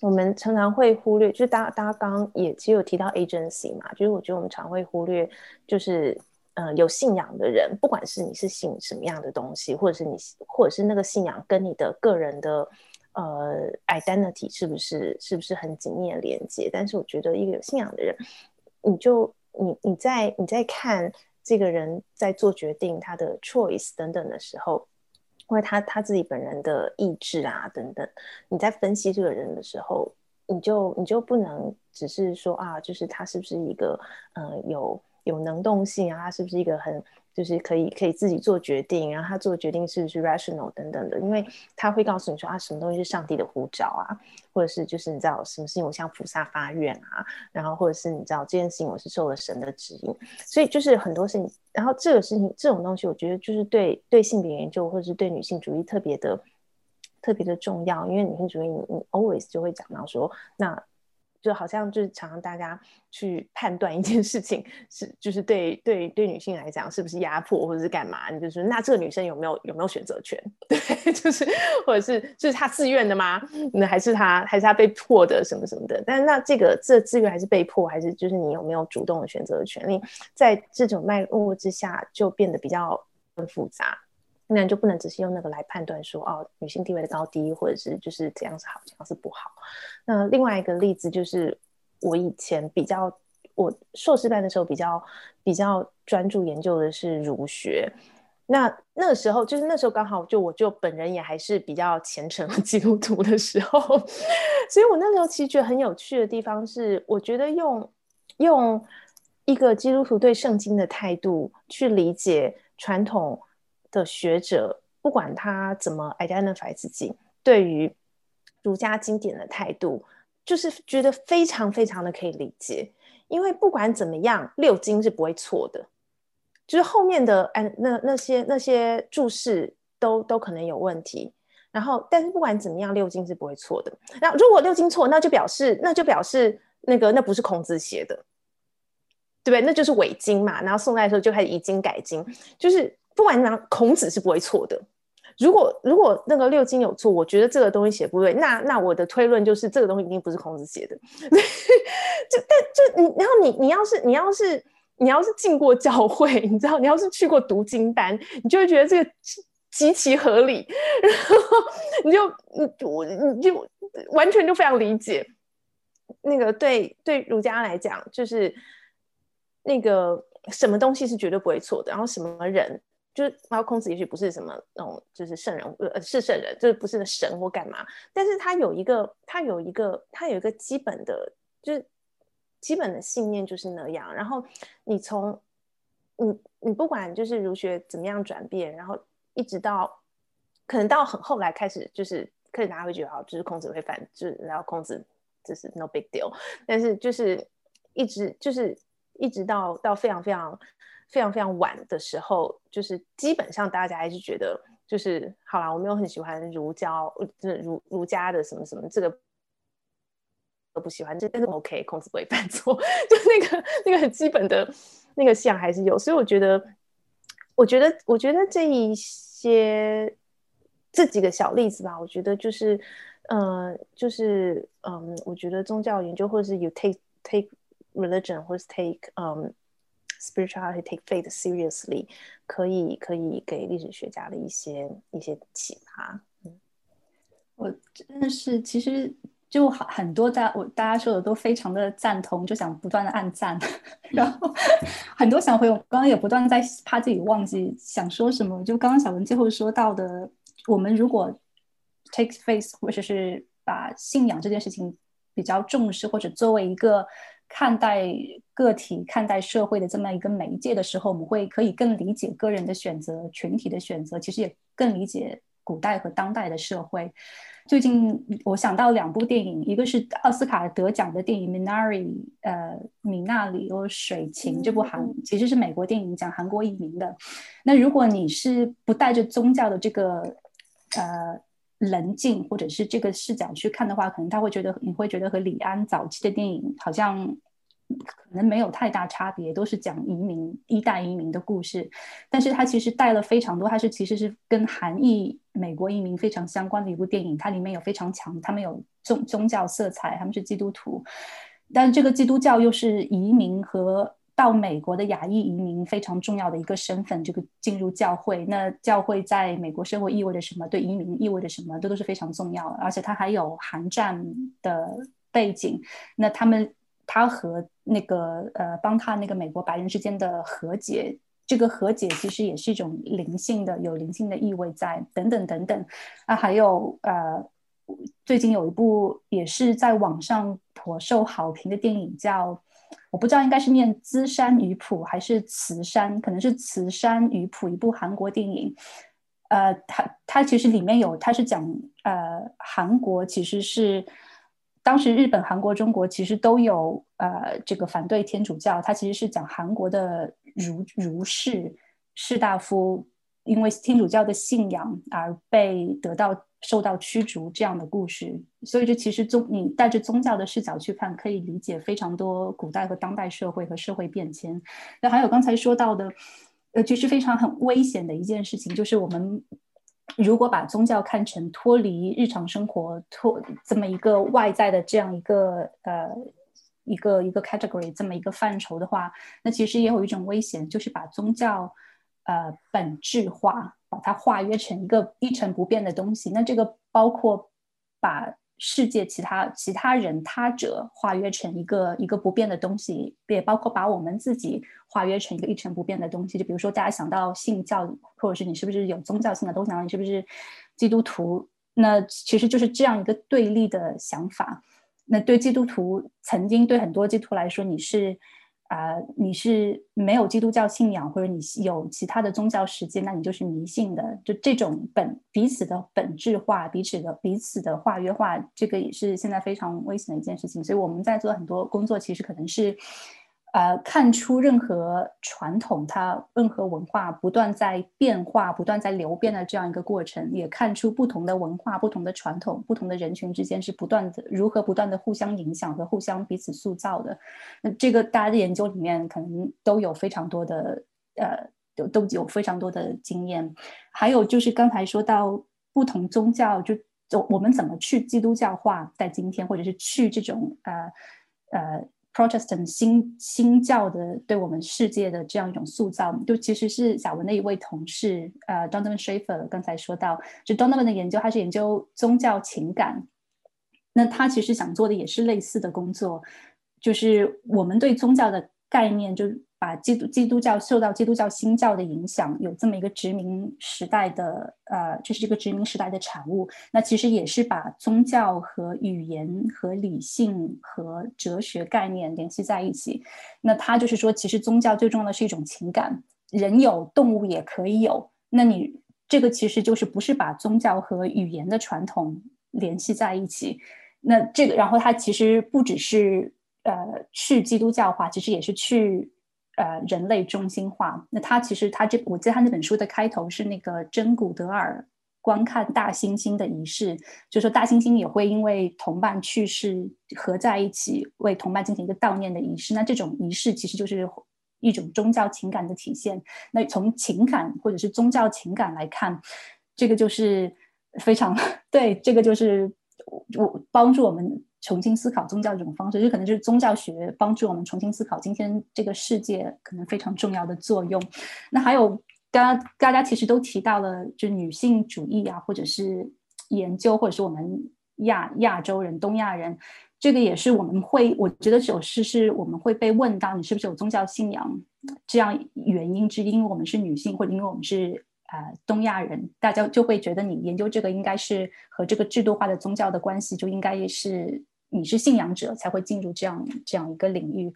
我们常常会忽略，就是大大家刚刚也其实有提到 agency 嘛，就是我觉得我们常会忽略，就是嗯，有信仰的人，不管是你是信什么样的东西，或者是你或者是那个信仰跟你的个人的呃 identity 是不是是不是很紧密的连接？但是我觉得一个有信仰的人，你就你你在你在看。这个人在做决定，他的 choice 等等的时候，因为他他自己本人的意志啊等等，你在分析这个人的时候，你就你就不能只是说啊，就是他是不是一个嗯有有能动性啊，他是不是一个很。就是可以可以自己做决定，然后他做的决定是不是 rational 等等的，因为他会告诉你说啊，什么东西是上帝的呼召啊，或者是就是你知道什么事情我向菩萨发愿啊，然后或者是你知道这件事情我是受了神的指引，所以就是很多事情，然后这个事情这种东西，我觉得就是对对性别研究或者是对女性主义特别的特别的重要，因为女性主义你你 always 就会讲到说那。就好像就是常常大家去判断一件事情是就是对对对女性来讲是不是压迫或者是干嘛？你就说那这个女生有没有有没有选择权？对，就是或者是就是她自愿的吗？那还是她还是她被迫的什么什么的？但那这个这自愿还是被迫，还是就是你有没有主动的选择的权利？在这种脉络之下，就变得比较很复杂。那就不能只是用那个来判断说哦，女性地位的高低，或者是就是怎样是好，怎样是不好。那另外一个例子就是我以前比较，我硕士班的时候比较比较专注研究的是儒学。那那时候就是那时候刚好就我就本人也还是比较虔诚的基督徒的时候，所以我那时候其实觉得很有趣的地方是，我觉得用用一个基督徒对圣经的态度去理解传统。的学者，不管他怎么 identify 自己，对于儒家经典的态度，就是觉得非常非常的可以理解。因为不管怎么样，六经是不会错的，就是后面的哎那那些那些注释都都可能有问题。然后，但是不管怎么样，六经是不会错的。那如果六经错，那就表示那就表示那个那不是孔子写的，对不对？那就是伪经嘛。然后宋代的时候就开始以经改经，就是。不管怎样，孔子是不会错的。如果如果那个六经有错，我觉得这个东西写不对，那那我的推论就是这个东西一定不是孔子写的。就但就你，然后你你要是你要是你要是进过教会，你知道，你要是去过读经班，你就会觉得这个极其合理，然后你就你我你就完全就非常理解。那个对对儒家来讲，就是那个什么东西是绝对不会错的，然后什么人。就是包括孔子，也许不是什么那种，就是圣人，呃，是圣人，就是不是神或干嘛。但是他有一个，他有一个，他有一个基本的，就是基本的信念就是那样。然后你从，你你不管就是儒学怎么样转变，然后一直到可能到很后来开始，就是可能大家会觉得，哦，就是孔子会反，就是然后孔子这是 no big deal。但是就是一直就是一直到到非常非常非常非常晚的时候，就是基本上大家还是觉得，就是好啦，我没有很喜欢儒教，这儒儒家的什么什么这个都不喜欢，这但是 OK，孔子不会犯错，就那个那个很基本的那个像还是有，所以我觉得，我觉得，我觉得这一些这几个小例子吧，我觉得就是，嗯，就是嗯，我觉得宗教研究或者是 you take take religion 或是 take 嗯。Spirituality take faith seriously，可以可以给历史学家的一些一些启发。嗯，
我真的是其实就很很多大我大家说的都非常的赞同，就想不断的按赞，然后 很多想回我刚刚也不断在怕自己忘记想说什么。就刚刚小文最后说到的，我们如果 take faith 或者是把信仰这件事情比较重视，或者作为一个。看待个体、看待社会的这么一个媒介的时候，我们会可以更理解个人的选择、群体的选择，其实也更理解古代和当代的社会。最近我想到两部电影，一个是奥斯卡得奖的电影《Minari》，呃，米纳里有水情这部韩其实是美国电影，讲韩国移民的。那如果你是不带着宗教的这个呃。棱镜或者是这个视角去看的话，可能他会觉得你会觉得和李安早期的电影好像可能没有太大差别，都是讲移民一代移民的故事。但是它其实带了非常多，它是其实是跟韩裔美国移民非常相关的一部电影。它里面有非常强，他们有宗宗教色彩，他们是基督徒，但这个基督教又是移民和。到美国的亚裔移民非常重要的一个身份，这个进入教会。那教会在美国生活意味着什么？对移民意味着什么？这都是非常重要的。而且他还有韩战的背景。那他们他和那个呃帮他那个美国白人之间的和解，这个和解其实也是一种灵性的，有灵性的意味在。等等等等。啊，还有呃，最近有一部也是在网上颇受好评的电影叫。我不知道应该是念资山鱼谱还是慈山，可能是慈山鱼谱一部韩国电影。呃，它它其实里面有，它是讲呃韩国其实是当时日本、韩国、中国其实都有呃这个反对天主教，它其实是讲韩国的儒儒士士大夫因为天主教的信仰而被得到。受到驱逐这样的故事，所以这其实宗你带着宗教的视角去看，可以理解非常多古代和当代社会和社会变迁。那还有刚才说到的，呃，其实非常很危险的一件事情，就是我们如果把宗教看成脱离日常生活、脱这么一个外在的这样一个呃一个一个 category 这么一个范畴的话，那其实也有一种危险，就是把宗教呃本质化。它化约成一个一成不变的东西，那这个包括把世界其他其他人他者化约成一个一个不变的东西，也包括把我们自己化约成一个一成不变的东西。就比如说，大家想到信教，或者是你是不是有宗教性的，都想到你是不是基督徒？那其实就是这样一个对立的想法。那对基督徒，曾经对很多基督徒来说，你是。啊，你是没有基督教信仰，或者你有其他的宗教实践，那你就是迷信的。就这种本彼此的本质化，彼此的彼此的化约化，这个也是现在非常危险的一件事情。所以我们在做很多工作，其实可能是。呃，看出任何传统，它任何文化不断在变化、不断在流变的这样一个过程，也看出不同的文化、不同的传统、不同的人群之间是不断的如何不断的互相影响和互相彼此塑造的。那这个大家的研究里面可能都有非常多的呃，都都有非常多的经验。还有就是刚才说到不同宗教，就就我们怎么去基督教化，在今天，或者是去这种呃呃。Protestant 新新教的对我们世界的这样一种塑造，就其实是小文的一位同事，呃，Donovan Schaefer 刚才说到，就 Donovan 的研究，他是研究宗教情感，那他其实想做的也是类似的工作，就是我们对宗教的概念就。把基督基督教受到基督教新教的影响，有这么一个殖民时代的呃，这是这个殖民时代的产物。那其实也是把宗教和语言和理性和哲学概念联系在一起。那他就是说，其实宗教最重要的是一种情感，人有，动物也可以有。那你这个其实就是不是把宗教和语言的传统联系在一起？那这个，然后它其实不只是。呃去基督教化，其实也是去呃人类中心化。那他其实他这我记得他那本书的开头是那个真古德尔观看大猩猩的仪式，就说大猩猩也会因为同伴去世合在一起为同伴进行一个悼念的仪式。那这种仪式其实就是一种宗教情感的体现。那从情感或者是宗教情感来看，这个就是非常 对，这个就是我帮助我们。重新思考宗教这种方式，这可能就是宗教学帮助我们重新思考今天这个世界可能非常重要的作用。那还有，大家大家其实都提到了，就女性主义啊，或者是研究，或者是我们亚亚洲人、东亚人，这个也是我们会，我觉得有时是我们会被问到你是不是有宗教信仰这样原因之一，因为我们是女性，或者因为我们是。呃，东亚人，大家就会觉得你研究这个应该是和这个制度化的宗教的关系，就应该是你是信仰者才会进入这样这样一个领域，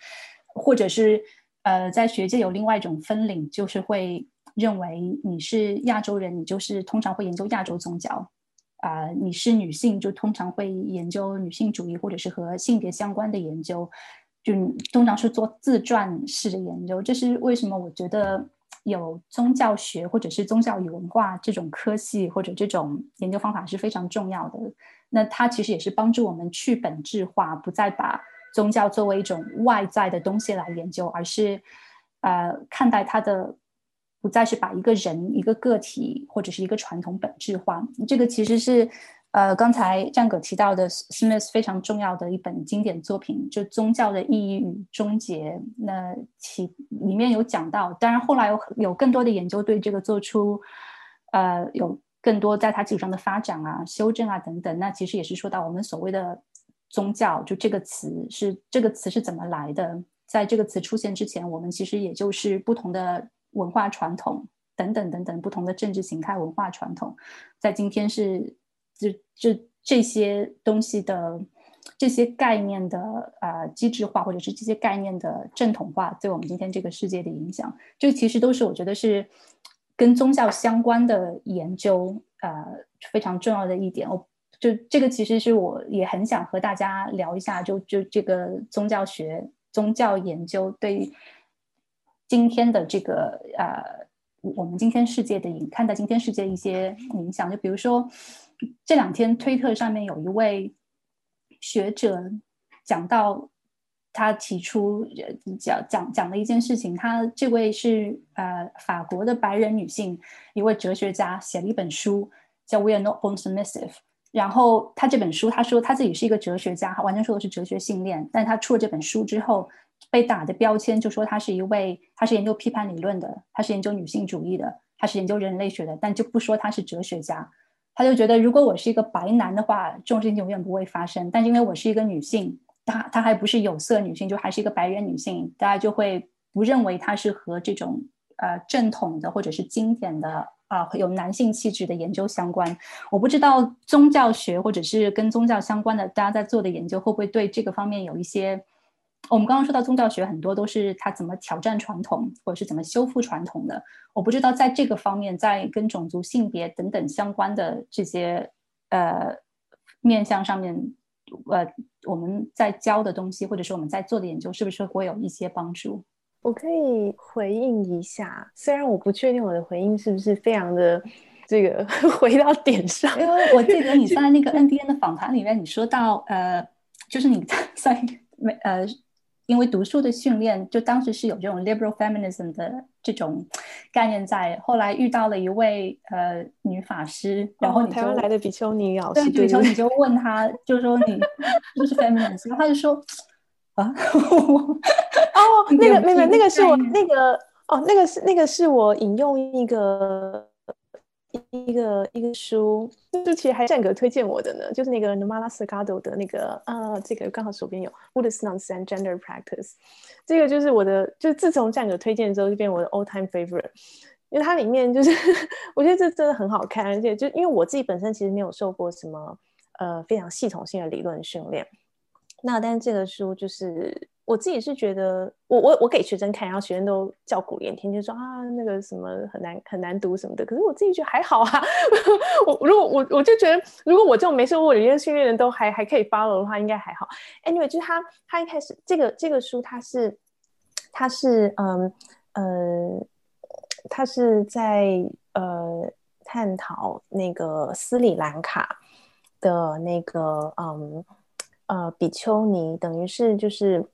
或者是呃，在学界有另外一种分领，就是会认为你是亚洲人，你就是通常会研究亚洲宗教啊，你是女性就通常会研究女性主义或者是和性别相关的研究，就通常是做自传式的研究。这是为什么？我觉得。有宗教学或者是宗教与文化这种科系或者这种研究方法是非常重要的。那它其实也是帮助我们去本质化，不再把宗教作为一种外在的东西来研究，而是呃看待它的，不再是把一个人、一个个体或者是一个传统本质化。这个其实是。呃，刚才战哥提到的 Smith 非常重要的一本经典作品，就《宗教的意义与终结》。那其里面有讲到，当然后来有有更多的研究对这个做出，呃，有更多在它基础上的发展啊、修正啊等等。那其实也是说到我们所谓的宗教，就这个词是这个词是怎么来的？在这个词出现之前，我们其实也就是不同的文化传统等等等等不同的政治形态文化传统，在今天是。就就这些东西的这些概念的啊机制化，或者是这些概念的正统化，对我们今天这个世界的影响，这其实都是我觉得是跟宗教相关的研究呃非常重要的一点。我就这个其实是我也很想和大家聊一下，就就这个宗教学、宗教研究对今天的这个呃我们今天世界的影看待今天世界一些影响，就比如说。这两天推特上面有一位学者讲到，他提出讲讲讲了一件事情。他这位是呃法国的白人女性，一位哲学家，写了一本书叫《We Are Not Born Submissive》。然后他这本书，他说他自己是一个哲学家，他完全说的是哲学信念。但他出了这本书之后，被打的标签就说他是一位，他是研究批判理论的，他是研究女性主义的，他是研究人类学的，但就不说他是哲学家。他就觉得，如果我是一个白男的话，这种事情永远不会发生。但是因为我是一个女性，她她还不是有色女性，就还是一个白人女性，大家就会不认为她是和这种呃正统的或者是经典的啊有男性气质的研究相关。我不知道宗教学或者是跟宗教相关的大家在做的研究会不会对这个方面有一些。我们刚刚说到宗教学，很多都是它怎么挑战传统，或者是怎么修复传统的。我不知道在这个方面，在跟种族、性别等等相关的这些呃面向上面，呃，我们在教的东西，或者是我们在做的研究，是不是会有一些帮助？
我可以回应一下，虽然我不确定我的回应是不是非常的这个 回到点上，
因为我记得你 在那个 N D N 的访谈里面，你说到呃，就是你在 没呃。因为读书的训练，就当时是有这种 liberal feminism 的这种概念在。后来遇到了一位呃女法师，然后你
台湾来的比丘尼老师，
对，比丘尼就问他，就说你就是 feminist，然后他就说啊，
哦，那个那个那个是我那个哦，那个是那个是我引用一个。一个一个书，就其实还战哥推荐我的呢，就是那个 Nomala Sagado 的那个啊，这个刚好手边有 Buddhist and Gender Practice，这个就是我的，就自从战哥推荐之后就变我的 all time favorite，因为它里面就是 我觉得这真的很好看，而且就因为我自己本身其实没有受过什么呃非常系统性的理论训练，那但是这个书就是我自己是觉得，我我我给学生看，然后学生都叫苦连天，就说啊那个什么很难很难读什么的。可是我自己觉得还好啊。我如果我我就觉得，如果我这种没受过语言训练的都还还可以 follow 的话，应该还好。Anyway，就是他他一开始这个这个书，他是他是嗯呃，他是在呃探讨那个斯里兰卡的那个嗯。呃，比丘尼等于是就是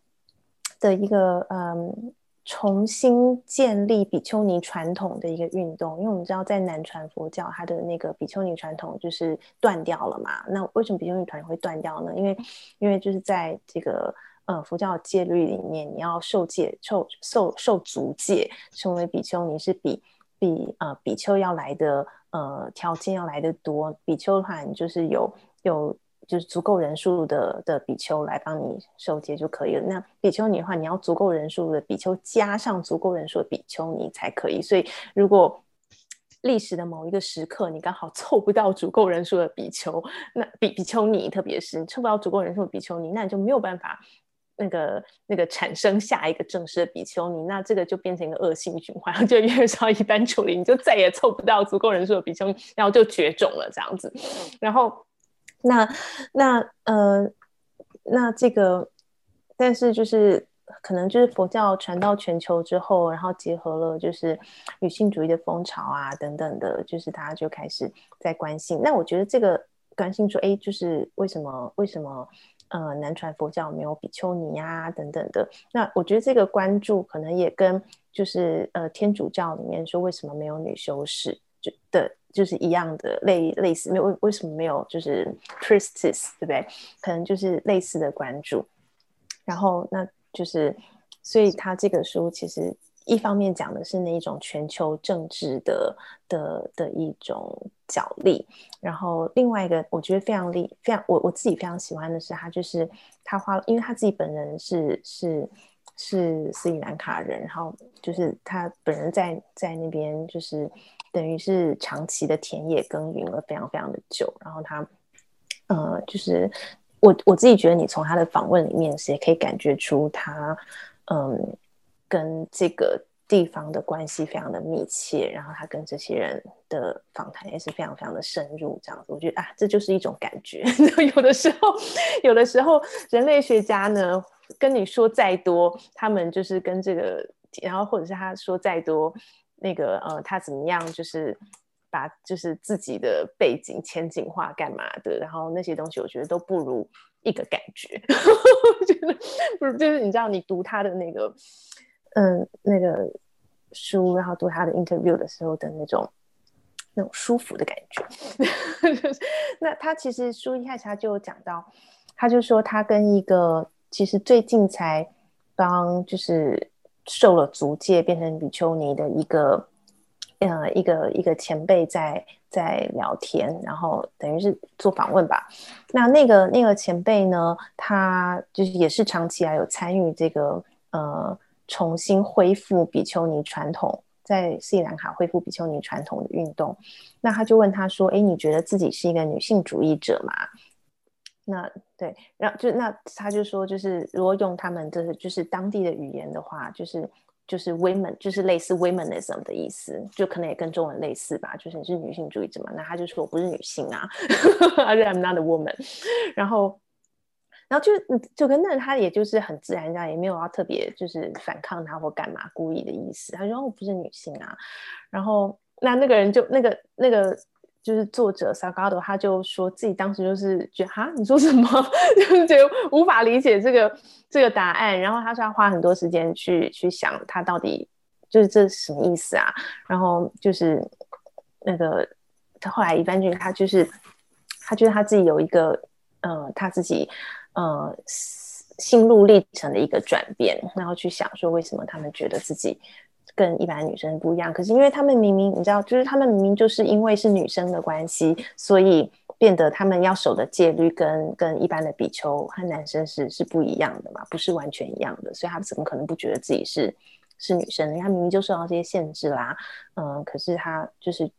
的一个嗯，重新建立比丘尼传统的一个运动，因为我们知道在南传佛教，它的那个比丘尼传统就是断掉了嘛。那为什么比丘尼传统会断掉呢？因为因为就是在这个呃佛教戒律里面，你要受戒受受受足戒，成为比丘尼是比比呃比丘要来的呃条件要来的多。比丘的话，你就是有有。就是足够人数的的比丘来帮你受戒就可以了。那比丘尼的话，你要足够人数的比丘加上足够人数的比丘尼才可以。所以，如果历史的某一个时刻你刚好凑不到足够人数的比丘，那比比丘尼，特别是你凑不到足够人数的比丘尼，那你就没有办法那个那个产生下一个正式的比丘尼。那这个就变成一个恶性循环，就越少一般处理，你就再也凑不到足够人数的比丘尼，然后就绝种了这样子。然后。那那呃，那这个，但是就是可能就是佛教传到全球之后，然后结合了就是女性主义的风潮啊等等的，就是大家就开始在关心。那我觉得这个关心说，哎，就是为什么为什么呃南传佛教没有比丘尼啊等等的？那我觉得这个关注可能也跟就是呃天主教里面说为什么没有女修士就的。就是一样的类类似，没有为什么没有就是 priestess 对不对？可能就是类似的关注。然后那就是，所以他这个书其实一方面讲的是那一种全球政治的的的一种角力，然后另外一个我觉得非常厉非常我我自己非常喜欢的是他就是他花，因为他自己本人是是是斯里兰卡人，然后就是他本人在在那边就是。等于是长期的田野耕耘了非常非常的久，然后他，呃，就是我我自己觉得，你从他的访问里面是也可以感觉出他，嗯，跟这个地方的关系非常的密切，然后他跟这些人的访谈也是非常非常的深入，这样子，我觉得啊，这就是一种感觉。有的时候，有的时候，人类学家呢跟你说再多，他们就是跟这个，然后或者是他说再多。那个呃，他怎么样？就是把就是自己的背景前景化干嘛的？然后那些东西，我觉得都不如一个感觉。我 觉得不是，就是你知道，你读他的那个嗯那个书，然后读他的 interview 的时候的那种那种舒服的感觉。那他其实书一开始他就讲到，他就说他跟一个其实最近才帮就是。受了足戒变成比丘尼的一个，呃，一个一个前辈在在聊天，然后等于是做访问吧。那那个那个前辈呢，他就是也是长期来有参与这个呃重新恢复比丘尼传统，在斯里兰卡恢复比丘尼传统的运动。那他就问他说：“哎，你觉得自己是一个女性主义者吗？”那对，然后就那他就说，就是如果用他们就是就是当地的语言的话，就是就是 women，就是类似 womenism 的意思，就可能也跟中文类似吧，就是你是女性主义者嘛。那他就说我不是女性啊，而且 I'm not a woman。然后，然后就就跟那他也就是很自然这样，也没有要特别就是反抗他或干嘛故意的意思。他说我不是女性啊。然后那那个人就那个那个。就是作者 Sagado，他就说自己当时就是觉得哈，你说什么，就是觉得无法理解这个这个答案。然后他说要花很多时间去去想他到底就是这是什么意思啊。然后就是那个他后来一般就他就是他觉得他自己有一个呃他自己呃心路历程的一个转变，然后去想说为什么他们觉得自己。跟一般女生不一样，可是因为他们明明你知道，就是他们明明就是因为是女生的关系，所以变得他们要守的戒律跟跟一般的比丘和男生是是不一样的嘛，不是完全一样的，所以他怎么可能不觉得自己是是女生呢？他明明就受到这些限制啦，嗯，可是他就是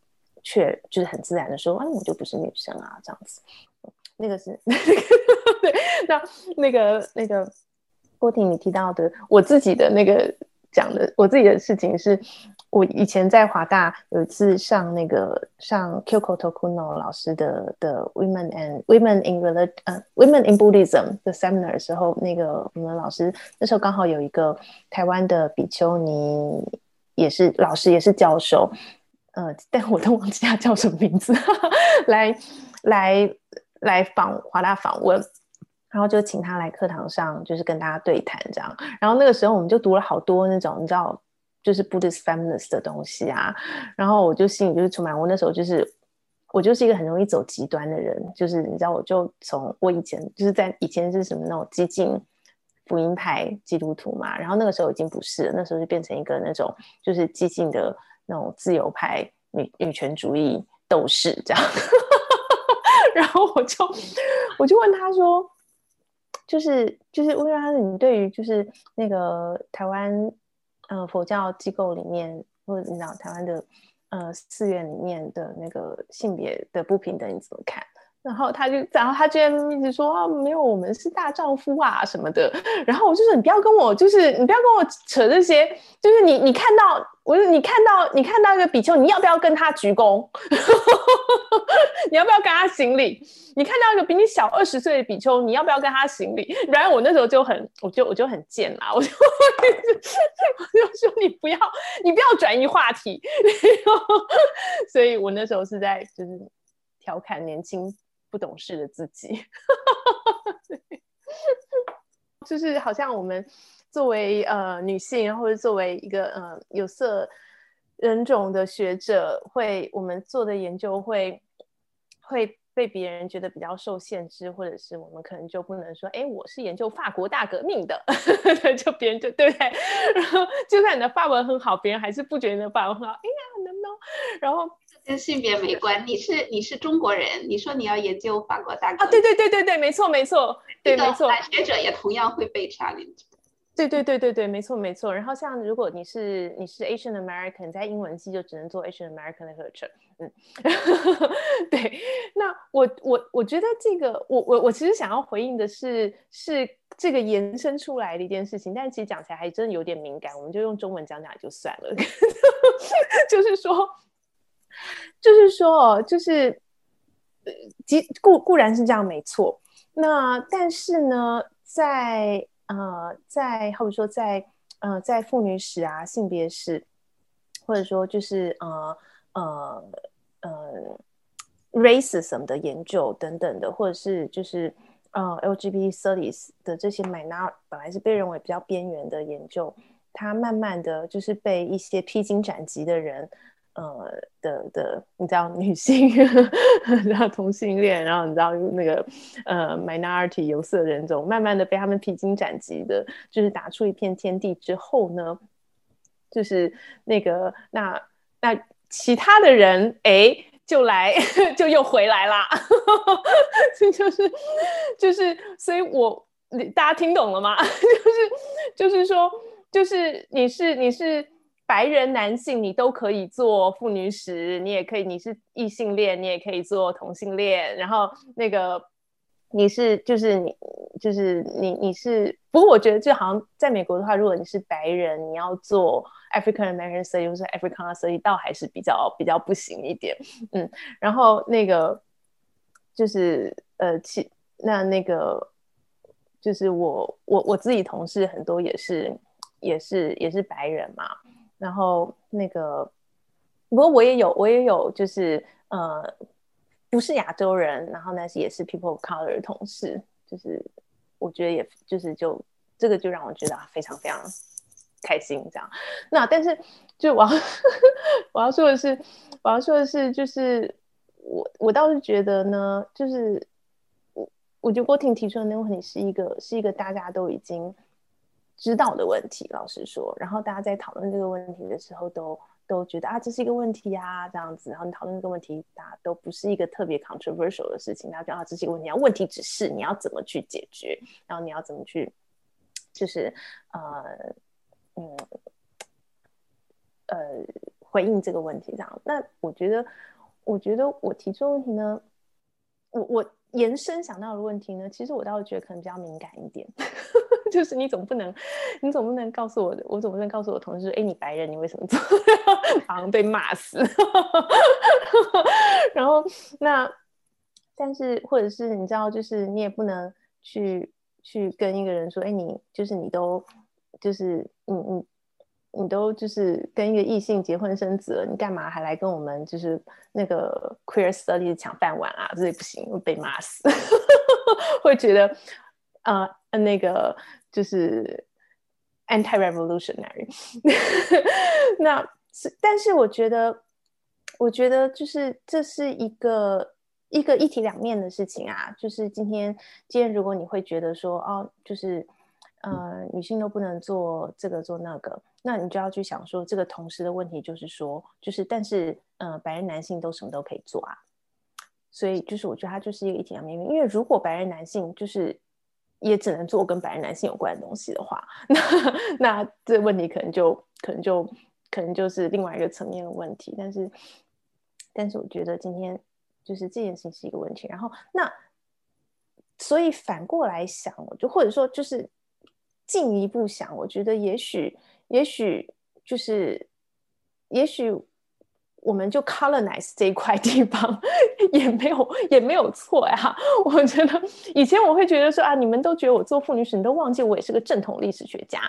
却就是很自然的说，啊，我就不是女生啊，这样子。那个是，对，那那个那个郭婷，你提到的我自己的那个讲的我自己的事情是。我以前在华大有一次上那个上 Kyoko Tokuno 老师的的 Women and Women in Rel 呃 Women in Buddhism 的 seminar 的时候，那个我们老师那时候刚好有一个台湾的比丘尼，也是老师也是教授，呃，但我都忘记他叫什么名字，来来来访华大访问，然后就请他来课堂上，就是跟大家对谈这样，然后那个时候我们就读了好多那种你知道。就是 Buddhist feminist 的东西啊，然后我就心里就是充满，我那时候就是我就是一个很容易走极端的人，就是你知道，我就从我以前就是在以前是什么那种激进福音派基督徒嘛，然后那个时候已经不是了，那时候就变成一个那种就是激进的那种自由派女女权主义斗士这样，然后我就我就问他说，就是就是乌拉你对于就是那个台湾。呃，佛教机构里面，或者你知道台湾的呃寺院里面的那个性别的不平等，你怎么看？然后他就，然后他居然一直说啊，没有，我们是大丈夫啊什么的。然后我就说，你不要跟我，就是你不要跟我扯这些，就是你你看到，我说你看到你看到一个比丘，你要不要跟他鞠躬？你要不要跟他行礼？你看到一个比你小二十岁的比丘，你要不要跟他行礼？然后我那时候就很，我就我就很贱啦，我就我就说你不要，你不要转移话题。所以我那时候是在就是调侃年轻。不懂事的自己，就是好像我们作为呃女性，或者作为一个呃有色人种的学者，会我们做的研究会会被别人觉得比较受限制，或者是我们可能就不能说，哎，我是研究法国大革命的，就别人就对不对？然后就算你的法文很好，别人还是不觉得你的法文很好。哎呀，能不能？然后。
跟性别没关，你是你是中国人，你说你要研究法国大革
命啊？对对对对对，没错没错，对没错，
学者也同样会被 challenge。
对对对对对，没错没错。然后像如果你是你是 Asian American，在英文系就只能做 Asian American 的课程。嗯，对。那我我我觉得这个我我我其实想要回应的是是这个延伸出来的一件事情，但其实讲起来还真的有点敏感，我们就用中文讲讲就算了。就是说。就是说，就是，呃，固固固然是这样，没错。那但是呢，在呃，在或者说在呃，在妇女史啊、性别史，或者说就是呃呃呃，racism 的研究等等的，或者是就是呃 LGBT studies 的这些 minor 本来是被认为比较边缘的研究，它慢慢的就是被一些披荆斩棘的人。呃的的，你知道女性，然后同性恋，然后你知道那个呃 minority 有色人种，慢慢的被他们披荆斩棘的，就是打出一片天地之后呢，就是那个那那其他的人哎就来 就又回来啦，这 就是就是所以我大家听懂了吗？就是就是说就是你是你是。白人男性，你都可以做妇女史，你也可以，你是异性恋，你也可以做同性恋。然后那个你是，就是你，就是你，你是。不过我觉得，就好像在美国的话，如果你是白人，你要做 African American study 或是 African study，倒还是比较比较不行一点。嗯，然后那个就是呃，其那那个就是我我我自己同事很多也是也是也是白人嘛。然后那个，不过我也有，我也有，就是呃，不是亚洲人，然后呢是也是 people of color 的同事，就是我觉得也就是就这个就让我觉得非常非常开心这样。那但是就我要 我要说的是，我要说的是，就是我我倒是觉得呢，就是我我觉得郭婷提出的那个问题是一个是一个大家都已经。知道的问题，老实说，然后大家在讨论这个问题的时候，都都觉得啊，这是一个问题啊，这样子。然后你讨论这个问题，大家都不是一个特别 controversial 的事情。大家觉得啊，这是一个问题啊，问题只是你要怎么去解决，然后你要怎么去，就是呃嗯呃回应这个问题这样。那我觉得，我觉得我提出问题呢，我我延伸想到的问题呢，其实我倒是觉得可能比较敏感一点，就是你总不能，你总不能告诉我，我总不能告诉我同事说，哎，你白人，你为什么做？好像被骂死。然后那，但是或者是你知道，就是你也不能去去跟一个人说，哎，你就是你都就是你你。你都就是跟一个异性结婚生子了，你干嘛还来跟我们就是那个 queer study 抢饭碗啊？这也不行，被骂死。会觉得啊，那个就是 anti revolutionary。那是，但是我觉得，我觉得就是这是一个一个一体两面的事情啊。就是今天，今天如果你会觉得说，哦，就是呃，女性都不能做这个做那个。那你就要去想说，这个同时的问题就是说，就是但是，呃，白人男性都什么都可以做啊，所以就是我觉得它就是一个一体两面。因为如果白人男性就是也只能做跟白人男性有关的东西的话，那那这问题可能就可能就可能就是另外一个层面的问题。但是，但是我觉得今天就是这件事情是一个问题。然后，那所以反过来想，我就或者说就是进一步想，我觉得也许。也许就是，也许我们就 colonize 这一块地方也没有也没有错呀。我觉得以前我会觉得说啊，你们都觉得我做妇女史，你都忘记我也是个正统历史学家。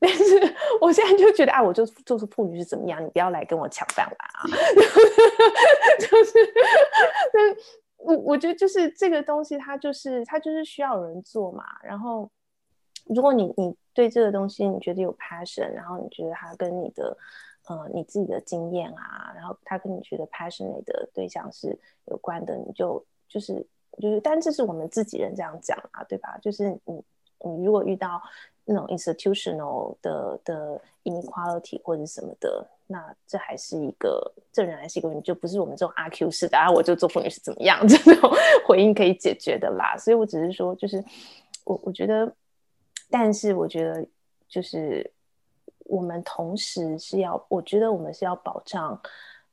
但是我现在就觉得啊，我就做是妇女是怎么样，你不要来跟我抢饭碗啊。就是，我我觉得就是这个东西，它就是它就是需要人做嘛。然后，如果你你。对这个东西你觉得有 passion，然后你觉得它跟你的呃你自己的经验啊，然后他跟你觉得 passionate 的对象是有关的，你就就是就是，但这是我们自己人这样讲啊，对吧？就是你你如果遇到那种 institutional 的的 inequality 或者什么的，那这还是一个这仍然是一个问题，就不是我们这种阿 Q 式的啊，我就做妇女是怎么样这种 回应可以解决的啦。所以我只是说，就是我我觉得。但是我觉得，就是我们同时是要，我觉得我们是要保障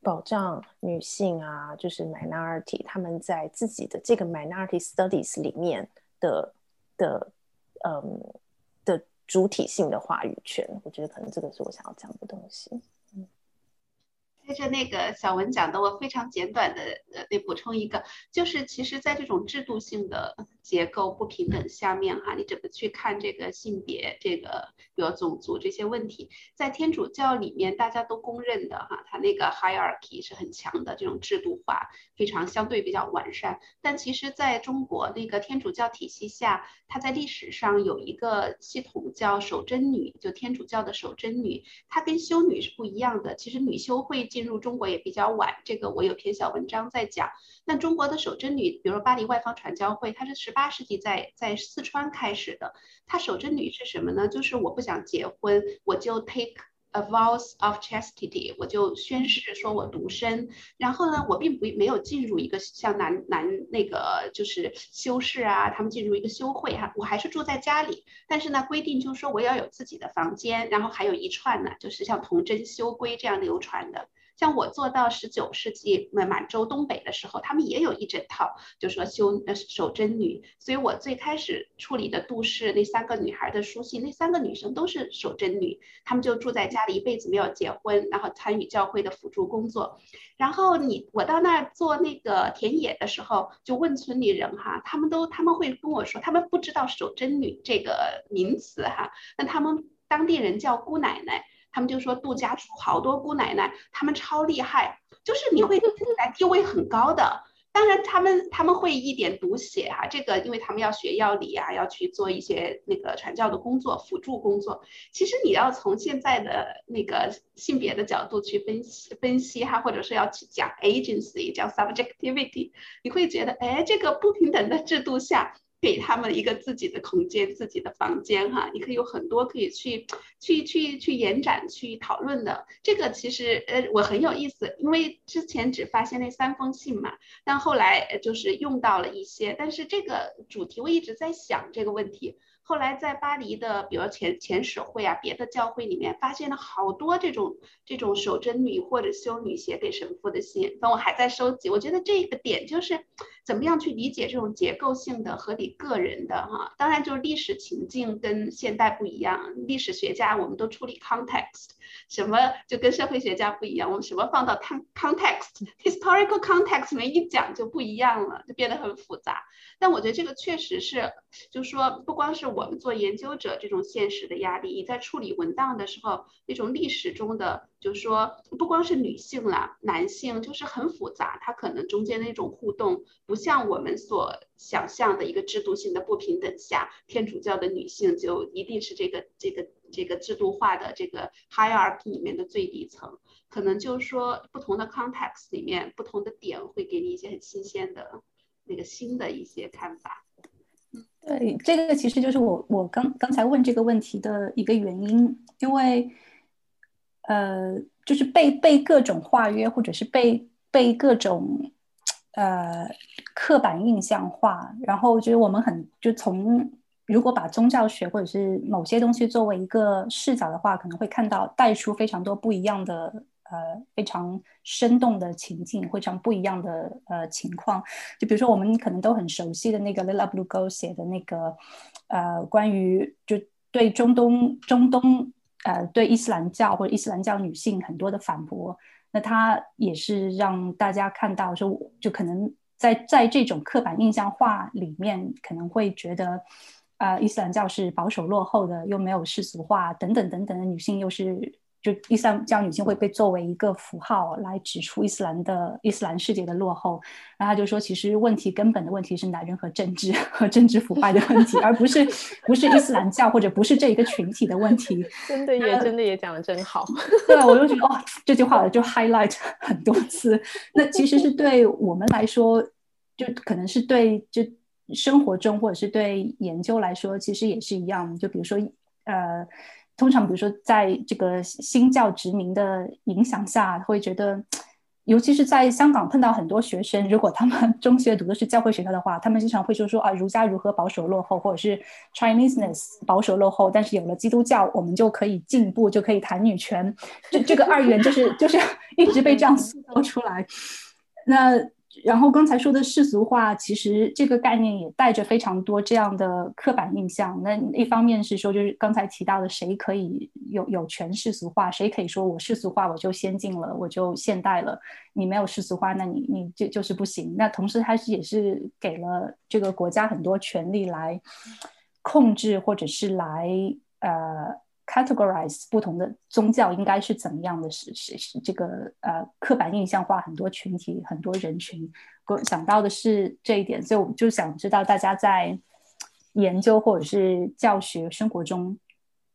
保障女性啊，就是 minority 他们在自己的这个 minority studies 里面的的嗯的主体性的话语权。我觉得可能这个是我想要讲的东西。
接着那个小文讲的，我非常简短的呃，得补充一个，就是其实，在这种制度性的结构不平等下面哈，你怎么去看这个性别、这个比如种族这些问题，在天主教里面大家都公认的哈，它那个 hierarchy 是很强的，这种制度化非常相对比较完善。但其实在中国那个天主教体系下，它在历史上有一个系统叫守贞女，就天主教的守贞女，它跟修女是不一样的。其实女修会。进入中国也比较晚，这个我有篇小文章在讲。那中国的守贞女，比如说巴黎外方传教会，它是十八世纪在在四川开始的。它守贞女是什么呢？就是我不想结婚，我就 take a vows of chastity，我就宣誓说我独身。然后呢，我并不没有进入一个像男男那个就是修士啊，他们进入一个修会哈，我还是住在家里。但是呢，规定就是说我要有自己的房间，然后还有一串呢，就是像童贞修规这样流传的。像我做到十九世纪满满洲东北的时候，他们也有一整套，就说修呃守贞女。所以我最开始处理的杜氏那三个女孩的书信，那三个女生都是守贞女，她们就住在家里一辈子没有结婚，然后参与教会的辅助工作。然后你我到那儿做那个田野的时候，就问村里人哈，他们都他们会跟我说，他们不知道守贞女这个名词哈，那他们当地人叫姑奶奶。他们就说杜家出好多姑奶奶，他们超厉害，就是你会听起来地位很高的。当然，他们他们会一点读写哈，这个因为他们要学药理啊，要去做一些那个传教的工作、辅助工作。其实你要从现在的那个性别的角度去分析分析哈，或者是要去讲 agency、讲 subjectivity，你会觉得哎，这个不平等的制度下。给他们一个自己的空间，自己的房间，哈，你可以有很多可以去去去去延展、去讨论的。这个其实呃，我很有意思，因为之前只发现那三封信嘛，但后来就是用到了一些。但是这个主题我一直在想这个问题。后来在巴黎的，比如前前使会啊，别的教会里面发现了好多这种这种守贞女或者修女写给神父的信，但我还在收集。我觉得这个点就是。怎么样去理解这种结构性的和你个人的哈？当然，就是历史情境跟现代不一样。历史学家我们都处理 context，什么就跟社会学家不一样。我们什么放到 con context historical context 里面一讲就不一样了，就变得很复杂。但我觉得这个确实是，就是说不光是我们做研究者这种现实的压力，你在处理文档的时候，那种历史中的，就说不光是女性啦，男性就是很复杂，它可能中间那种互动不。像我们所想象的一个制度性的不平等下，天主教的女性就一定是这个这个这个制度化的这个 hierarchy 里面的最底层。可能就是说，不同的 context 里面，不同的点会给你一些很新鲜的那个新的一些看法。
对，这个其实就是我我刚刚才问这个问题的一个原因，因为呃，就是被被各种化约，或者是被被各种。呃，刻板印象化，然后就是我们很就从如果把宗教学或者是某些东西作为一个视角的话，可能会看到带出非常多不一样的呃非常生动的情境，非常不一样的呃情况。就比如说我们可能都很熟悉的那个 Lila Blue Go 写的那个呃关于就对中东中东呃对伊斯兰教或者伊斯兰教女性很多的反驳。那他也是让大家看到，说就可能在在这种刻板印象化里面，可能会觉得，啊，伊斯兰教是保守落后的，又没有世俗化，等等等等的女性又是。就伊斯兰教女性会被作为一个符号来指出伊斯兰的伊斯兰世界的落后，然后他就说，其实问题根本的问题是男人和政治和政治腐败的问题，而不是不是伊斯兰教或者不是这一个群体的问题。
真的也真的也讲的真好。
对，我就觉得哦，这句话我就 highlight 很多次。那其实是对我们来说，就可能是对就生活中或者是对研究来说，其实也是一样。就比如说呃。通常，比如说，在这个新教殖民的影响下，会觉得，尤其是在香港碰到很多学生，如果他们 中学读的是教会学校的话，他们经常会说说啊，儒家如何保守落后，或者是 Chineseness 保守落后，但是有了基督教，我们就可以进步，就可以谈女权。这这个二元就是就是 一直被这样塑造出来。那。然后刚才说的世俗化，其实这个概念也带着非常多这样的刻板印象。那一方面是说，就是刚才提到的，谁可以有有权世俗化，谁可以说我世俗化我就先进了，我就现代了。你没有世俗化，那你你就就是不行。那同时，它是也是给了这个国家很多权利来控制，或者是来呃。Categorize 不同的宗教应该是怎么样的？是是是这个呃刻板印象化很多群体很多人群，我想到的是这一点，所以我就想知道大家在研究或者是教学生活中，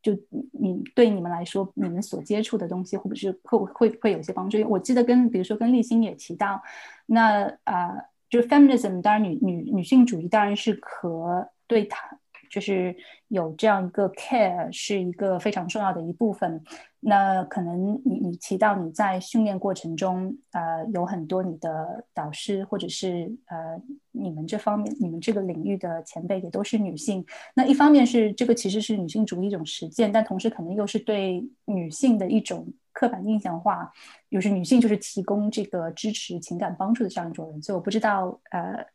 就你对你们来说，你们所接触的东西会不会会会会有些帮助？我记得跟比如说跟立新也提到，那啊就是 feminism，当然女女女性主义当然是和对他。就是有这样一个 care 是一个非常重要的一部分。那可能你你提到你在训练过程中，呃，有很多你的导师或者是呃你们这方面你们这个领域的前辈也都是女性。那一方面是这个其实是女性主义一种实践，但同时可能又是对女性的一种刻板印象化，就是女性就是提供这个支持、情感帮助的这样一种人。所以我不知道呃。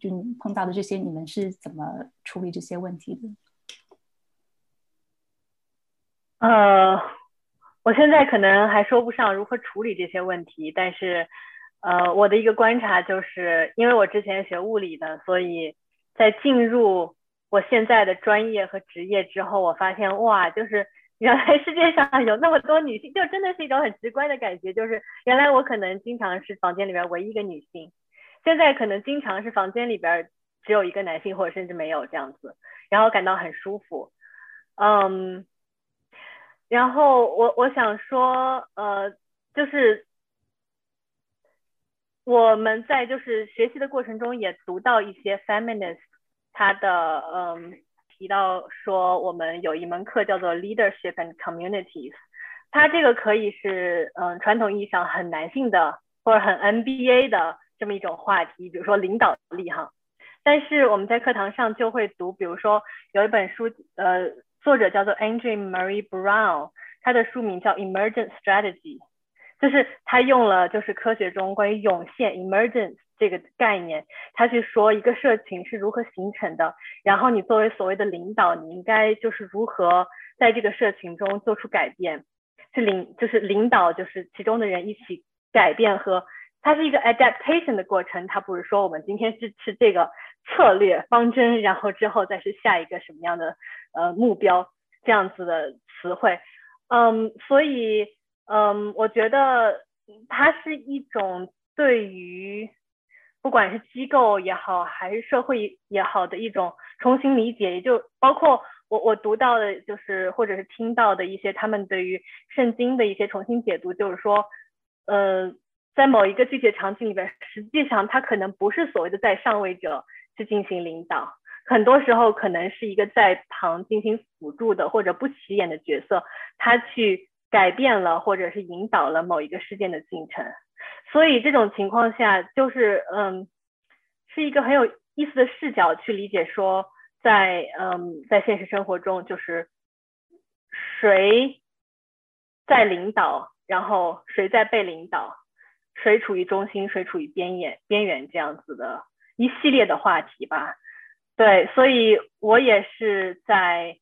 就你碰到的这些，你们是怎么处理这些问题的？
呃，我现在可能还说不上如何处理这些问题，但是，呃，我的一个观察就是，因为我之前学物理的，所以在进入我现在的专业和职业之后，我发现哇，就是 原来世界上有那么多女性，就真的是一种很直观的感觉，就是原来我可能经常是房间里面唯一一个女性。现在可能经常是房间里边只有一个男性，或者甚至没有这样子，然后感到很舒服，嗯，然后我我想说，呃，就是我们在就是学习的过程中也读到一些 feminist，他的嗯提到说我们有一门课叫做 leadership and communities，它这个可以是嗯传统意义上很男性的或者很 NBA 的。这么一种话题，比如说领导力哈，但是我们在课堂上就会读，比如说有一本书，呃，作者叫做 Andrew Murray Brown，他的书名叫 Emergent Strategy，就是他用了就是科学中关于涌现 emergence 这个概念，他去说一个社群是如何形成的，然后你作为所谓的领导，你应该就是如何在这个社群中做出改变，去领就是领导就是其中的人一起改变和它是一个 adaptation 的过程，它不是说我们今天是是这个策略方针，然后之后再是下一个什么样的呃目标这样子的词汇，嗯，所以嗯，我觉得它是一种对于。不管是机构也好，还是社会也好的一种重新理解，也就包括我我读到的，就是或者是听到的一些他们对于圣经的一些重新解读，就是说，呃，在某一个具体的场景里边，实际上他可能不是所谓的在上位者去进行领导，很多时候可能是一个在旁进行辅助的或者不起眼的角色，他去改变了或者是引导了某一个事件的进程。所以这种情况下，就是嗯，是一个很有意思的视角去理解说，在嗯在现实生活中，就是谁在领导，然后谁在被领导，谁处于中心，谁处于边缘边缘这样子的一系列的话题吧。对，所以我也是在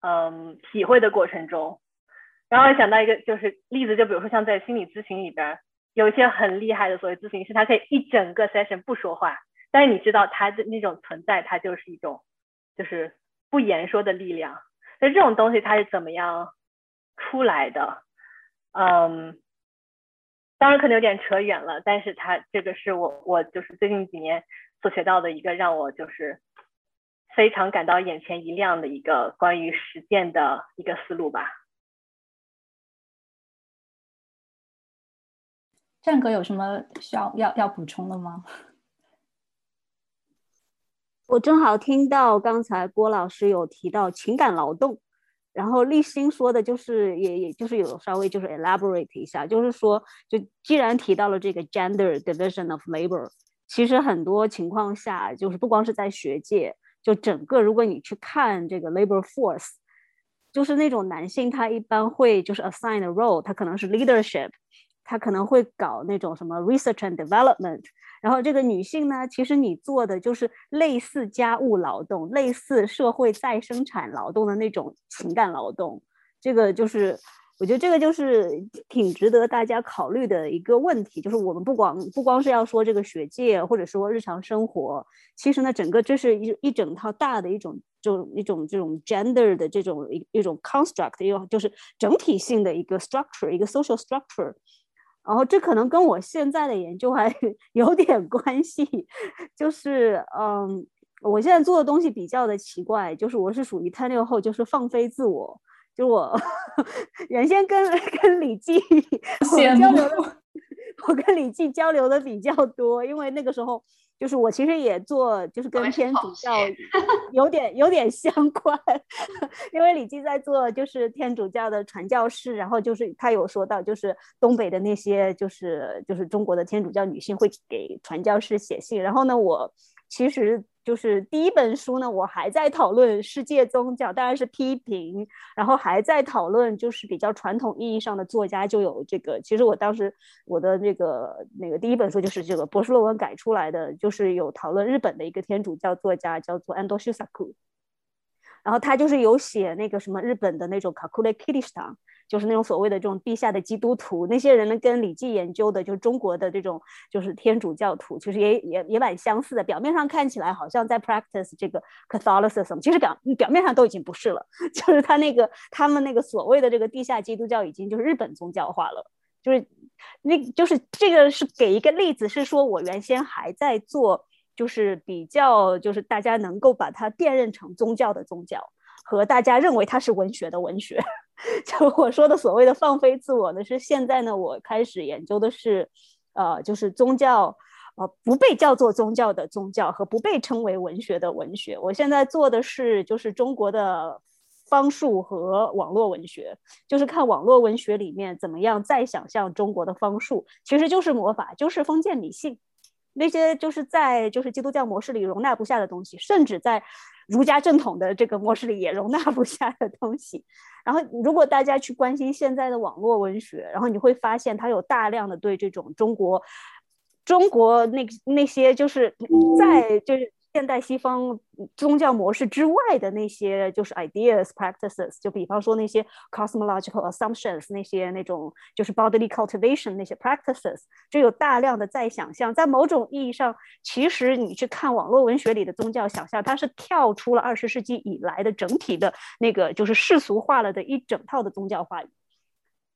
嗯体会的过程中，然后想到一个就是例子，就比如说像在心理咨询里边。有一些很厉害的所谓咨询师，他可以一整个 session 不说话，但是你知道他的那种存在，他就是一种就是不言说的力量。所以这种东西它是怎么样出来的？嗯，当然可能有点扯远了，但是他这个是我我就是最近几年所学到的一个让我就是非常感到眼前一亮的一个关于实践的一个思路吧。
战哥有什么需要要要补充的吗？
我正好听到刚才郭老师有提到情感劳动，然后立新说的就是也也就是有稍微就是 elaborate 一下，就是说就既然提到了这个 gender division of labor，其实很多情况下就是不光是在学界，就整个如果你去看这个 labor force，就是那种男性他一般会就是 assign a role，他可能是 leadership。他可能会搞那种什么 research and development，然后这个女性呢，其实你做的就是类似家务劳动、类似社会再生产劳动的那种情感劳动。这个就是，我觉得这个就是挺值得大家考虑的一个问题。就是我们不光不光是要说这个学界，或者说日常生活，其实呢，整个这是一一整套大的一种，就一种这种 gender 的这种一一种 construct，又就是整体性的一个 structure，一个 social structure。然后这可能跟我现在的研究还 有点关系，就是嗯，我现在做的东西比较的奇怪，就是我是属于贪六后，就是放飞自我，就我 原先跟 跟李记交流的，我跟李记交流的比较多，因为那个时候。就是我其实也做，就是跟天主教 有点有点相关，因为李记在做就是天主教的传教士，然后就是他有说到，就是东北的那些就是就是中国的天主教女性会给传教士写信，然后呢，我其实。就是第一本书呢，我还在讨论世界宗教，当然是批评，然后还在讨论就是比较传统意义上的作家就有这个。其实我当时我的那个那个第一本书就是这个博士论文改出来的，就是有讨论日本的一个天主教作家叫做安多修萨库，然后他就是有写那个什么日本的那种卡库雷基里斯塔。就是那种所谓的这种地下的基督徒，那些人呢，跟李记研究的，就是中国的这种就是天主教徒，其实也也也蛮相似的。表面上看起来好像在 practice 这个 Catholicism，其实表表面上都已经不是了。就是他那个他们那个所谓的这个地下基督教，已经就是日本宗教化了。就是那，就是这个是给一个例子，是说我原先还在做，就是比较就是大家能够把它辨认成宗教的宗教，和大家认为它是文学的文学。就我说的所谓的放飞自我呢，是现在呢，我开始研究的是，呃，就是宗教，呃，不被叫做宗教的宗教和不被称为文学的文学。我现在做的是，就是中国的方术和网络文学，就是看网络文学里面怎么样再想象中国的方术，其实就是魔法，就是封建迷信，那些就是在就是基督教模式里容纳不下的东西，甚至在。儒家正统的这个模式里也容纳不下的东西，然后如果大家去关心现在的网络文学，然后你会发现它有大量的对这种中国中国那那些就是在就是现代西方宗教模式之外的那些就是 ideas practices，就比方说那些 cosmological assumptions 那些那种就是 bodily cultivation 那些 practices，就有大量的在想象。在某种意义上，其实你去看网络文学里的宗教想象，它是跳出了二十世纪以来的整体的那个就是世俗化了的一整套的宗教话语。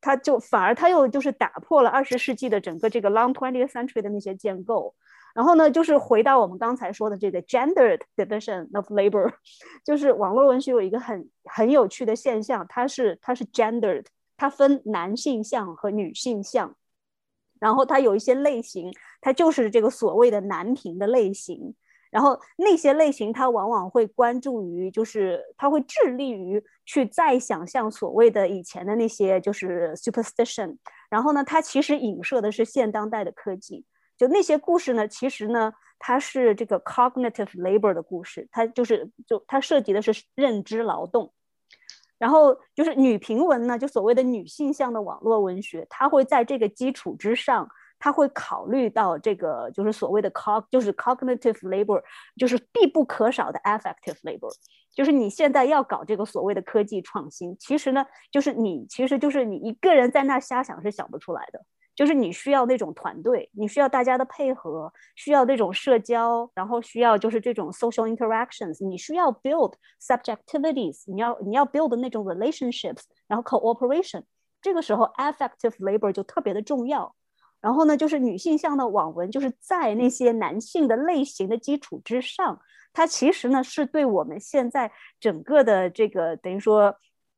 它就反而它又就是打破了二十世纪的整个这个 long twentieth century 的那些建构。然后呢，就是回到我们刚才说的这个 gendered division of labor，就是网络文学有一个很很有趣的现象，它是它是 gendered，它分男性向和女性向，然后它有一些类型，它就是这个所谓的男频的类型，然后那些类型它往往会关注于，就是它会致力于去再想象所谓的以前的那些就是 superstition，然后呢，它其实影射的是现当代的科技。就那些故事呢，其实呢，它是这个 cognitive labor 的故事，它就是就它涉及的是认知劳动。然后就是女频文呢，就所谓的女性向的网络文学，它会在这个基础之上，它会考虑到这个就是所谓的 cog 就是 cognitive labor，就是必不可少的 affective labor，就是你现在要搞这个所谓的科技创新，其实呢，就是你其实就是你一个人在那瞎想是想不出来的。就是你需要那种团队，你需要大家的配合，需要那种社交，然后需要就是这种 social interactions，你需要 build subjectivities，你要你要 build 那种 relationships，然后 cooperation，这个时候 affective labor 就特别的重要。然后呢，就是女性向的网文，就是在那些男性的类型的基础之上，它其实呢是对我们现在整个的这个等于说。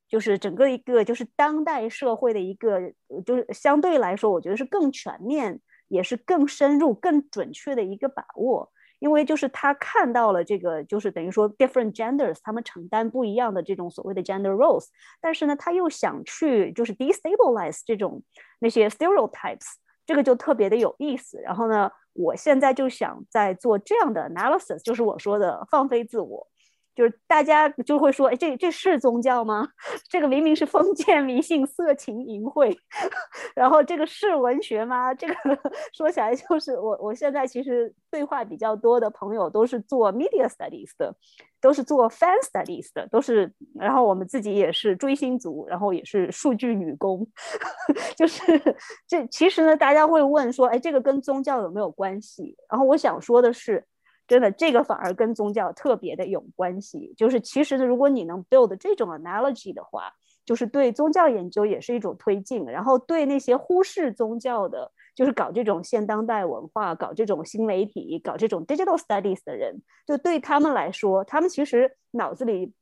就是整个一个就是当代社会的一个，就是相对来说，我觉得是更全面，也是更深入、更准确的一个把握。因为就是他看到了这个，就是等于说 different genders 他们承担不一样的这种所谓的 gender roles，但是呢，他又想去就是 destabilize 这种那些 stereotypes，这个就特别的有意思。然后呢，我现在就想在做这样的 analysis，就是我说的放飞自我。就是大家就会说，哎，这这是宗教吗？这个明明是封建迷信、色情淫秽，然后这个是文学吗？这个 说起来就是我，我现在其实对话比较多的朋友都是做 media studies 的，都是做 fan studies 的，都是，然后我们自己也是追星族，然后也是数据女工，就是这其实呢，大家会问说，哎，这个跟宗教有没有关系？然后我想说的是。真的，这个反而跟宗教特别的有关系。就是其实，如果你能 build 这种 analogy 的话，就是对宗教研究也是一种推进。然后对那些忽视宗教的，就是搞这种现当代文化、搞这种新媒体、搞这种 digital studies 的人，就对他们来说，他们其实脑子里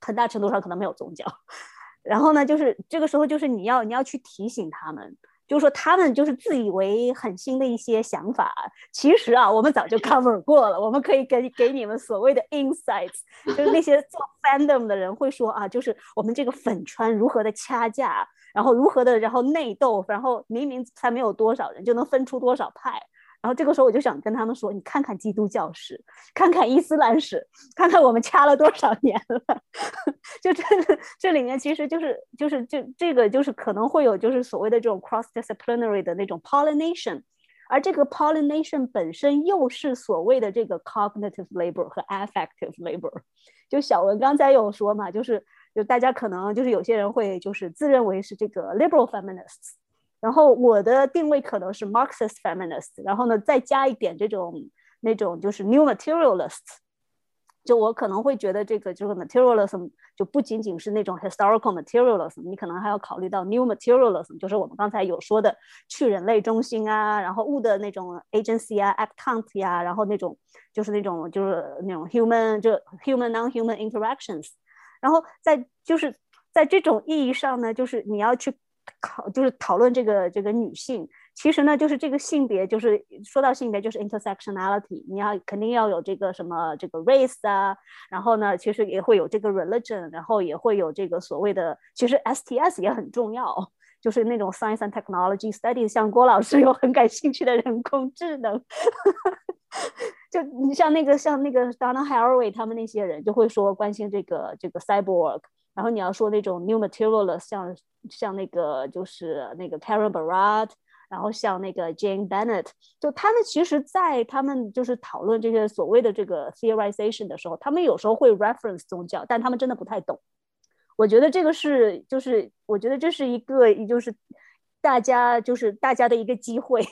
很大程度上可能没有宗教。然后呢，就是这个时候，就是你要你要去提醒他们。就是说，他们就是自以为很新的一些想法，其实啊，我们早就 cover 过了。我们可以给给你们所谓的 insights，就是那些做 fandom 的人会说啊，就是我们这个粉圈如何的掐架，然后如何的，然后内斗，然后明明才没有多少人，就能分出多少派。然后这个时候我就想跟他们说，你看看基督教史，看看伊斯兰史，看看我们掐了多少年了。就这 这里面其实就是就是这这个就是可能会有就是所谓的这种 cross disciplinary 的那种 pollination，而这个 pollination 本身又是所谓的这个 cognitive labor 和 affective labor。就小文刚才有说嘛，就是就大家可能就是有些人会就是自认为是这个 liberal feminists。然后我的定位可能是 Marxist feminist，然后呢再加一点这种那种就是 new materialists，就我可能会觉得这个就是 materialism 就不仅仅是那种 historical materialism，你可能还要考虑到 new materialism，就是我们刚才有说的去人类中心啊，然后物的那种 agency 啊，actant 呀，然后那种就是那种就是那种 human 就 human non-human interactions，然后在就是在这种意义上呢，就是你要去。考就是讨论这个这个女性，其实呢就是这个性别，就是说到性别就是 intersectionality，你要肯定要有这个什么这个 race 啊，然后呢其实也会有这个 religion，然后也会有这个所谓的，其实 STS 也很重要，就是那种 science and technology studies，像郭老师有很感兴趣的人工智能，就你像那个像那个 Donna Haraway 他们那些人就会说关心这个这个 cyborg。然后你要说那种 new materialist，像像那个就是那个 Karen Barad，然后像那个 Jane Bennett，就他们其实，在他们就是讨论这些所谓的这个 theorization 的时候，他们有时候会 reference 宗教，但他们真的不太懂。我觉得这个是，就是我觉得这是一个，就是大家就是大家的一个机会，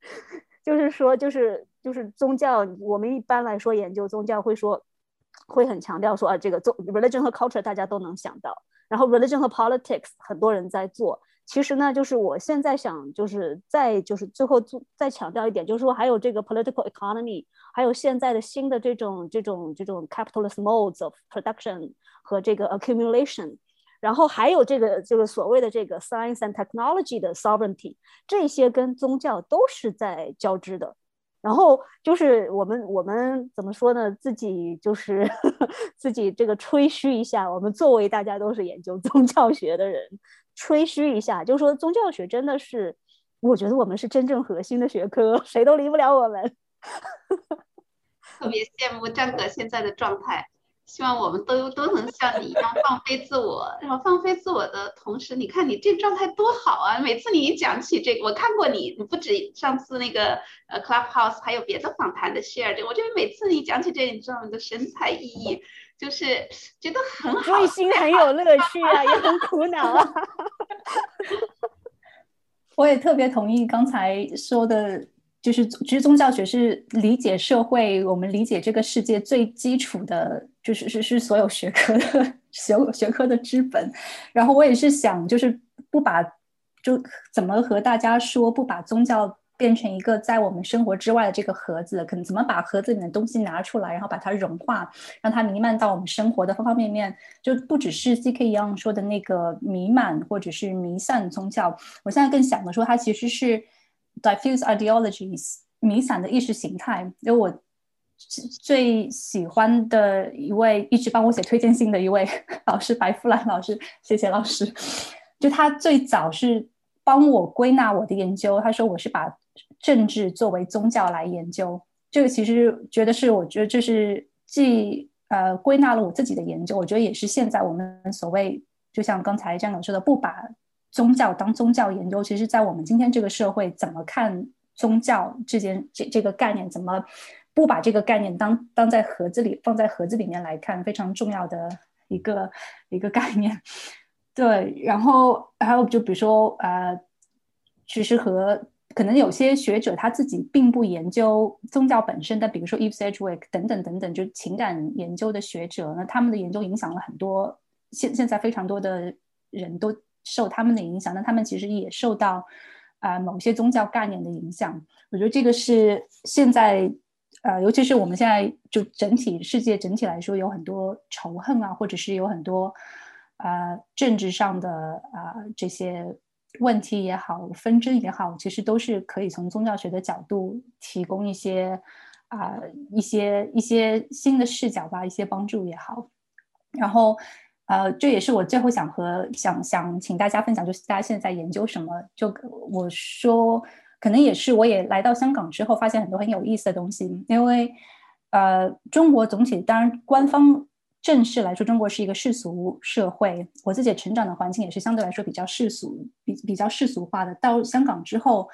就是说，就是就是宗教，我们一般来说研究宗教会说。会很强调说啊，这个做 religion 和 culture 大家都能想到，然后 religion 和 politics 很多人在做。其实呢，就是我现在想，就是再就是最后再强调一点，就是说还有这个 political economy，还有现在的新的这种这种这种 capitalist modes of production 和这个 accumulation，然后还有这个这个所谓的这个 science and technology 的 sovereignty，这些跟宗教都是在交织的。然后就是我们我们怎么说呢？自己就是 自己这个吹嘘一下。我们作为大家都是研究宗教学的人，吹嘘一下，就说宗教学真的是，我觉得我们是真正核心的学科，谁都离不了我们。
特别羡慕张哥现在的状态。希望我们都都能像你一样放飞自我，然后放飞自我的同时，你看你这状态多好啊！每次你一讲起这个，我看过你，你不止上次那个呃 Clubhouse，还有别的访谈的 share 这，我觉得每次你讲起这，你知道你的神采奕奕，就是觉得很好，
内心很有乐趣啊，也很苦恼啊。
我也特别同意刚才说的。就是其实宗教学是理解社会，我们理解这个世界最基础的，就是是是所有学科的 学学科的之本。然后我也是想，就是不把就怎么和大家说，不把宗教变成一个在我们生活之外的这个盒子，可能怎么把盒子里面的东西拿出来，然后把它融化，让它弥漫到我们生活的方方面面，就不只是 C K 一样说的那个弥漫或者是弥散宗教。我现在更想的说，它其实是。Diffuse ideologies 弥散的意识形态，因为我最喜欢的一位一直帮我写推荐信的一位老师白富兰老师，谢谢老师。就他最早是帮我归纳我的研究，他说我是把政治作为宗教来研究。这个其实觉得是，我觉得这是既呃归纳了我自己的研究，我觉得也是现在我们所谓就像刚才张老师的不把。宗教当宗教研究，其实，在我们今天这个社会，怎么看宗教这件这这个概念，怎么不把这个概念当当在盒子里放在盒子里面来看，非常重要的一个一个概念。对，然后还有就比如说，呃，其实和可能有些学者他自己并不研究宗教本身，但比如说 Eve Sedgwick 等等等等，就情感研究的学者，那他们的研究影响了很多现现在非常多的人都。受他们的影响，那他们其实也受到啊某些宗教概念的影响。我觉得这个是现在呃，尤其是我们现在就整体世界整体来说有很多仇恨啊，或者是有很多啊政治上的啊这些问题也好，纷争也好，其实都是可以从宗教学的角度提供一些啊一些一些新的视角吧，一些帮助也好，然后。呃，这也是我最后想和想想请大家分享，就是大家现在在研究什么？就我说，可能也是我也来到香港之后，发现很多很有意思的东西。因为呃，中国总体当然官方正式来说，中国是一个世俗社会。我自己成长的环境也是相对来说比较世俗、比比较世俗化的。到香港之后。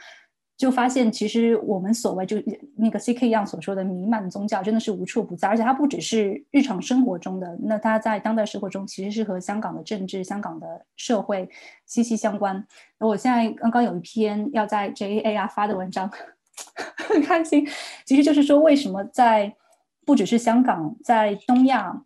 就发现，其实我们所谓就那个 C K 样所说的弥漫宗教，真的是无处不在，而且它不只是日常生活中的，那它在当代生活中其实是和香港的政治、香港的社会息息相关。那我现在刚刚有一篇要在 J A R 发的文章，很开心，其实就是说为什么在不只是香港，在东亚，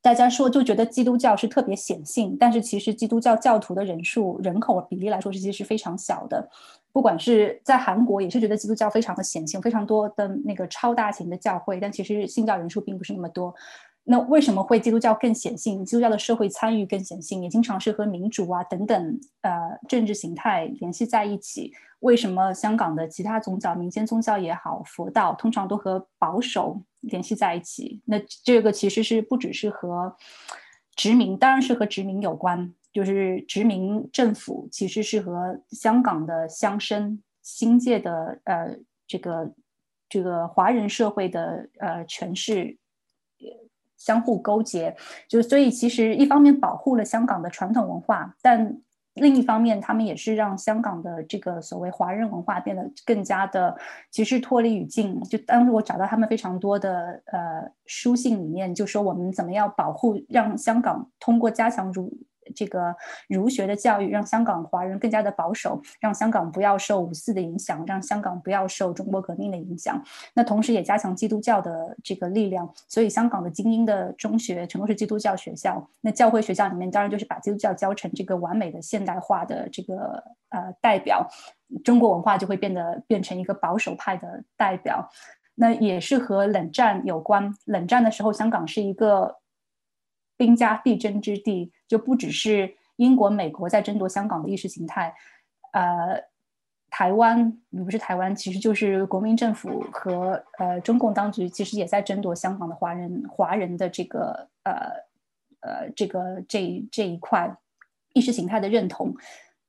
大家说就觉得基督教是特别显性，但是其实基督教教徒的人数、人口比例来说，其实是非常小的。不管是在韩国，也是觉得基督教非常的显性，非常多的那个超大型的教会，但其实信教人数并不是那么多。那为什么会基督教更显性？基督教的社会参与更显性，也经常是和民主啊等等呃政治形态联系在一起。为什么香港的其他宗教、民间宗教也好，佛道通常都和保守联系在一起？那这个其实是不只是和殖民，当然是和殖民有关。就是殖民政府其实是和香港的乡绅、新界的呃这个这个华人社会的呃权势相互勾结，就所以其实一方面保护了香港的传统文化，但另一方面他们也是让香港的这个所谓华人文化变得更加的其实脱离语境。就当时我找到他们非常多的呃书信里面，就说我们怎么样保护，让香港通过加强儒。这个儒学的教育让香港华人更加的保守，让香港不要受五四的影响，让香港不要受中国革命的影响。那同时也加强基督教的这个力量，所以香港的精英的中学全都是基督教学校。那教会学校里面当然就是把基督教教成这个完美的现代化的这个呃代表，中国文化就会变得变成一个保守派的代表。那也是和冷战有关。冷战的时候，香港是一个。兵家必争之地，就不只是英国、美国在争夺香港的意识形态，呃，台湾不是台湾，其实就是国民政府和呃中共当局，其实也在争夺香港的华人华人的这个呃呃这个这这一块意识形态的认同，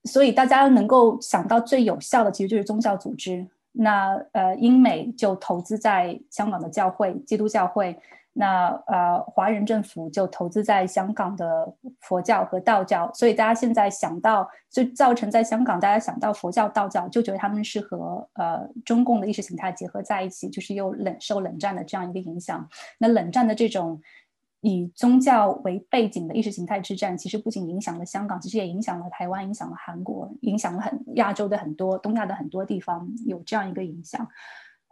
所以大家能够想到最有效的，其实就是宗教组织。那呃，英美就投资在香港的教会，基督教会。那呃，华人政府就投资在香港的佛教和道教，所以大家现在想到，就造成在香港大家想到佛教、道教，就觉得他们是和呃中共的意识形态结合在一起，就是又冷受冷战的这样一个影响。那冷战的这种以宗教为背景的意识形态之战，其实不仅影响了香港，其实也影响了台湾，影响了韩国，影响了很亚洲的很多东亚的很多地方有这样一个影响。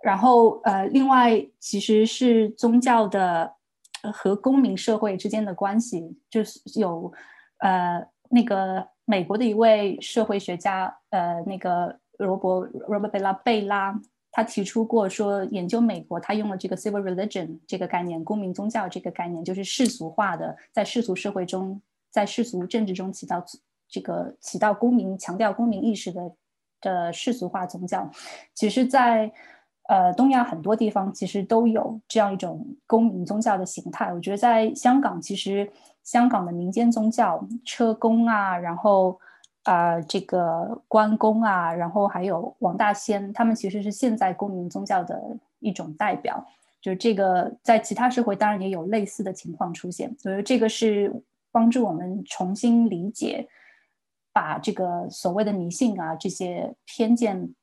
然后，呃，另外，其实是宗教的和公民社会之间的关系，就是有，呃，那个美国的一位社会学家，呃，那个罗伯 Robert 贝拉贝拉，他提出过说，研究美国，他用了这个 civil religion 这个概念，公民宗教这个概念，就是世俗化的，在世俗社会中，在世俗政治中起到这个起到公民强调公民意识的的世俗化宗教，其实，在呃，东亚很多地方其实都有这样一种公民宗教的形态。我觉得在香港，其实香港的民间宗教，车公啊，然后呃，这个关公啊，然后还有王大仙，他们其实是现在公民宗教的一种代表。就是这个，在其他社会当然也有类似的情况出现。所以这个是帮助我们重新理解，把这个所谓的迷信啊这些偏见。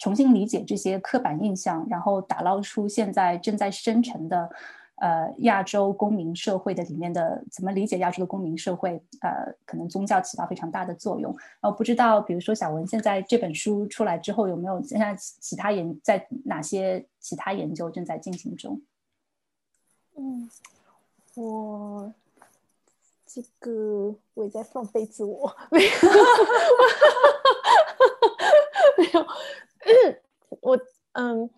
重新理解这些刻板印象，然后打捞出现在正在生成的，呃，亚洲公民社会的里面的怎么理解亚洲的公民社会？呃，可能宗教起到非常大的作用。然后，不知道，比如说小文现在这本书出来之后，有没有现在其他研在哪些其他研究正在进行中？
嗯，我这个我也在放飞自我，没有，没有。我嗯，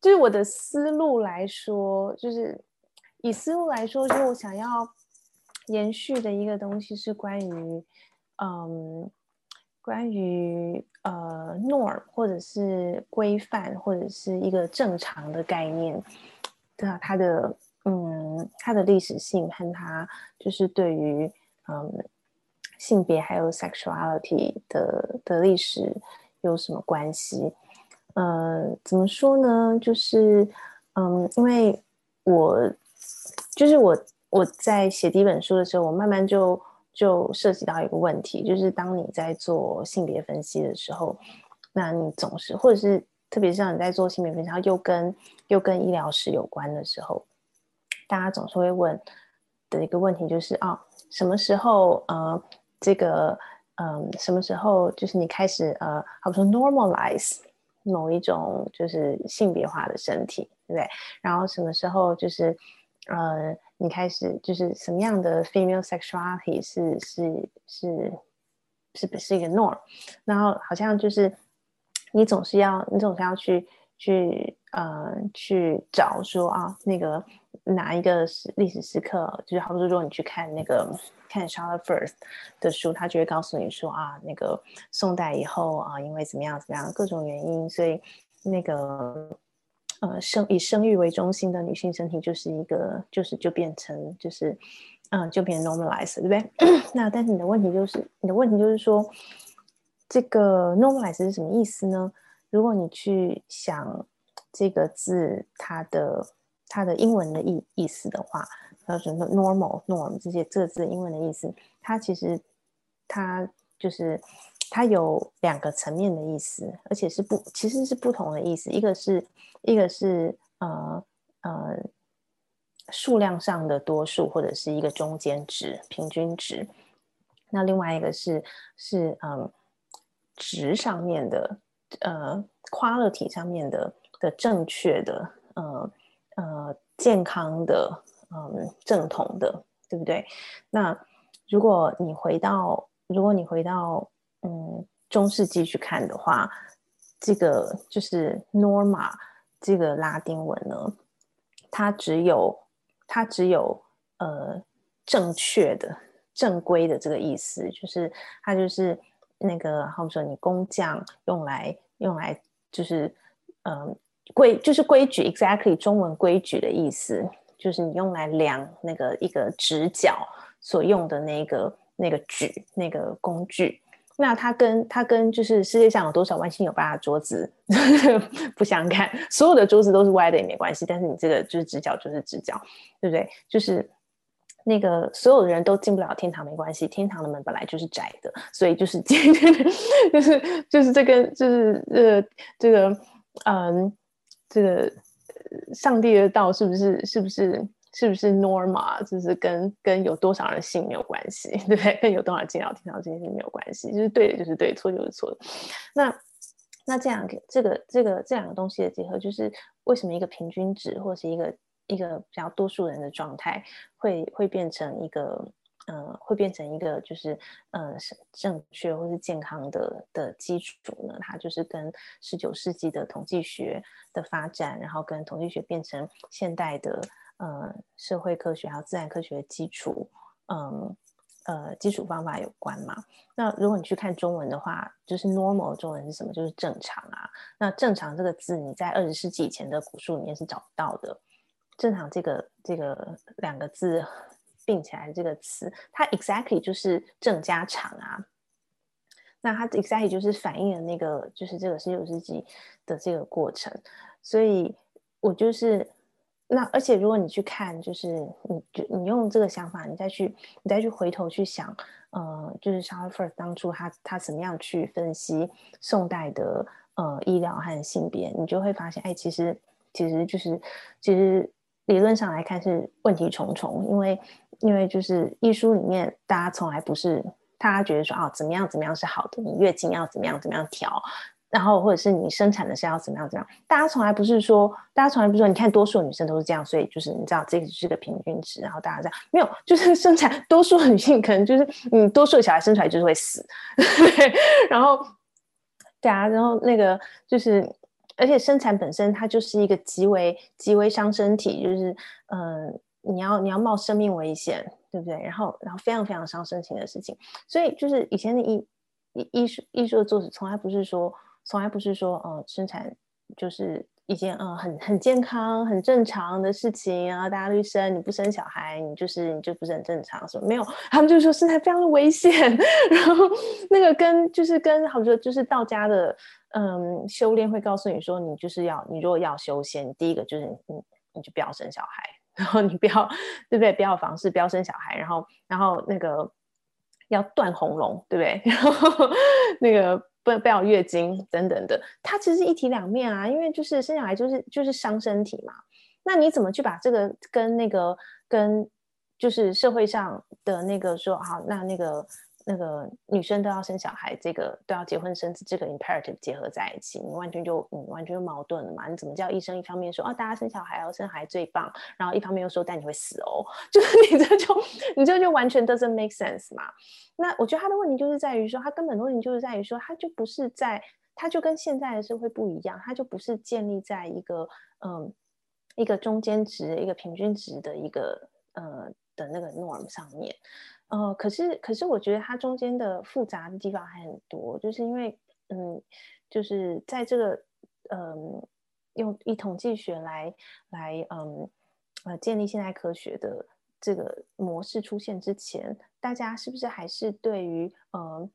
就是我的思路来说，就是以思路来说，就是我想要延续的一个东西是关于嗯，关于呃 norm 或者是规范或者是一个正常的概念对啊它的嗯它的历史性和它就是对于嗯性别还有 sexuality 的的历史。有什么关系？呃，怎么说呢？就是，嗯，因为我就是我我在写第一本书的时候，我慢慢就就涉及到一个问题，就是当你在做性别分析的时候，那你总是或者是特别是像你在做性别分析，然后又跟又跟医疗史有关的时候，大家总是会问的一个问题就是啊，什么时候呃这个。嗯，什么时候就是你开始呃，好比说 normalize 某一种就是性别化的身体，对不对？然后什么时候就是呃，你开始就是什么样的 female sexuality 是是是是不是一个 norm？然后好像就是你总是要你总是要去去呃去找说啊那个。哪一个历史时刻？就是好比说，如果你去看那个看 Charlotte First 的书，他就会告诉你说啊，那个宋代以后啊，因为怎么样怎么样各种原因，所以那个呃生以生育为中心的女性身体就是一个就是就变成就是嗯就变 normalize，对不对？那但是你的问题就是你的问题就是说这个 normalize 是什么意思呢？如果你去想这个字它的。它的英文的意意思的话，呃什么 normal norm 这些这个字英文的意思，它其实它就是它有两个层面的意思，而且是不其实是不同的意思，一个是一个是呃呃数量上的多数或者是一个中间值平均值，那另外一个是是嗯值上面的呃 quality 上面的的正确的呃呃健康的。嗯，正统的，对不对？那如果你回到，如果你回到，嗯，中世纪去看的话，这个就是 norma 这个拉丁文呢，它只有它只有呃正确的、正规的这个意思，就是它就是那个，好比说你工匠用来用来就是嗯规就是规矩，exactly 中文规矩的意思。就是你用来量那个一个直角所用的那个那个矩那个工具，那它跟它跟就是世界上有多少弯心有八的桌子 不相干，所有的桌子都是歪的也没关系，但是你这个就是直角就是直角，对不对？就是那个所有的人都进不了天堂没关系，天堂的门本来就是窄的，所以就是就是就是这个就是呃这个嗯这个。上帝的道是不是是不是是不是 norma？就是跟跟有多少人信没有关系，对 不对？跟有多少人进到天堂这件事没有关系，就是对的就是对，错就是错的。那那这样这个这个这两个东西的结合，就是为什么一个平均值或是一个一个比较多数人的状态，会会变成一个。嗯，会变成一个就是嗯正确或是健康的的基础呢？它就是跟十九世纪的统计学的发展，然后跟统计学变成现代的嗯社会科学还有自然科学的基础，嗯呃基础方法有关嘛？那如果你去看中文的话，就是 normal 中文是什么？就是正常啊。那正常这个字，你在二十世纪以前的古书里面是找不到的。正常这个这个两个字。并起来这个词，它 exactly 就是正加长啊。那它 exactly 就是反映了那个，就是这个十九世纪的这个过程。所以我就是那，而且如果你去看，就是你就你用这个想法，你再去你再去回头去想，呃，就是 Charles First 当初他他怎么样去分析宋代的呃医疗和性别，你就会发现，哎，其实其实就是其实理论上来看是问题重重，因为。因为就是医书里面，大家从来不是大家觉得说啊，怎么样怎么样是好的，你月经要怎么样怎么样调，然后或者是你生产的是要怎么样怎么样，大家从来不是说，大家从来不是说，你看多数女生都是这样，所以就是你知道这个是个平均值，然后大家这样没有，就是生产多数女性可能就是你多数小孩生出来就是会死，然后对啊，然后那个就是而且生产本身它就是一个极为极为伤身体，就是嗯。你要你要冒生命危险，对不对？然后然后非常非常伤身体的事情，所以就是以前的艺艺艺术艺术的作者从来不是说从来不是说嗯生产就是一件嗯很很健康很正常的事情啊，大家都生你不生小孩你就是你就不是很正常什么没有，他们就说生产非常的危险，然后那个跟就是跟好说就是道家的嗯修炼会告诉你说你就是要你如果要修仙，第一个就是你你就不要生小孩。然后你不要，对不对？不要房事，不要生小孩，然后，然后那个要断喉咙，对不对？然后那个不不要月经等等的，它其实一体两面啊。因为就是生小孩就是就是伤身体嘛。那你怎么去把这个跟那个跟就是社会上的那个说好，那那个。那个女生都要生小孩，这个都要结婚生子，这个 imperative 结合在一起，你完全就嗯完全就矛盾了嘛？你怎么叫医生一方面说哦，大家生小孩哦，生孩最棒，然后一方面又说但你会死哦，就是你这就你这就完全 doesn't make sense 嘛？那我觉得他的问题就是在于说，他根本的问题就是在于说，他就不是在，他就跟现在的社会不一样，他就不是建立在一个嗯一个中间值、一个平均值的一个呃的那个 norm 上面。呃，可是，可是，我觉得它中间的复杂的地方还很多，就是因为，嗯，就是在这个，嗯，用以统计学来来，嗯，呃，建立现代科学的这个模式出现之前，大家是不是还是对于，嗯，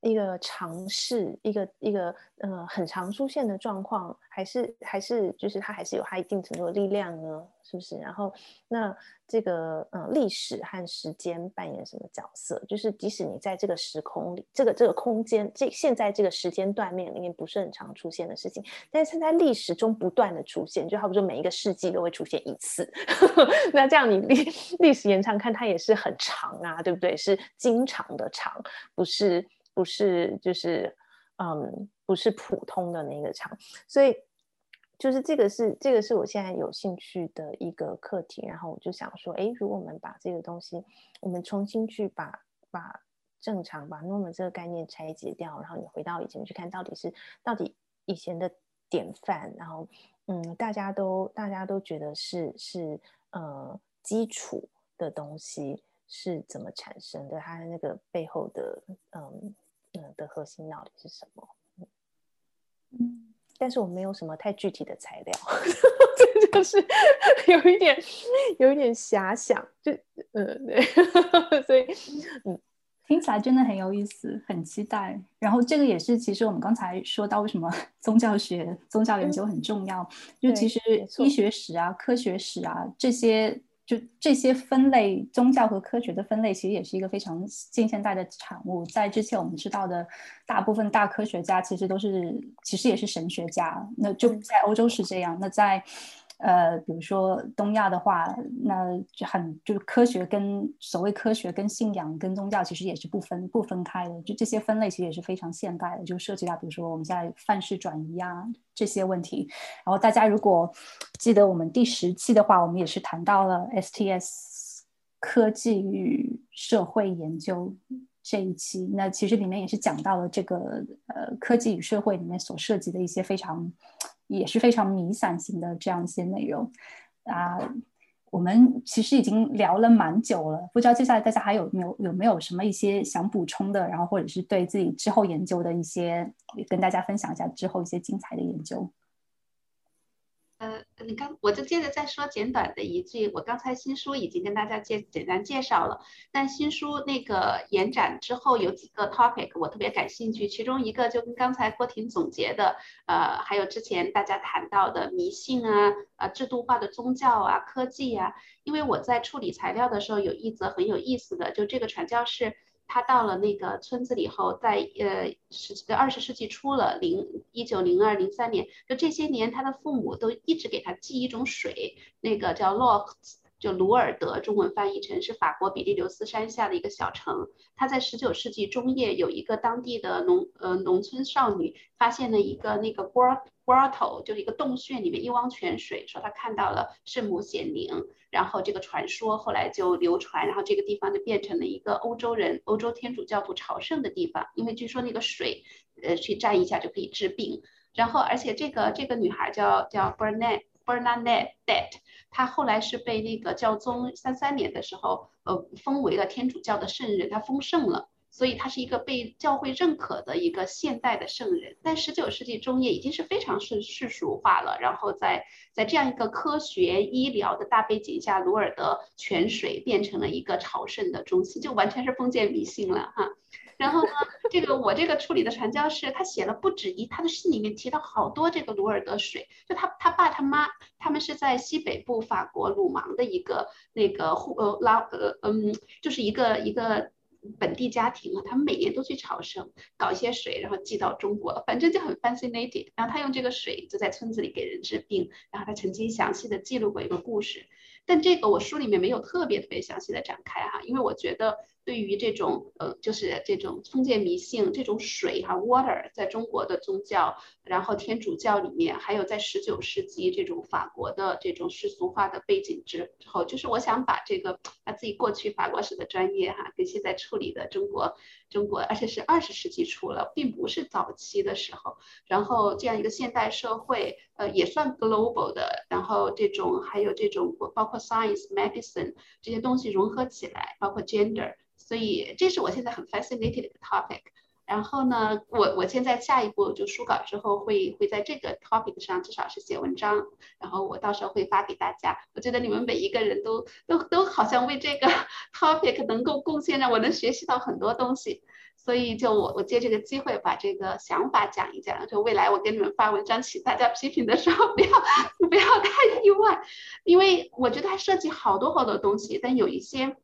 一个尝试，一个一个呃很常出现的状况，还是还是就是它还是有它一定程度的力量呢？是不是？然后那这个呃历史和时间扮演什么角色？就是即使你在这个时空里，这个这个空间，这现在这个时间段面里面不是很常出现的事情，但是它在历史中不断的出现，就好比说每一个世纪都会出现一次。那这样你历历史延长看，它也是很长啊，对不对？是经常的长，不是。不是，就是，嗯，不是普通的那个场，所以就是这个是这个是我现在有兴趣的一个课题。然后我就想说，哎，如果我们把这个东西，我们重新去把把正常把 norm 这个概念拆解掉，然后你回到以前去看到底是到底以前的典范，然后嗯，大家都大家都觉得是是呃基础的东西。是怎么产生的？它的那个背后的，嗯嗯的核心到底是什么？嗯，但是我没有什么太具体的材料，这就是 有一点有一点遐想，就嗯对，所以
嗯，听起来真的很有意思，很期待。然后这个也是，其实我们刚才说到为什么宗教学、宗教研究很重要，就其实医学史啊、科学史啊这些。就这些分类，宗教和科学的分类，其实也是一个非常近现代的产物。在之前我们知道的大部分大科学家，其实都是其实也是神学家。那就在欧洲是这样。那在呃，比如说东亚的话，那就很就是科学跟所谓科学跟信仰跟宗教其实也是不分不分开的。就这些分类其实也是非常现代的，就涉及到比如说我们现在范式转移啊这些问题。然后大家如果记得我们第十期的话，我们也是谈到了 STS 科技与社会研究这一期。那其实里面也是讲到了这个呃科技与社会里面所涉及的一些非常。也是非常弥散型的这样一些内容啊，我们其实已经聊了蛮久了，不知道接下来大家还有没有有没有什么一些想补充的，然后或者是对自己之后研究的一些，跟大家分享一下之后一些精彩的研究。
呃，你刚我就接着再说简短的一句，我刚才新书已经跟大家介简单介绍了，但新书那个延展之后有几个 topic 我特别感兴趣，其中一个就跟刚才郭婷总结的，呃，还有之前大家谈到的迷信啊，呃，制度化的宗教啊，科技啊，因为我在处理材料的时候有一则很有意思的，就这个传教士。他到了那个村子里后，在呃十二十世纪初了，零一九零二零三年，就这些年，他的父母都一直给他寄一种水，那个叫 Locks 就鲁尔德，中文翻译成是法国比利牛斯山下的一个小城。他在十九世纪中叶，有一个当地的农呃农村少女发现了一个那个 grotto，就是一个洞穴里面一汪泉水，说她看到了圣母显灵。然后这个传说后来就流传，然后这个地方就变成了一个欧洲人、欧洲天主教徒朝圣的地方，因为据说那个水，呃，去沾一下就可以治病。然后，而且这个这个女孩叫叫 Bernadette Bernadette，他后来是被那个教宗三三年的时候，呃，封为了天主教的圣人，他封圣了。所以他是一个被教会认可的一个现代的圣人，在十九世纪中叶已经是非常世世俗化了。然后在在这样一个科学医疗的大背景下，鲁尔德泉水变成了一个朝圣的中心，就完全是封建迷信了哈。然后呢，这个我这个处理的传教士，他写了不止一，他的信里面提到好多这个鲁尔德水，就他他爸他妈他们是在西北部法国鲁芒的一个那个户呃拉呃嗯，就是一个一个。本地家庭啊，他们每年都去朝圣，搞一些水，然后寄到中国，反正就很 fascinated。然后他用这个水就在村子里给人治病，然后他曾经详细的记录过一个故事，但这个我书里面没有特别特别详细的展开哈，因为我觉得。对于这种呃，就是这种封建迷信，这种水哈，water，在中国的宗教，然后天主教里面，还有在十九世纪这种法国的这种世俗化的背景之之后，就是我想把这个他自己过去法国史的专业哈，跟现在处理的中国中国，而且是二十世纪初了，并不是早期的时候，然后这样一个现代社会，呃，也算 global 的，然后这种还有这种包括 science、medicine 这些东西融合起来，包括 gender。所以这是我现在很 fascinated 的 topic。然后呢，我我现在下一步就书稿之后会会在这个 topic 上至少是写文章，然后我到时候会发给大家。我觉得你们每一个人都都都好像为这个 topic 能够贡献，让我能学习到很多东西。所以就我我借这个机会把这个想法讲一讲，就未来我给你们发文章，请大家批评的时候不要 不要太意外，因为我觉得它涉及好多好多东西，但有一些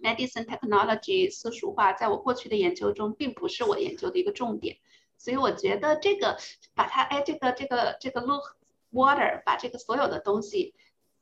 medicine technology 私塾化，在我过去的研究中并不是我研究的一个重点，所以我觉得这个把它哎这个这个这个 look water 把这个所有的东西。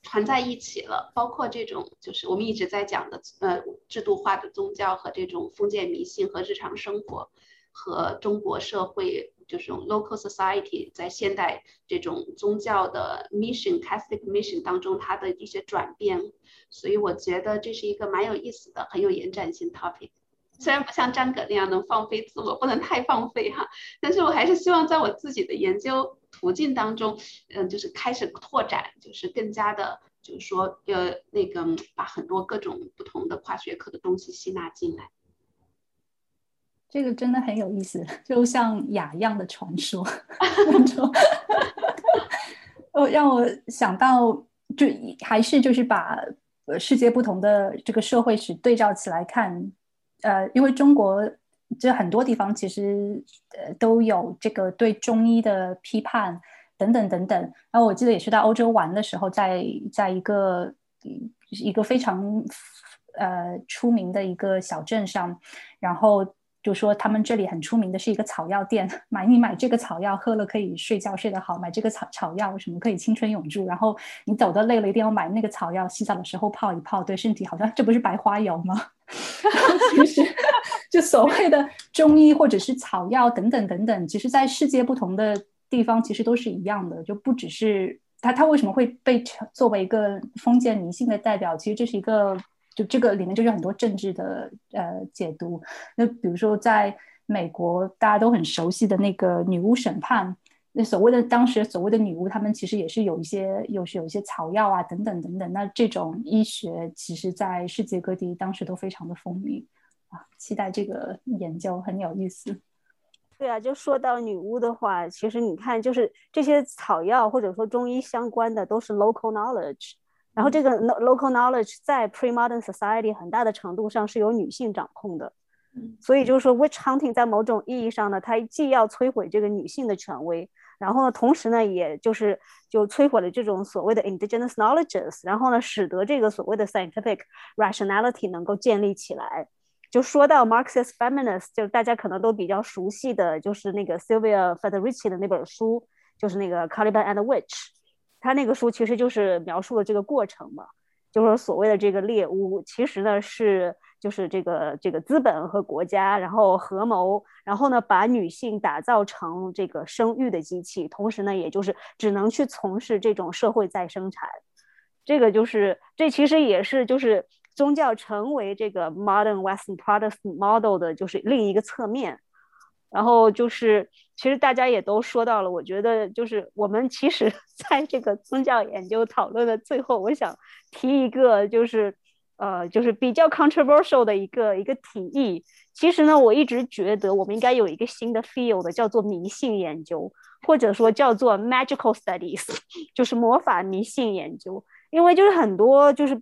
传在一起了，包括这种就是我们一直在讲的，呃，制度化的宗教和这种封建迷信和日常生活，和中国社会就是用 local society 在现代这种宗教的 mission Catholic mission 当中它的一些转变，所以我觉得这是一个蛮有意思的、很有延展性 topic。虽然不像张葛那样能放飞自我，不能太放飞哈，但是我还是希望在我自己的研究。途径当中，嗯，就是开始拓展，就是更加的，就是说，呃，那个把很多各种不同的跨学科的东西吸纳进来。
这个真的很有意思，就像雅样的传说，哦，让我想到，就还是就是把世界不同的这个社会史对照起来看，呃，因为中国。这很多地方其实呃都有这个对中医的批判等等等等。然后我记得也是在欧洲玩的时候，在在一个一个非常呃出名的一个小镇上，然后就说他们这里很出名的是一个草药店，买你买这个草药喝了可以睡觉睡得好，买这个草草药什么可以青春永驻。然后你走的累了一定要买那个草药，洗澡的时候泡一泡，对身体好像 这不是白花油吗？其实。就所谓的中医或者是草药等等等等，其实，在世界不同的地方，其实都是一样的。就不只是它，它为什么会被作为一个封建迷信的代表？其实这是一个，就这个里面就是很多政治的呃解读。那比如说，在美国，大家都很熟悉的那个女巫审判，那所谓的当时所谓的女巫，她们其实也是有一些，又是有一些草药啊等等等等。那这种医学，其实在世界各地当时都非常的风靡啊。期待这个研究很有意思。
对啊，就说到女巫的话，其实你看，就是这些草药或者说中医相关的都是 local knowledge，然后这个 local knowledge 在 pre-modern society 很大的程度上是由女性掌控的。所以就是说 witch hunting 在某种意义上呢，它既要摧毁这个女性的权威，然后呢，同时呢，也就是就摧毁了这种所谓的 indigenous knowledges，然后呢，使得这个所谓的 scientific rationality 能够建立起来。就说到 Marxist feminist，就是大家可能都比较熟悉的就是那个 Sylvia Federici 的那本书，就是那个 Caliban and Witch。他那个书其实就是描述了这个过程嘛，就是所谓的这个猎巫，其实呢是就是这个这个资本和国家，然后合谋，然后呢把女性打造成这个生育的机器，同时呢也就是只能去从事这种社会再生产。这个就是这其实也是就是。宗教成为这个 modern Western Protestant model 的就是另一个侧面，然后就是其实大家也都说到了，我觉得就是我们其实 在这个宗教研究讨论的最后，我想提一个就是呃就是比较 controversial 的一个一个提议。其实呢，我一直觉得我们应该有一个新的 field 叫做迷信研究，或者说叫做 magical studies，就是魔法迷信研究，因为就是很多就是。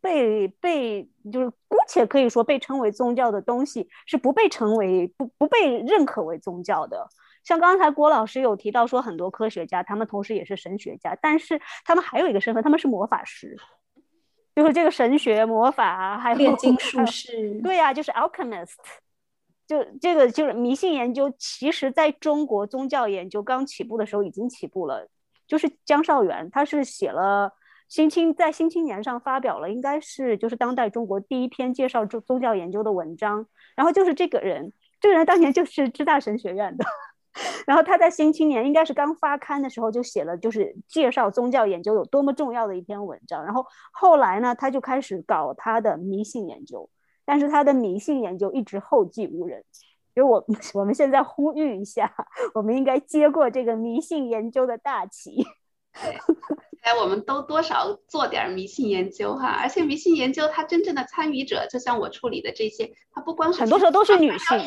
被被就是姑且可以说被称为宗教的东西是不被称为不不被认可为宗教的。像刚才郭老师有提到说，很多科学家他们同时也是神学家，但是他们还有一个身份，他们是魔法师，就是这个神学魔法还有
炼金术士。
对呀，就是 alchemist。就这个就是迷信研究，其实在中国宗教研究刚起步的时候已经起步了。就是江少元，他是写了。新青在《新青年》上发表了，应该是就是当代中国第一篇介绍宗宗教研究的文章。然后就是这个人，这个人当年就是知大神学院的。然后他在《新青年》应该是刚发刊的时候就写了，就是介绍宗教研究有多么重要的一篇文章。然后后来呢，他就开始搞他的迷信研究，但是他的迷信研究一直后继无人。所以我 我们现在呼吁一下，我们应该接过这个迷信研究的大旗。
哎，我们都多少做点迷信研究哈，而且迷信研究它真正的参与者，就像我处理的这些，它不光是
很多时候都是女性，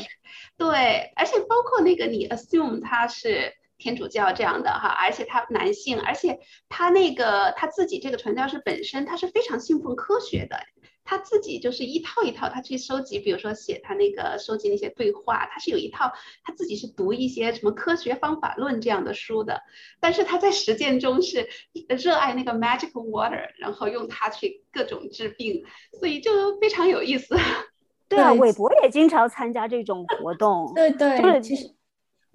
对，而且包括那个你 assume 他是天主教这样的哈，而且他男性，而且他那个他自己这个传教士本身他是非常信奉科学的，他自己就是一套一套，他去收集，比如说写他那个收集那些对话，他是有一套，他自己是读一些什么科学方法论这样的书的。但是他在实践中是热爱那个 magic water，然后用它去各种治病，所以就非常有意思。
对啊，韦伯也经常参加这种活动。
对对，
就是
其实，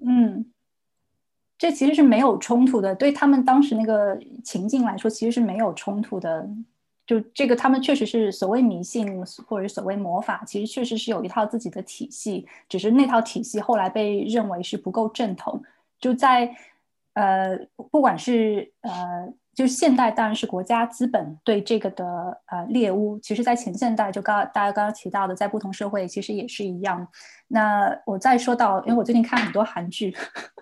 嗯，这其实是没有冲突的。对他们当时那个情境来说，其实是没有冲突的。就这个，他们确实是所谓迷信或者所谓魔法，其实确实是有一套自己的体系，只是那套体系后来被认为是不够正统。就在呃，不管是呃，就是现代当然是国家资本对这个的呃猎巫，其实在前现代就刚大家刚刚提到的，在不同社会其实也是一样。那我再说到，因为我最近看很多韩剧。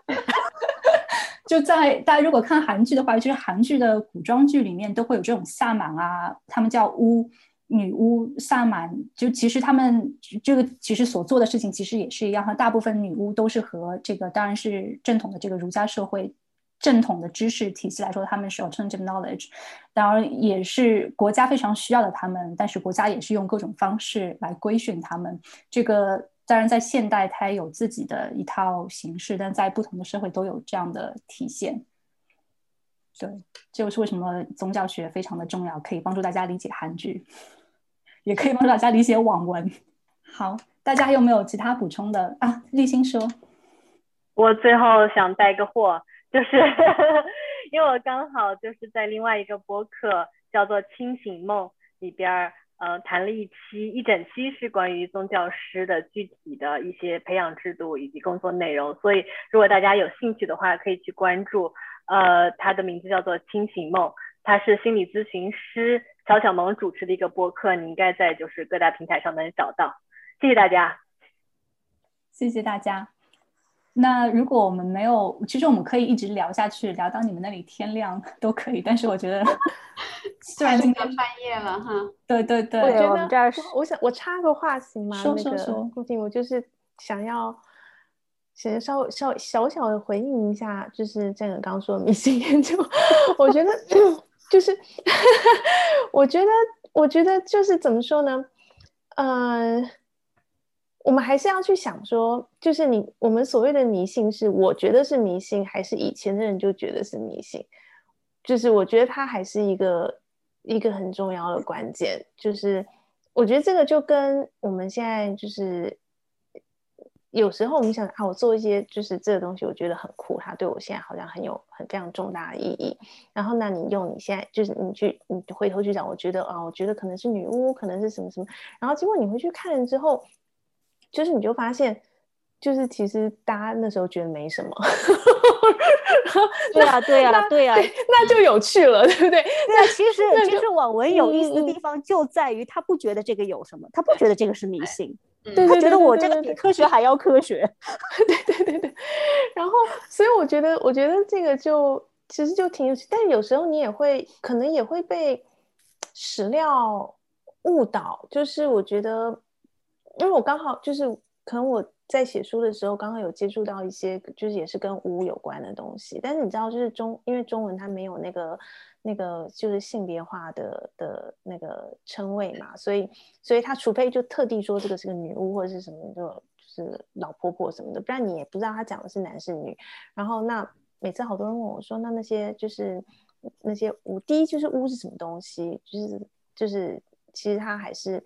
就在大家如果看韩剧的话，就是韩剧的古装剧里面都会有这种萨满啊，他们叫巫女巫萨满。就其实他们这个其实所做的事情其实也是一样，哈，大部分女巫都是和这个当然是正统的这个儒家社会正统的知识体系来说，他们是 alternative knowledge，当然也是国家非常需要的他们，但是国家也是用各种方式来规训他们这个。当然，在现代它有自己的一套形式，但在不同的社会都有这样的体现。对，这就是为什么宗教学非常的重要，可以帮助大家理解韩剧，也可以帮助大家理解网文。好，大家还有没有其他补充的啊？立新说，
我最后想带个货，就是 因为我刚好就是在另外一个播客叫做《清醒梦》里边儿。呃，谈了一期一整期是关于宗教师的具体的一些培养制度以及工作内容，所以如果大家有兴趣的话，可以去关注。呃，他的名字叫做清醒梦，他是心理咨询师小小萌主持的一个播客，你应该在就是各大平台上能找到。谢谢大家，
谢谢大家。那如果我们没有，其实我们可以一直聊下去，聊到你们那里天亮 都可以。但是我觉得，虽然今天
半夜了哈，
对对对，
我觉
得这儿，
我想我插个话行吗？
说说说，
顾静，我就是想要，先稍微稍微小小的回应一下，就是这个刚刚说的迷信研究，我觉得就是，我觉得我觉得就是怎么说呢？嗯。我们还是要去想说，就是你我们所谓的迷信，是我觉得是迷信，还是以前的人就觉得是迷信？就是我觉得它还是一个一个很重要的关键。就是我觉得这个就跟我们现在就是有时候我们想啊，我做一些就是这个东西，我觉得很酷，它对我现在好像很有很非常重大的意义。然后那你用你现在就是你去你回头去讲，我觉得啊，我觉得可能是女巫，可能是什么什么。然后结果你回去看了之后。就是你就发现，就是其实大家那时候觉得没什么，
对啊，对啊，对啊，
那就有趣了，对不对？
那其实其实网文有意思的地方就在于，他不觉得这个有什么，他不觉得这个是迷信，他觉得我这个比科学还要科学，
对对对对。然后，所以我觉得，我觉得这个就其实就挺有趣，但是有时候你也会可能也会被史料误导，就是我觉得。因为我刚好就是可能我在写书的时候，刚好有接触到一些就是也是跟巫有关的东西。但是你知道，就是中因为中文它没有那个那个就是性别化的的那个称谓嘛，所以所以他除非就特地说这个是个女巫或者是什么，就就是老婆婆什么的，不然你也不知道他讲的是男是女。然后那每次好多人问我说，那那些就是那些巫，第一就是巫是什么东西，就是就是其实它还是。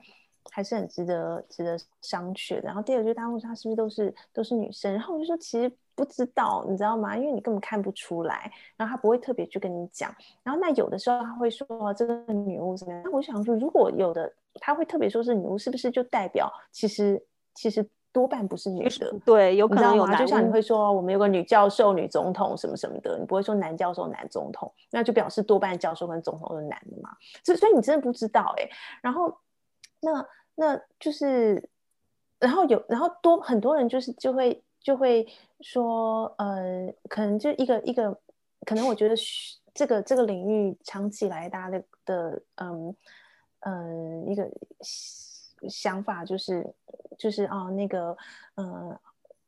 还是很值得值得商榷的。然后第二个就是他问他是不是都是都是女生，然后我就说其实不知道，你知道吗？因为你根本看不出来，然后他不会特别去跟你讲。然后那有的时候他会说这个女巫怎么样？那我想说，如果有的他会特别说是女巫，是不是就代表其实其实多半不是女的？
对，有可能有
就像你会说我们有个女教授、女总统什么什么的，你不会说男教授、男总统，那就表示多半教授跟总统都是男的嘛？所以所以你真的不知道哎。然后那。那就是，然后有，然后多很多人就是就会就会说，呃，可能就一个一个，可能我觉得这个这个领域长期以来大家的的嗯嗯一个想法就是就是啊那个嗯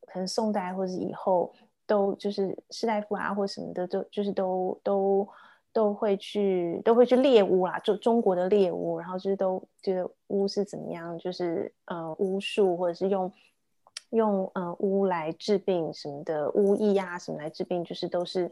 可能宋代或者以后都就是士大夫啊或什么的都就是都都都会去都会去猎巫啦，就中国的猎巫，然后就是都觉得巫是怎么样，就是呃巫术或者是用用呃巫来治病什么的巫医啊什么来治病，就是都是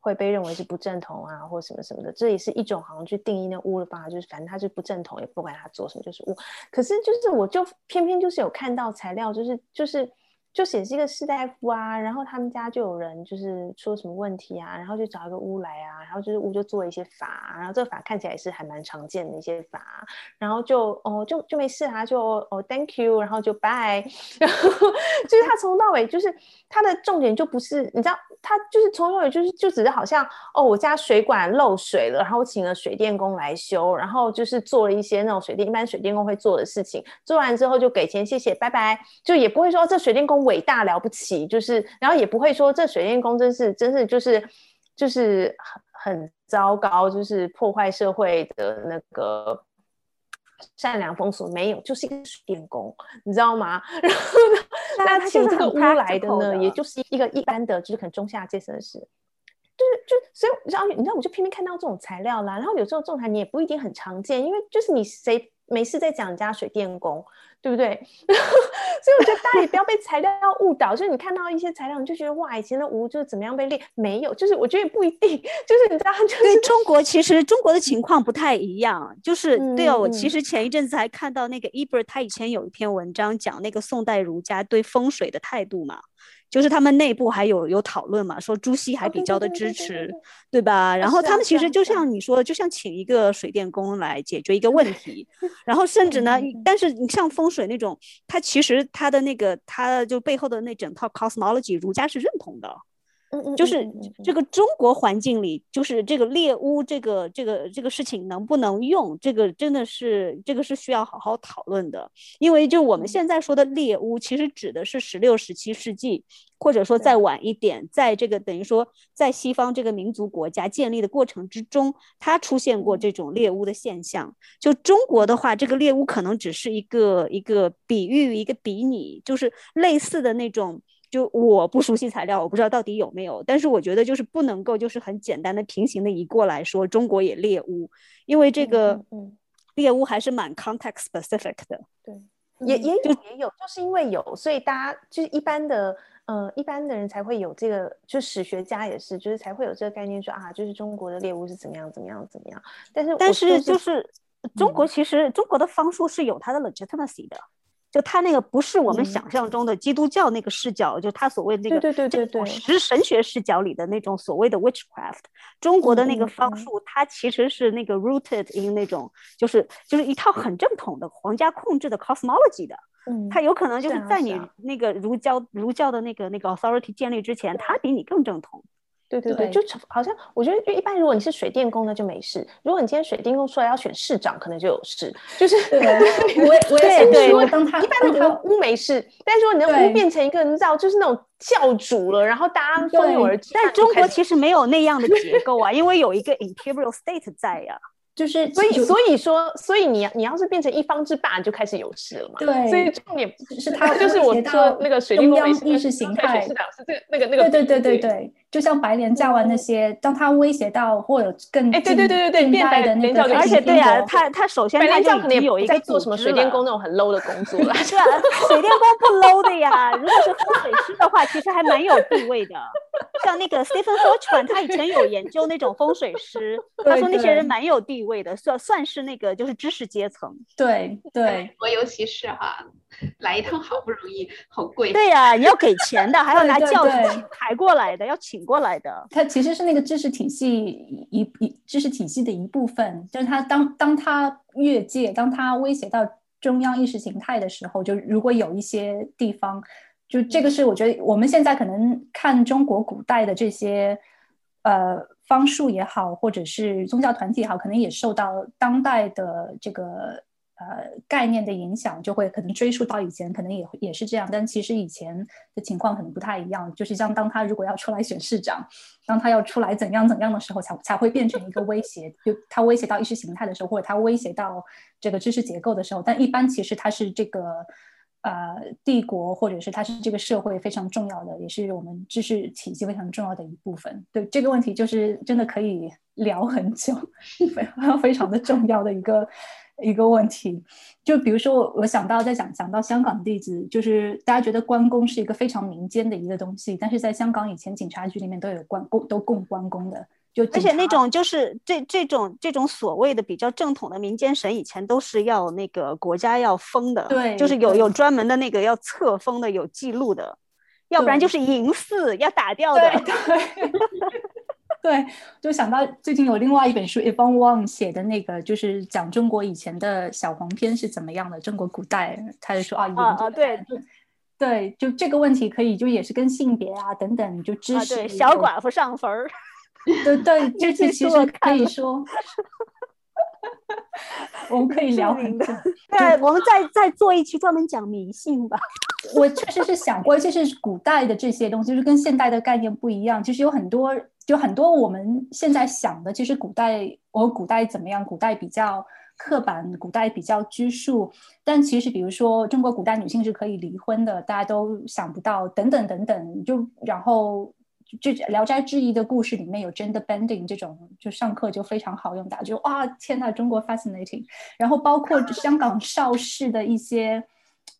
会被认为是不正统啊或什么什么的，这也是一种好像去定义那巫的方法，就是反正他是不正统，也不管他做什么就是巫。可是就是我就偏偏就是有看到材料，就是就是。就显示一个士大夫啊，然后他们家就有人就是出了什么问题啊，然后就找一个巫来啊，然后就是巫就做了一些法，然后这个法看起来是还蛮常见的一些法，然后就哦就就没事啊，就哦 thank you，然后就 bye，然后就是他从头到尾就是他的重点就不是你知道。他就是从头到尾就是就只是好像哦，我家水管漏水了，然后我请了水电工来修，然后就是做了一些那种水电一般水电工会做的事情，做完之后就给钱，谢谢，拜拜，就也不会说这水电工伟大了不起，就是然后也不会说这水电工真是真是就是就是很很糟糕，就是破坏社会的那个。善良风俗没有，就是一个水电工，你知道吗？然后呢，那他请这个屋来的呢，也就是一个一般的，就是可能中下阶层的事，就是就所以，然后你知道，我就偏偏看到这种材料啦。然后有时候这种材你也不一定很常见，因为就是你谁没事在讲人家水电工。对不对？所以我觉得大家也不要被材料误导。就是你看到一些材料，你就觉得哇，以前的吴就是怎么样被列？没有，就是我觉得不一定。就是你知道，就是
中国其实中国的情况不太一样。就是对哦，我其实前一阵子还看到那个 Eber，他以前有一篇文章讲那个宋代儒家对风水的态度嘛。就是他们内部还有有讨论嘛，说朱熹还比较的支持，对吧？然后他们其实就像你说的，就像请一个水电工来解决一个问题，然后甚至呢，但是你像风水那种，它其实它的那个，它就背后的那整套 cosmology，儒家是认同的。就是这个中国环境里，就是这个猎巫这个这个这个事情能不能用，这个真的是这个是需要好好讨论的。因为就我们现在说的猎巫，其实指的是十六、十七世纪，或者说再晚一点，在这个等于说在西方这个民族国家建立的过程之中，它出现过这种猎巫的现象。就中国的话，这个猎巫可能只是一个一个比喻，一个比拟，就是类似的那种。就我不熟悉材料，我不知道到底有没有，但是我觉得就是不能够就是很简单的平行的移过来说中国也猎巫，因为这个猎巫还是蛮 context specific 的。
对，也也有也有，就是因为有，所以大家就是一般的呃一般的人才会有这个，就史学家也是，就是才会有这个概念说啊，就是中国的猎物是怎么样怎么样怎么样。但是
但是就是中国其实中国的方术是有它的 legitimacy 的。就他那个不是我们想象中的基督教那个视角，就他所谓的那个
对对对对对，
是神学视角里的那种所谓的 witchcraft。中国的那个方术，它其实是那个 rooted in 那种，就是就是一套很正统的皇家控制的 cosmology 的。嗯，它有可能就是在你那个儒教儒教的那个那个 authority 建立之前，它比你更正统。
对对对，就好像我觉得，就一般，如果你是水电工呢，就没事；如果你今天水电工出来要选市长，可能就有事。就是
我我也
对
说，当他
一般的屋没事，但是说你的屋变成一个你知道，就是那种教主了，然后大家蜂拥而至。
但中国其实没有那样的结构啊，因为有一个 imperial state 在呀。
就是，
所以所以说，所以你你要是变成一方之霸，就开始有事了嘛。
对，
所以重点
是他
就是我说那个水电工
意识形态
是这那个那个。
对对对对对，就像白莲教啊那些，当他威胁到或者更
哎对对对对对，
变代的那个，
而且对啊，他他首先白
莲教
可能
有
一个
做什么水电工那种很 low 的工作了。
是啊，水电工不 low 的呀。如果是风水师的话，其实还蛮有地位的。像那个 Stephen Hodgman，他以前有研究那种风水师，他说那些人蛮有地位的，算算是那个就是知识阶层。
对对，
我尤其是哈，来一趟好不容易，好贵。
对呀，你要给钱的，还要拿教主抬过来的，要请过来的。
它其实是那个知识体系一一知识体系的一部分，就是它当当他越界，当他威胁到中央意识形态的时候，就如果有一些地方。就这个是我觉得我们现在可能看中国古代的这些呃方术也好，或者是宗教团体也好，可能也受到当代的这个呃概念的影响，就会可能追溯到以前，可能也也是这样。但其实以前的情况可能不太一样，就是像当他如果要出来选市长，当他要出来怎样怎样的时候，才才会变成一个威胁。就他威胁到意识形态的时候，或者他威胁到这个知识结构的时候，但一般其实他是这个。呃帝国，或者是它是这个社会非常重要的，也是我们知识体系非常重要的一部分。对这个问题，就是真的可以聊很久，非非常的重要的一个一个问题。就比如说，我我想到在讲讲到香港例子，就是大家觉得关公是一个非常民间的一个东西，但是在香港以前警察局里面都有关公，都供关公的。就
而且那种就是这这种这种所谓的比较正统的民间神，以前都是要那个国家要封的，
对，
就是有有专门的那个要册封的，有记录的，要不然就是淫祀要打掉的。
对，对，就想到最近有另外一本书 e v a n Wang 写的那个，就是讲中国以前的小黄片是怎么样的，中国古代，他就说啊，
啊啊，对。
对，就这个问题可以，就也是跟性别啊等等，就知识。
对，小寡妇上坟儿。
对对，这些其实可以说，我们可以聊很多。
对，我们再再做一期专门讲迷信吧。
我确实是想过，就是古代的这些东西，就是跟现代的概念不一样。其实有很多，就很多我们现在想的，其实古代我古代怎么样？古代比较刻板，古代比较拘束。但其实，比如说中国古代女性是可以离婚的，大家都想不到，等等等等。就然后。就《聊斋志异》的故事里面有 gender bending 这种，就上课就非常好用，的就哇天呐，中国 fascinating。然后包括香港邵氏的一些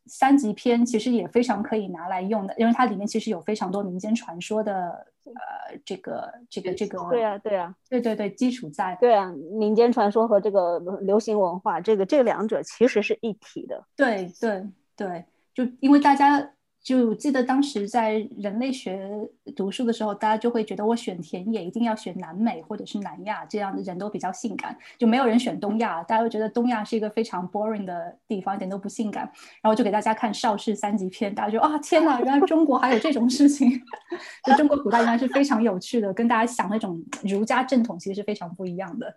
三级片，其实也非常可以拿来用的，因为它里面其实有非常多民间传说的，呃，这个这个这个。
对啊，对啊，
对对对，基础在。
对啊，民间传说和这个流行文化，这个这两者其实是一体的。
对对对，就因为大家。就记得当时在人类学读书的时候，大家就会觉得我选田野一定要选南美或者是南亚，这样的人都比较性感，就没有人选东亚。大家会觉得东亚是一个非常 boring 的地方，一点都不性感。然后就给大家看邵氏三级片，大家就啊天哪，原来中国还有这种事情！就中国古代原来是非常有趣的，跟大家想那种儒家正统其实是非常不一样的。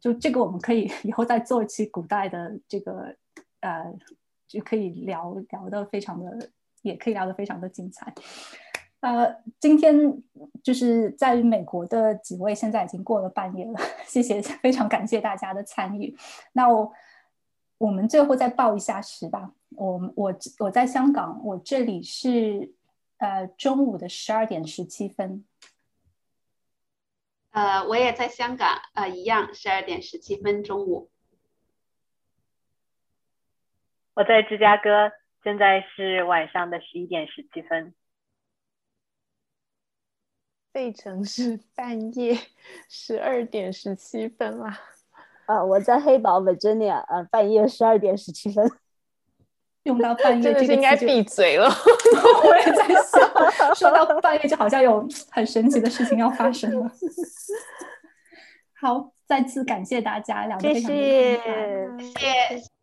就这个我们可以 以后再做一期古代的这个呃，就可以聊聊的非常的。也可以聊得非常的精彩。呃，今天就是在美国的几位，现在已经过了半夜了，谢谢，非常感谢大家的参与。那我我们最后再报一下时吧。我我我在香港，我这里是呃中午的十二点十七分。
呃，我也在香港，呃，一样十二点十七分中午。
我在芝加哥。现在是晚上的十一点十七分，
费城是半夜 十二点十七分啦。
啊，我在黑堡 Virginia，呃，半夜十二点十七分。
用到半夜，
这个应该闭嘴了。
我也在想，说到半夜，就好像有很神奇的事情要发生了。好，再次感谢大家，两位非常
谢
谢谢。